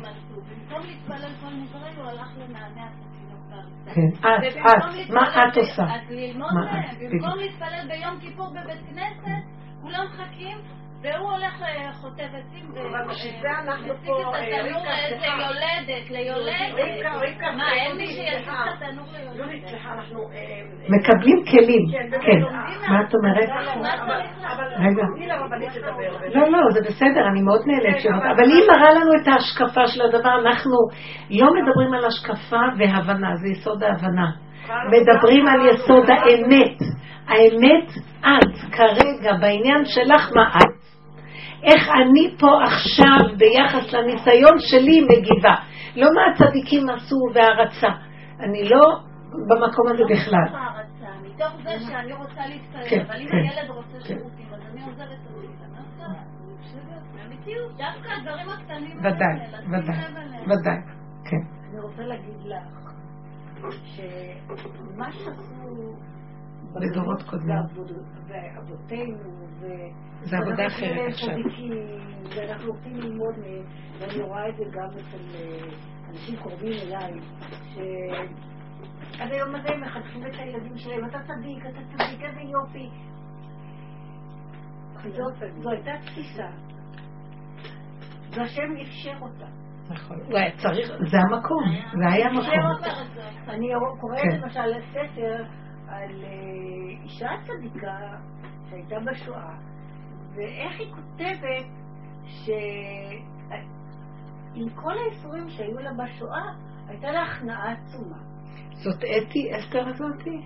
במקום להתפלל כל נזרי, הוא הלך למענה התינוק והריסה. כן, את, את, מה להתפלל את ב- עושה? אז ללמוד מה מהם. את? במקום. להתפלל ביום כיפור בבית כנסת, כולם מחכים, והוא הולך לחוטב עצים אבל בשביל זה אנחנו ומציג פה, את אה, התנור ריקה, איזה סליחה. יולדת, ליולדת. ריקה, ריקה, מה, אין מי שיציג. את התנור ליולדת? אה, מקבלים כלים, כן, כן. מה את אומרת? אבל רגע. לא, לא, זה בסדר, אני מאוד נהנית כן. אבל- אבל היא מראה לנו את ההשקפה של הדבר, אנחנו לא מדברים על השקפה והבנה, זה יסוד ההבנה. מדברים על יסוד האמת. האמת, את כרגע בעניין שלך מה את. איך אני פה עכשיו ביחס לניסיון שלי מגיבה. לא מה הצדיקים עשו והערצה. אני לא במקום הזה בכלל. מתוך הערצה, מתוך זה שאני רוצה להתפלל, כן, אבל אם כן, הילד רוצה כן. שירותים, אז אני עוזרת דווקא הדברים הקטנים ודאי, ודאי. ודאי, כן. אני רוצה להגיד לך שמה שעשו בדורות קודמים. ו... זה עבודה אחרת עכשיו. ואנחנו רוצים ללמוד מהם, ואני רואה את זה גם אצל אה, אנשים קרובים אליי, שעד היום הזה הם מחנכים את הילדים שלהם, אתה צדיק, אתה צדיק, איזה יופי. זאת- זו הייתה תפיסה, והשם אפשר אותה. נכון. הוא היה צריך, זה המקום, זה היה המקום. אני קוראת כן. למשל ספר על אה, אישה צדיקה שהייתה בשואה, ואיך היא כותבת שעם כל האיסורים שהיו לה בשואה, הייתה לה הכנעה עצומה. זאת אתי אסתר הזאתי?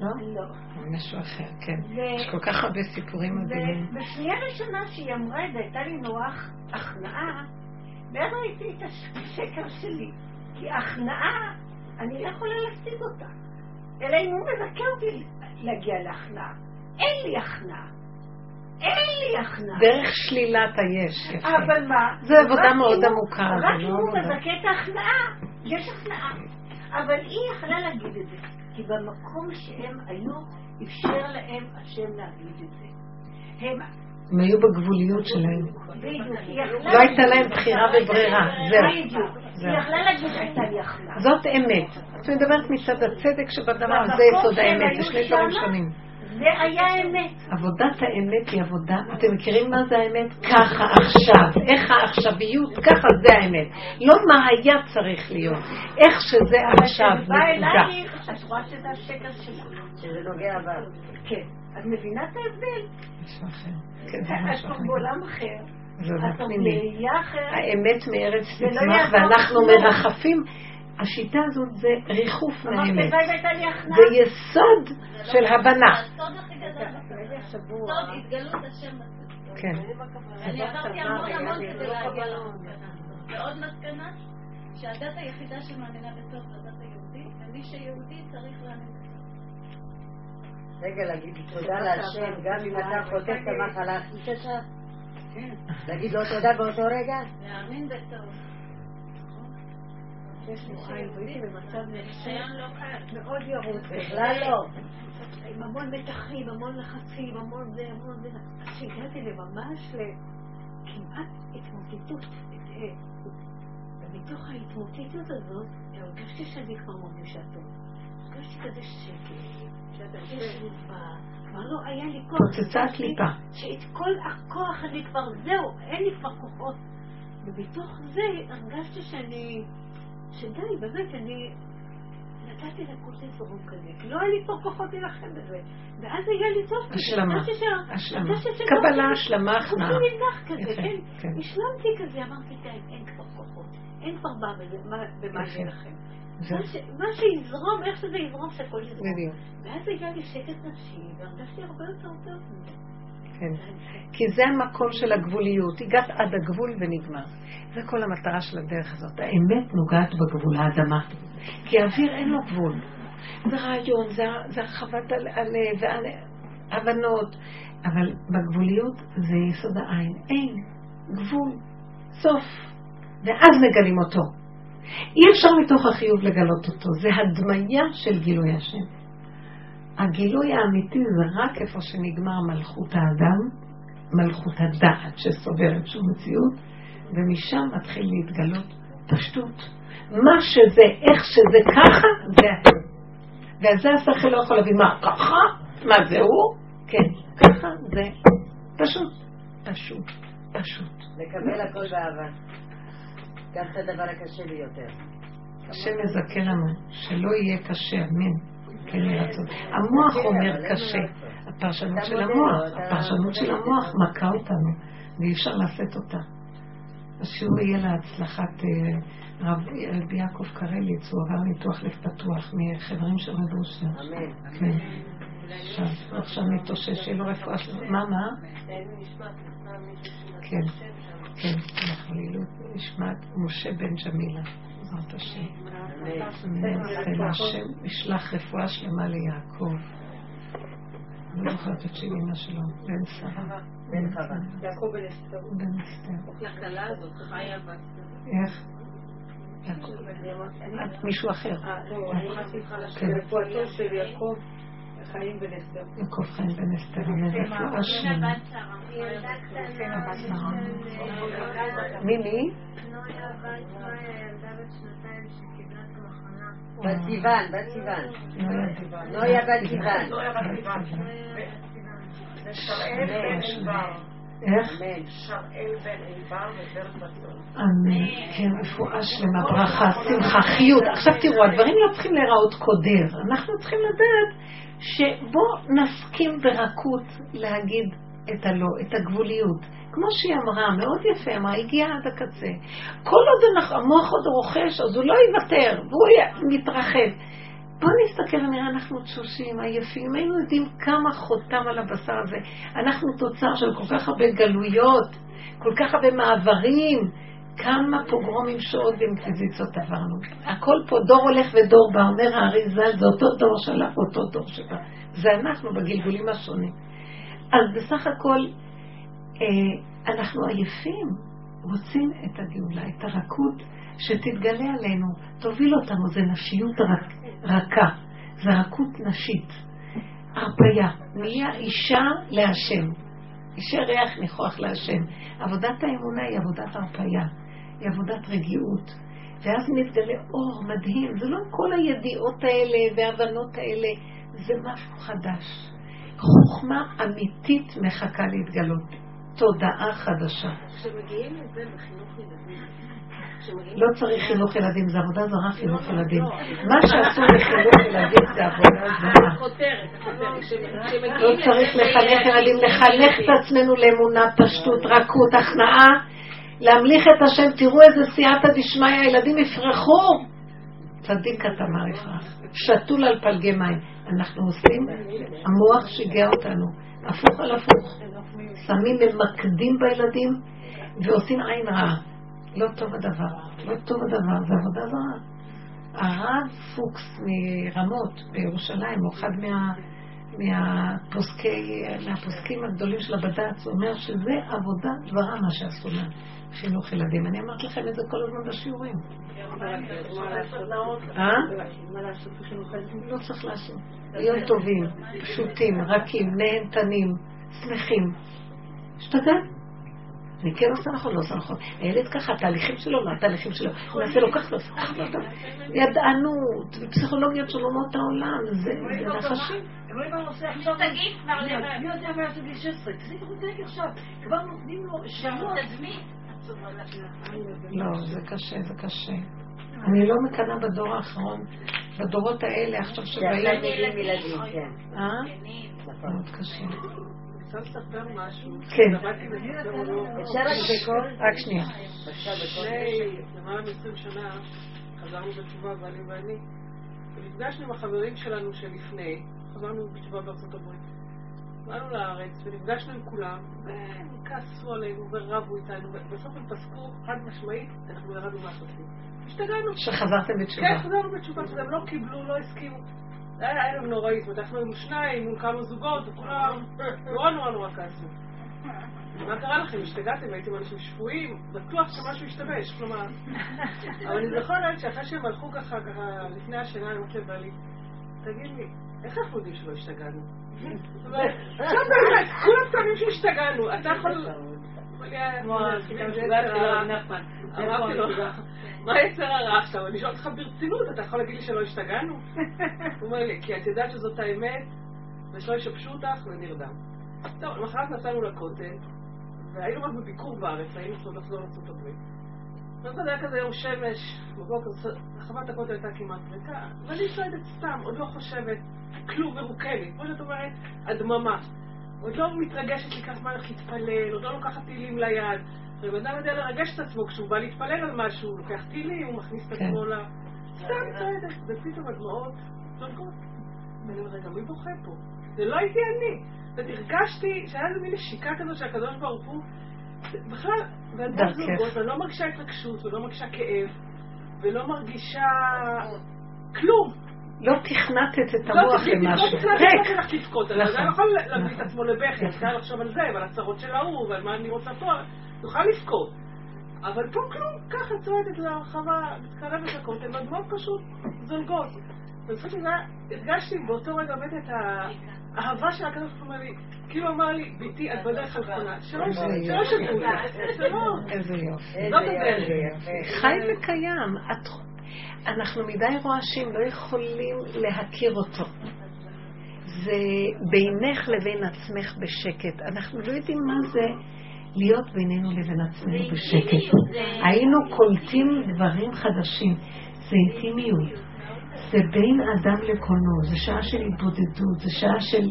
לא? לא. משהו אחר, כן. ו- יש כל כך הרבה סיפורים מדהימים. ובשנייה ראשונה שהיא אמרה את זה, הייתה לי נורא הכנעה, ואז ראיתי את השקר שלי. כי הכנעה, אני לא יכולה להשיג אותה. אלא אם הוא מבקר אותי להגיע להכנעה. אין לי הכנעה. אין לי הכנעה. דרך שלילת היש, יפה. אבל מה? זה עבודה מאוד הוא- עמוקה, רק לא אם הוא עבודה. מבקר את ההכנעה, יש הכנעה. אבל היא יכלה להגיד את זה. כי במקום שהם היו, אפשר להם השם להגיד את זה. הם הם היו בגבוליות שלהם. לא הייתה להם בחירה וברירה. זהו. זאת אמת. את מדברת מצד הצדק שבדבר, זה יסוד האמת, זה שני דברים שונים. זה היה אמת. עבודת האמת היא עבודה, אתם מכירים מה זה האמת? ככה עכשיו, איך העכשוויות, ככה זה האמת. לא מה היה צריך להיות, איך שזה עכשיו, כשזה בא נקודה. אלייך, את רואה שזה השקר שלך. שזה נוגע בה. כן. את מבינה את ההבדל? משהו אחר. כן, את כבר אחר. בעולם אחר. את כבר אחרת. האמת מארץ לא תצמח ואנחנו. מרחפים. השיטה הזאת זה ריחוף מהאמת. זה יסוד של הבנה. הסוד הכי גדול בסוד התגלות השם בסוד. כן. אני עברתי המון המון כדי להגיע למסקנה. ועוד מסקנה, שהדת היחידה שמאמינה בסוף זה הדת היהודית, ומי שיהודי צריך להאמין בסוף. רגע, להגיד תודה להשם, גם אם אתה חוטף את המחלה הכי קשה. להגיד לו תודה באותו רגע? להאמין בסוף. יש חיים, והייתי במצב לא. מאוד ירוד. בכלל לא. עם המון מתחים, המון לחצים, המון זה, המון זה. עד שהגעתי לממש לכמעט התמוטטות. אה, ומתוך ההתמוטטות הזאת, הרגשתי שאני כבר מרגישה טוב. הרגשתי כזה שקט, כבר לא היה לי כוח. פוצצה הקליפה. שאת כל הכוח אני כבר, זהו, אין לי כבר כוחות. ומתוך זה הרגשתי שאני, שדי, באמת, אני נתתי זרום כזה, כי לא היה לי כבר כוחות להילחם בזה. ואז היה לי טוב כזה. השלמה. השלמה. קבלה, השלמה, הכנעה. חוץ מנח כזה, כן. כן. השלמתי כזה, אמרתי, די, אין כבר כוחות. אין כבר במה. להילחם. מה שיזרום, איך שזה יזרום, שהכל יזרום. בדיוק. ואז היה לי שקט נפשי, והרגשתי הרבה יותר טוב מזה. כן. כי זה המקום של הגבוליות. הגעת עד הגבול ונגמר. זה כל המטרה של הדרך הזאת. האמת נוגעת בגבול, האדמה. כי האוויר אין לו גבול. זה רעיון, זה, זה הרחבת הל- הלב, והבנות. אבל בגבוליות זה יסוד העין. אין גבול, סוף. ואז מגלים אותו. אי אפשר מתוך החיוב לגלות אותו. זה הדמיה של גילוי השם. הגילוי האמיתי זה רק איפה שנגמר מלכות האדם, מלכות הדעת שסוברת שום מציאות, ומשם מתחיל להתגלות פשטות. מה שזה, איך שזה ככה, זה הכל. ועל זה השכל לא יכול להבין, מה, ככה? מה זה הוא? כן, ככה זה פשוט, פשוט, פשוט. לקבל הכל באהבה. גם את הדבר הקשה ביותר. השם מזכה לנו, שלא יהיה קשה, אמן. כן יהיה רצון. המוח אומר קשה, הפרשנות של המוח, הפרשנות של המוח מכה אותנו, ואי אפשר לשאת אותה. השיעור יהיה להצלחת אה, רב רבי יעקב קרליץ, הוא עבר ניתוח לב פתוח מחברים של רב אושר. אמן. עכשיו, מתאושש, שיהיה לו רפואה שלמה. מה, מה? כן, כן, אנחנו לעילוי נשמת משה בן ג'מילה, בעזרת השם. השם ישלח רפואה שלמה ליעקב. אני לא זוכרת את שם אמא שלו, בן שרה. בן חווה. יעקב בן אסתר. בן אסתר. לכלה הזאת, חיה בת. איך? מישהו אחר. אה, לא, אני אמרתי לך כן. רפואתו של יעקב חיים אסתר. יעקב חיים שרה. ילדה קטנה של אה, מי מי? נויה בת סיוון, בת סיוון. נויה. בת סיוון. איך? אמן. שראל בן ענבר וורד בצון. אמן. כן, רפואה שלמה, ברכה, שמחה, חיות. עכשיו תראו, הדברים לא צריכים להיראות קודר. אנחנו צריכים לדעת שבוא נסכים ברכות להגיד את הלא, את הגבוליות. כמו שהיא אמרה, מאוד יפה, אמרה, הגיעה עד הקצה. כל עוד המוח עוד רוכש, אז הוא לא יוותר, והוא מתרחב. בואו נסתכל ונראה, אנחנו תשושים, עייפים, היינו יודעים כמה חותם על הבשר הזה. אנחנו תוצר של כל כך הרבה גלויות, כל כך הרבה מעברים, כמה פוגרומים שעות ואינקוויזיציות עברנו. הכל פה דור הולך ודור בא, אומר האריזה, זה אותו דור שלח, אותו דור שבא. זה אנחנו בגלגולים השונים. אז בסך הכל, אה, אנחנו עייפים, רוצים את הגאולה, את הרכות שתתגלה עלינו, תוביל אותנו, זה נפשיות רק, רכה. זה רכות נשית. הרפאיה. נהיה אישה להשם. אישה ריח ניחוח להשם. עבודת האמונה היא עבודת הרפאיה. היא עבודת רגיעות. ואז מתגלה אור מדהים. זה לא כל הידיעות האלה וההבנות האלה, זה משהו חדש. חוכמה אמיתית מחכה להתגלות. תודעה חדשה. כשמגיעים לזה בחינוך ילדים, לא צריך חינוך ילדים, זה עבודה זרה חינוך ילדים. מה שעשו לחינוך ילדים זה עבודה זרה. הכותרת. כשמגיעים לא צריך לחנך ילדים, לחנך את עצמנו לאמונה, פשטות, רכות, הכנעה, להמליך את השם. תראו איזה סייעתא דשמיא, הילדים יפרחו. צדיק אתה מה יפרח. שתול על פלגי מים. אנחנו עושים, המוח שיגע אותנו, הפוך על הפוך. שמים, ממקדים בילדים ועושים עין רעה. לא טוב הדבר, לא טוב הדבר, זה עבודה זרה. הרב פוקס מרמות בירושלים, הוא אחד מה, מהפוסקי, מהפוסקים הגדולים של הבד"ץ, אומר שזה עבודה זרה מה שעשו להם, חינוך ילדים. אני אמרתי לכם את זה כל הזמן בשיעורים. אה? לא צריך לעשות. להיות טובים, פשוטים, רכים, נהנתנים, שמחים. השתגעת? אני כן עושה נכון, לא עושה נכון. הילד ככה, התהליכים שלו, מה התהליכים שלו? הוא יעשה לו ככה, ככה, ידענות, ופסיכולוגיות של אומות העולם, זה נחשים. הם לא יבואו נושא עכשיו, מי יודע מה יעשה בגיל 16? תעשי תחותק עכשיו, כבר נותנים לו שמות. לא, זה קשה, זה קשה. אני לא מקנאה בדור האחרון, בדורות האלה, עכשיו שבאים... ילדים, כן. אה? מאוד קשה. אפשר לספר משהו? כן. אפשר רק שנייה. לפני למעלה מ-20 שנה חזרנו בתשובה, בעלי ואני, ונפגשנו עם החברים שלנו שלפני, חזרנו בתשובה בארצות הברית. באנו לארץ ונפגשנו עם כולם, והם כעסו עלינו ורבו איתנו, ובסוף הם פסקו חד משמעית, אנחנו ירדנו מהסופים. השתגענו. שחזרתם בתשובה. כן, חזרנו בתשובה, שהם לא קיבלו, לא הסכימו. זה היה ערב נוראי, זאת אומרת, אנחנו היינו שניים מול כמה זוגות, וכולם נורא נורא נורא כעסו. מה קרה לכם? השתגעתם? הייתם אנשים שפויים? בטוח שמשהו השתבש, כלומר... אבל אני זוכרת שאחרי שהם הלכו ככה, ככה, לפני השינה, אני לבעלי, תגיד לי, איך אנחנו יודעים שלא השתגענו? באמת, כולם טוענים שהשתגענו, אתה יכול... אמרתי לו, מה יצר הרע עכשיו? אני שואלת אותך ברצינות, אתה יכול להגיד לי שלא השתגענו? הוא אומר לי, כי את יודעת שזאת האמת, ושלא ישבשו אותך, ונרדם. טוב, למחרת נסענו לכותל, והיינו רק בביקור בארץ, היינו צריכים לחזור לארצות הברית. וזה היה כזה יום שמש, בבוקר, רחבת הכותל הייתה כמעט ריקה, ואני צועדת סתם, עוד לא חושבת, כלום, מרוקנת. כמו שאת אומרת, הדממה. עוד לא מתרגשת לי כמה איך להתפלל, עוד לא לוקחת טילים ליד. ובן אדם יודע לרגש את עצמו כשהוא בא להתפלל על משהו, הוא לוקח טילים, הוא מכניס את עצמו ל... סתם צועדת, ופתאום הדמעות זולגות. ואני אומרת, רגע, מי בוכה פה? זה לא הייתי אני. והרגשתי שהיה איזה מין נשיקה כזו שהקדוש ברוך הוא... בכלל, והדמעות זולגות, ואני לא מרגישה התרגשות, ולא מרגישה כאב, ולא מרגישה כלום. לא תכנתת את המוח למשהו. לא תכנתתי לך לבכות, אני לא יכול להביא את עצמו לבכי, אני צריכה לחשוב על זה, ועל הצרות של ההוא, ועל מה אני רוצה פה, תוכל לבכות. אבל פה כלום, ככה צועדת להרחבה, מתקרבת לכותל, והדמעות פשוט זולגות. ובסופו של דבר הרגשתי באותו רגע באמת את האהבה של הקדוש ברוך הוא אומר לי, כאילו אמר לי, ביתי, את בדרך הנכונה, שלא ישתפו אותך, שלא. איזה יופי. זאת הדרך. חי וקיים. אנחנו מדי רועשים, לא יכולים להכיר אותו. זה בינך לבין עצמך בשקט. אנחנו לא יודעים מה זה להיות בינינו לבין עצמנו בשקט. היינו קולטים דברים חדשים. זה אינטימיות. זה בין אדם לקונו. זה שעה של התבודדות. זה שעה של...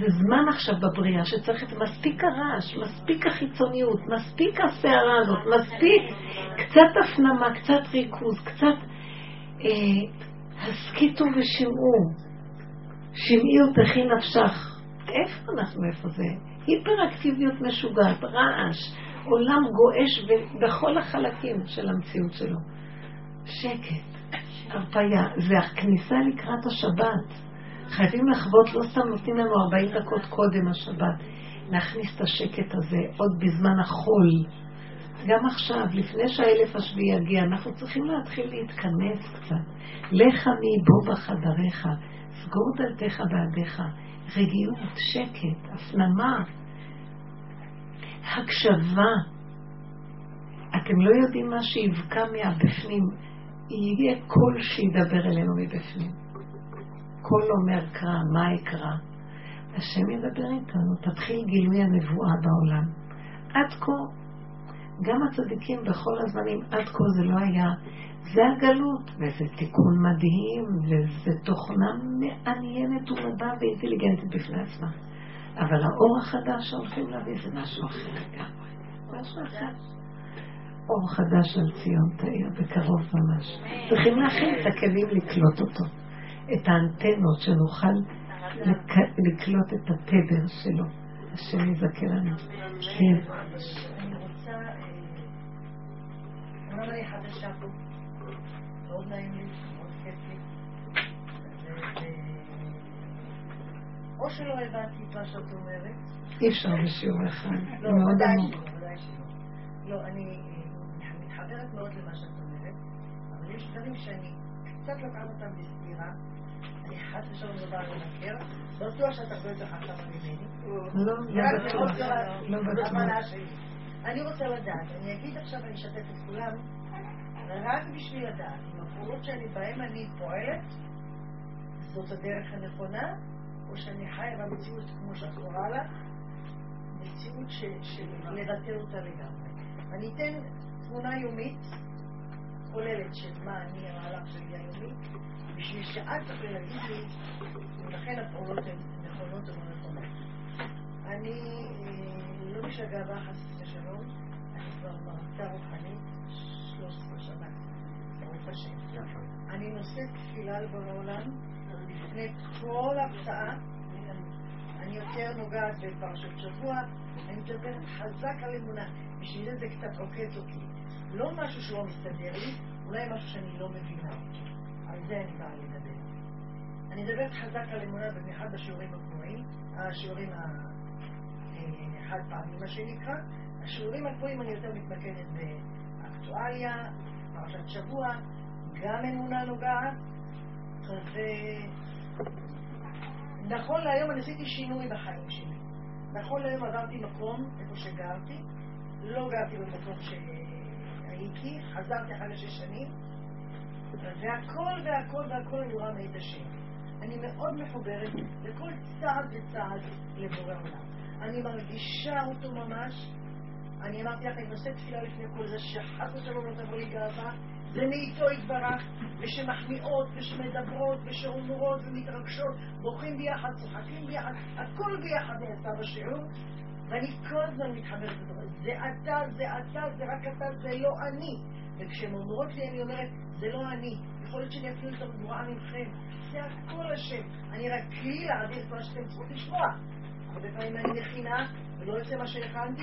זה זמן עכשיו בבריאה שצריך את מספיק הרעש, מספיק החיצוניות, מספיק הסערה הזאת, מספיק קצת הפנמה, קצת ריכוז, קצת אה, הסכיתו ושמעו. שמעי ותכי נפשך. איפה אנחנו, איפה זה? היפראקטיביות משוגעת, רעש, עולם גועש בכל החלקים של המציאות שלו. שקט, הרפאיה, זה הכניסה לקראת השבת. חייבים לחוות, לא סתם נותנים לנו 40 דקות קודם השבת, להכניס את השקט הזה עוד בזמן החול. גם עכשיו, לפני שהאלף השביעי יגיע, אנחנו צריכים להתחיל להתכנס קצת. לך מי בוא בחדריך, סגור דלתיך בעדיך, רגיעות, שקט, הפנמה, הקשבה. אתם לא יודעים מה שיבקע מהבפנים, יהיה קול שידבר אלינו מבפנים. קול אומר קרא, מה אקרא? השם ידבר איתנו, תתחיל גילוי הנבואה בעולם. עד כה, גם הצדיקים בכל הזמנים, עד כה זה לא היה, זה הגלות, וזה תיקון מדהים, וזה תוכנה מעניינת ומדע ואינטליגנטית בפני עצמה. אבל האור החדש שהולכים להביא זה משהו אחר לגמרי. משהו אחר. אור חדש על ציון תאיר, בקרוב ממש. צריכים להכין את הכלים לקלוט אותו. את האנטנות, שנוכל לקלוט את התדר שלו. השם יזכה לנו. כן. או שלא הבנתי את מה שאת אומרת. אי אפשר בשיעור אחד. לא, ודאי שלא, ודאי שלא. לא, אני מתחברת מאוד למה שאת אומרת, אבל יש דברים שאני קצת לוקחת אותם בסגירה. אני חס ושלום לא באה לבקר, בטוח שאת הרבה יותר חכמה ממני. לא, לא בטוח. לא בטוח. אני רוצה לדעת, אני אגיד עכשיו, אני אשתף את כולם, רק בשביל לדעת, אם הפעולות שאני, בהן אני פועלת, זאת הדרך הנכונה, או שאני חיה במציאות כמו שאת קוראה לה, מציאות של לבטל אותה לגמרי. אני אתן תמונה יומית כוללת של מה אני, המהלך שלי היומי, בשביל שאת תוכלי להגיד לי אם לכן הפעולות הן נכונות או לא נכונות. אני לא בשביל הגאווה חס ושלום, אני כבר מרצה רוחנית 13 שנה, ברוך השם. אני נושאת תפילה לבורא עולם לפני כל הפתעה. אני יותר נוגעת בפרשת שבוע, אני מדברת חזק על אמונה. בשביל זה זה קצת עוקץ אותי. לא משהו שלא מסתדר לי, אולי משהו שאני לא מבינה. על זה אני באה לדבר. אני מדברת חזק על אמונה, במיוחד בשיעורים הקבועים, השיעורים החד פעמים, מה שנקרא. השיעורים הקבועים אני יותר מתמקדת באקטואליה, פרשת שבוע, גם אמונה נוגעת, ונכון להיום אני עשיתי שינוי בחיים שלי. נכון להיום עברתי מקום, איפה שגרתי, לא גרתי במקום שהייתי, חזרתי אחרי שש שנים, והכל והכל והכל אני רואה מאת השם. אני מאוד מחוברת לכל צעד וצעד לבורא עולם. אני מרגישה אותו ממש. אני אמרתי לך, אני נושא תפילה לפני כל זה, שחס ושלום לא תבוא לי גאווה. זה מאיתו יתברך, ושמחמיאות, ושמדברות, ושאומרות, ומתרגשות, בוכים ביחד, צוחקים ביחד, הכל ביחד נעשה בשיעור, ואני כל הזמן מתחברת לדבר. זה אתה, זה אתה, זה רק אתה, זה לא אני. וכשהן אומרות לי, אני אומרת, זה לא אני. יכול להיות שאני אפילו יותר גבוהה ממכם. זה הכל השם. אני רק כלי להעביר את מה שאתם צריכות לשמוע. הרבה פעמים אני מכינה, ולא יוצא מה שהכנתי,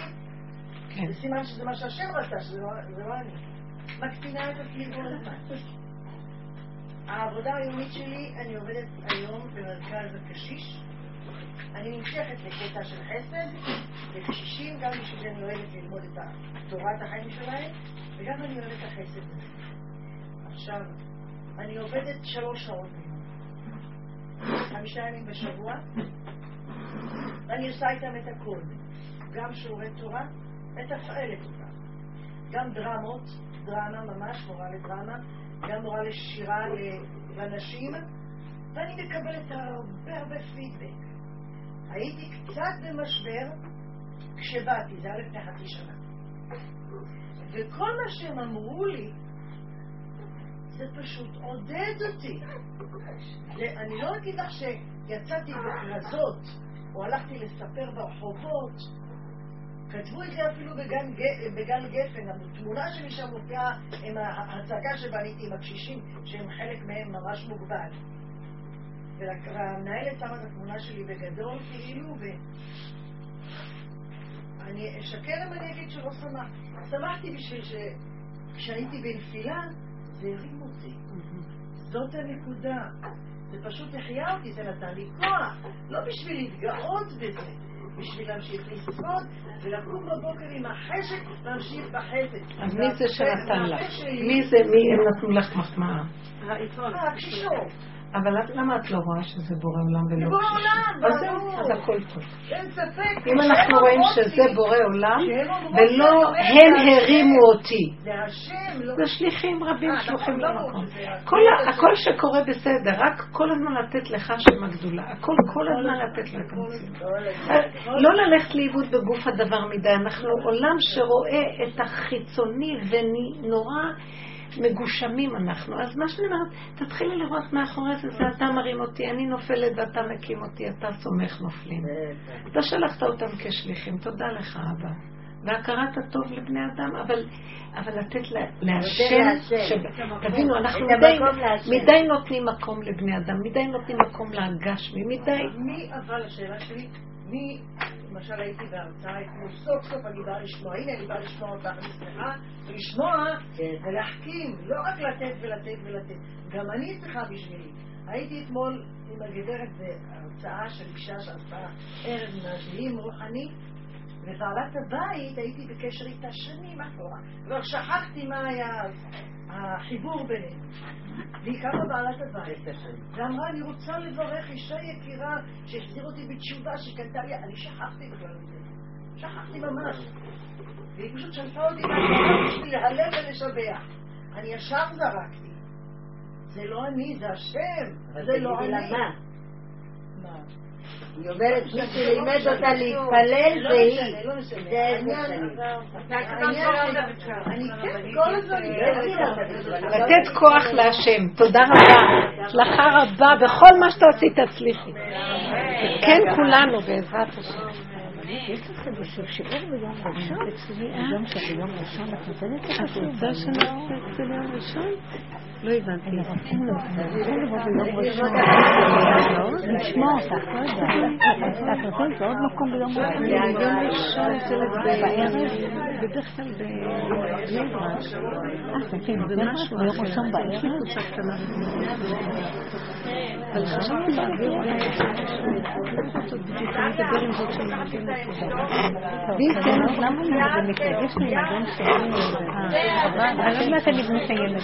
כן. זה סימן שזה מה שהשם רצה, שזה לא, לא אני. מקטינה את עצמי כל הזמן. העבודה היומית שלי, אני עובדת היום במרכז הקשיש. אני נמשכת לקטע של חסד, לקשישים, גם בשביל זה אני אוהבת ללמוד את תורת החיים שלהם, וגם אני אוהבת את החסד הזה. עכשיו, אני עובדת שלוש שעות ביום, חמישה ימים בשבוע, ואני עושה איתם את הכל, גם שיעורי תורה, מתפעלת אותם, גם דרמות, דרמה ממש, מורה לדרמה, גם מורה לשירה לנשים, ואני מקבלת הרבה הרבה פידבק. הייתי קצת במשבר כשבאתי, זה היה לפני חצי שנה. וכל מה שהם אמרו לי, זה פשוט עודד אותי. ואני לא אגיד לך שיצאתי בכרזות, או הלכתי לספר ברחובות, כתבו את זה אפילו בגן, בגן גפן, התמונה שלי שם מופיעה עם ההצגה שבניתי עם הקשישים, שהם חלק מהם ממש מוגבל. והמנהלת שמה את התמונה שלי בגדול, כאילו, ו... אני אשקר אם אני אגיד שלא שמחתי. שמחתי בשביל שכשהייתי בנפילה, זה הרים אותי. זאת הנקודה. זה פשוט החיה אותי, זה נתן לי כוח. לא בשביל להתגאות בזה, בשביל להמשיך לשרוד, ולקום בבוקר עם החשק להמשיך בחסד. אז מי זה שנתן לך? מי זה, מי הם נתנו לך מחמאה? העיתון. אה. אבל את, למה את לא רואה שזה בורא עולם ולא בורא קשור? עולם, אז זהו. אז הכל טוב. אין ספק. אם אנחנו רואים שזה בורא עולם, ולא הם זה הרימו. אותי. זה השם, לא... זה שליחים רבים אה, שלוחים נכון, למקום. הכל שקורה בסדר, רק כל הזמן לתת לך שם הגדולה. הכל כל הזמן לתת את המציאות. לא ללכת לאיבוד בגוף הדבר מדי. אנחנו עולם שרואה את החיצוני ונורא מגושמים אנחנו. אז מה שאני אומרת, תתחילי לראות מאחורי זה, זה אתה מרים אותי, אני נופלת ואתה מקים אותי, אתה סומך נופלים. אתה שלחת אותם כשליחים, תודה לך אבא. והכרת הטוב לבני אדם, אבל, אבל לתת לה- להשם. ש- תבינו, אנחנו מדי. מדי נותנים מקום לבני אדם, מדי נותנים מקום להגשמי, מדי. מי, אבל השאלה שלי, מי, למשל הייתי בהרצאה אתמול, סוף סוף אני באה לשמוע, הנה אני באה לשמוע אותך, אני שמחה לשמוע כן. ולהחכים, לא רק לתת ולתת ולתת, גם אני צריכה בשבילי. הייתי אתמול עם הגברת בהרצאה של אישה שעשתה ערב משלים רוחני, ובעלת הבית הייתי בקשר איתה שנים אחורה, כבר שכחתי מה היה החיבור ביניהם. והיא קמה בעלת הבית, ואמרה, אני רוצה לברך אישה יקירה שהחזיר אותי בתשובה, שקנתה לי, אני שכחתי בכלל מזה. שכחתי ממש. והיא פשוט שלפה אותי מהתורה בשביל להלל ולשבח. אני ישר זרקתי. זה לא אני, זה השם. זה לא אני. מה? מה? היא אומרת, מי שלימד אותה להתפלל לא זה היא. לא. זה העניין- כן, כל הזמן... לא בכלל. לתת כוח להשם. תודה רבה. הצלחה רבה בכל מה שאתה עשית, תצליחי. כן, כולנו, בעזרת השם. אה? את רוצה שנעשה אצל יום ראשון? לא הבנתי. לשמוע אותך, לא יודעת. את נותנת לו עוד מקום ביום ראשון? יום ראשון אצל בערב, בדרך כלל בבני ברק. אה, סופים, זה משהו ביום. ראשון בערב? אבל חשבתי אני אדבר עם זאת שמארגנת ואם כן, אז למה אני זה מתרגש לי מגון שלי? אבל עוד מעט אני מסיימת.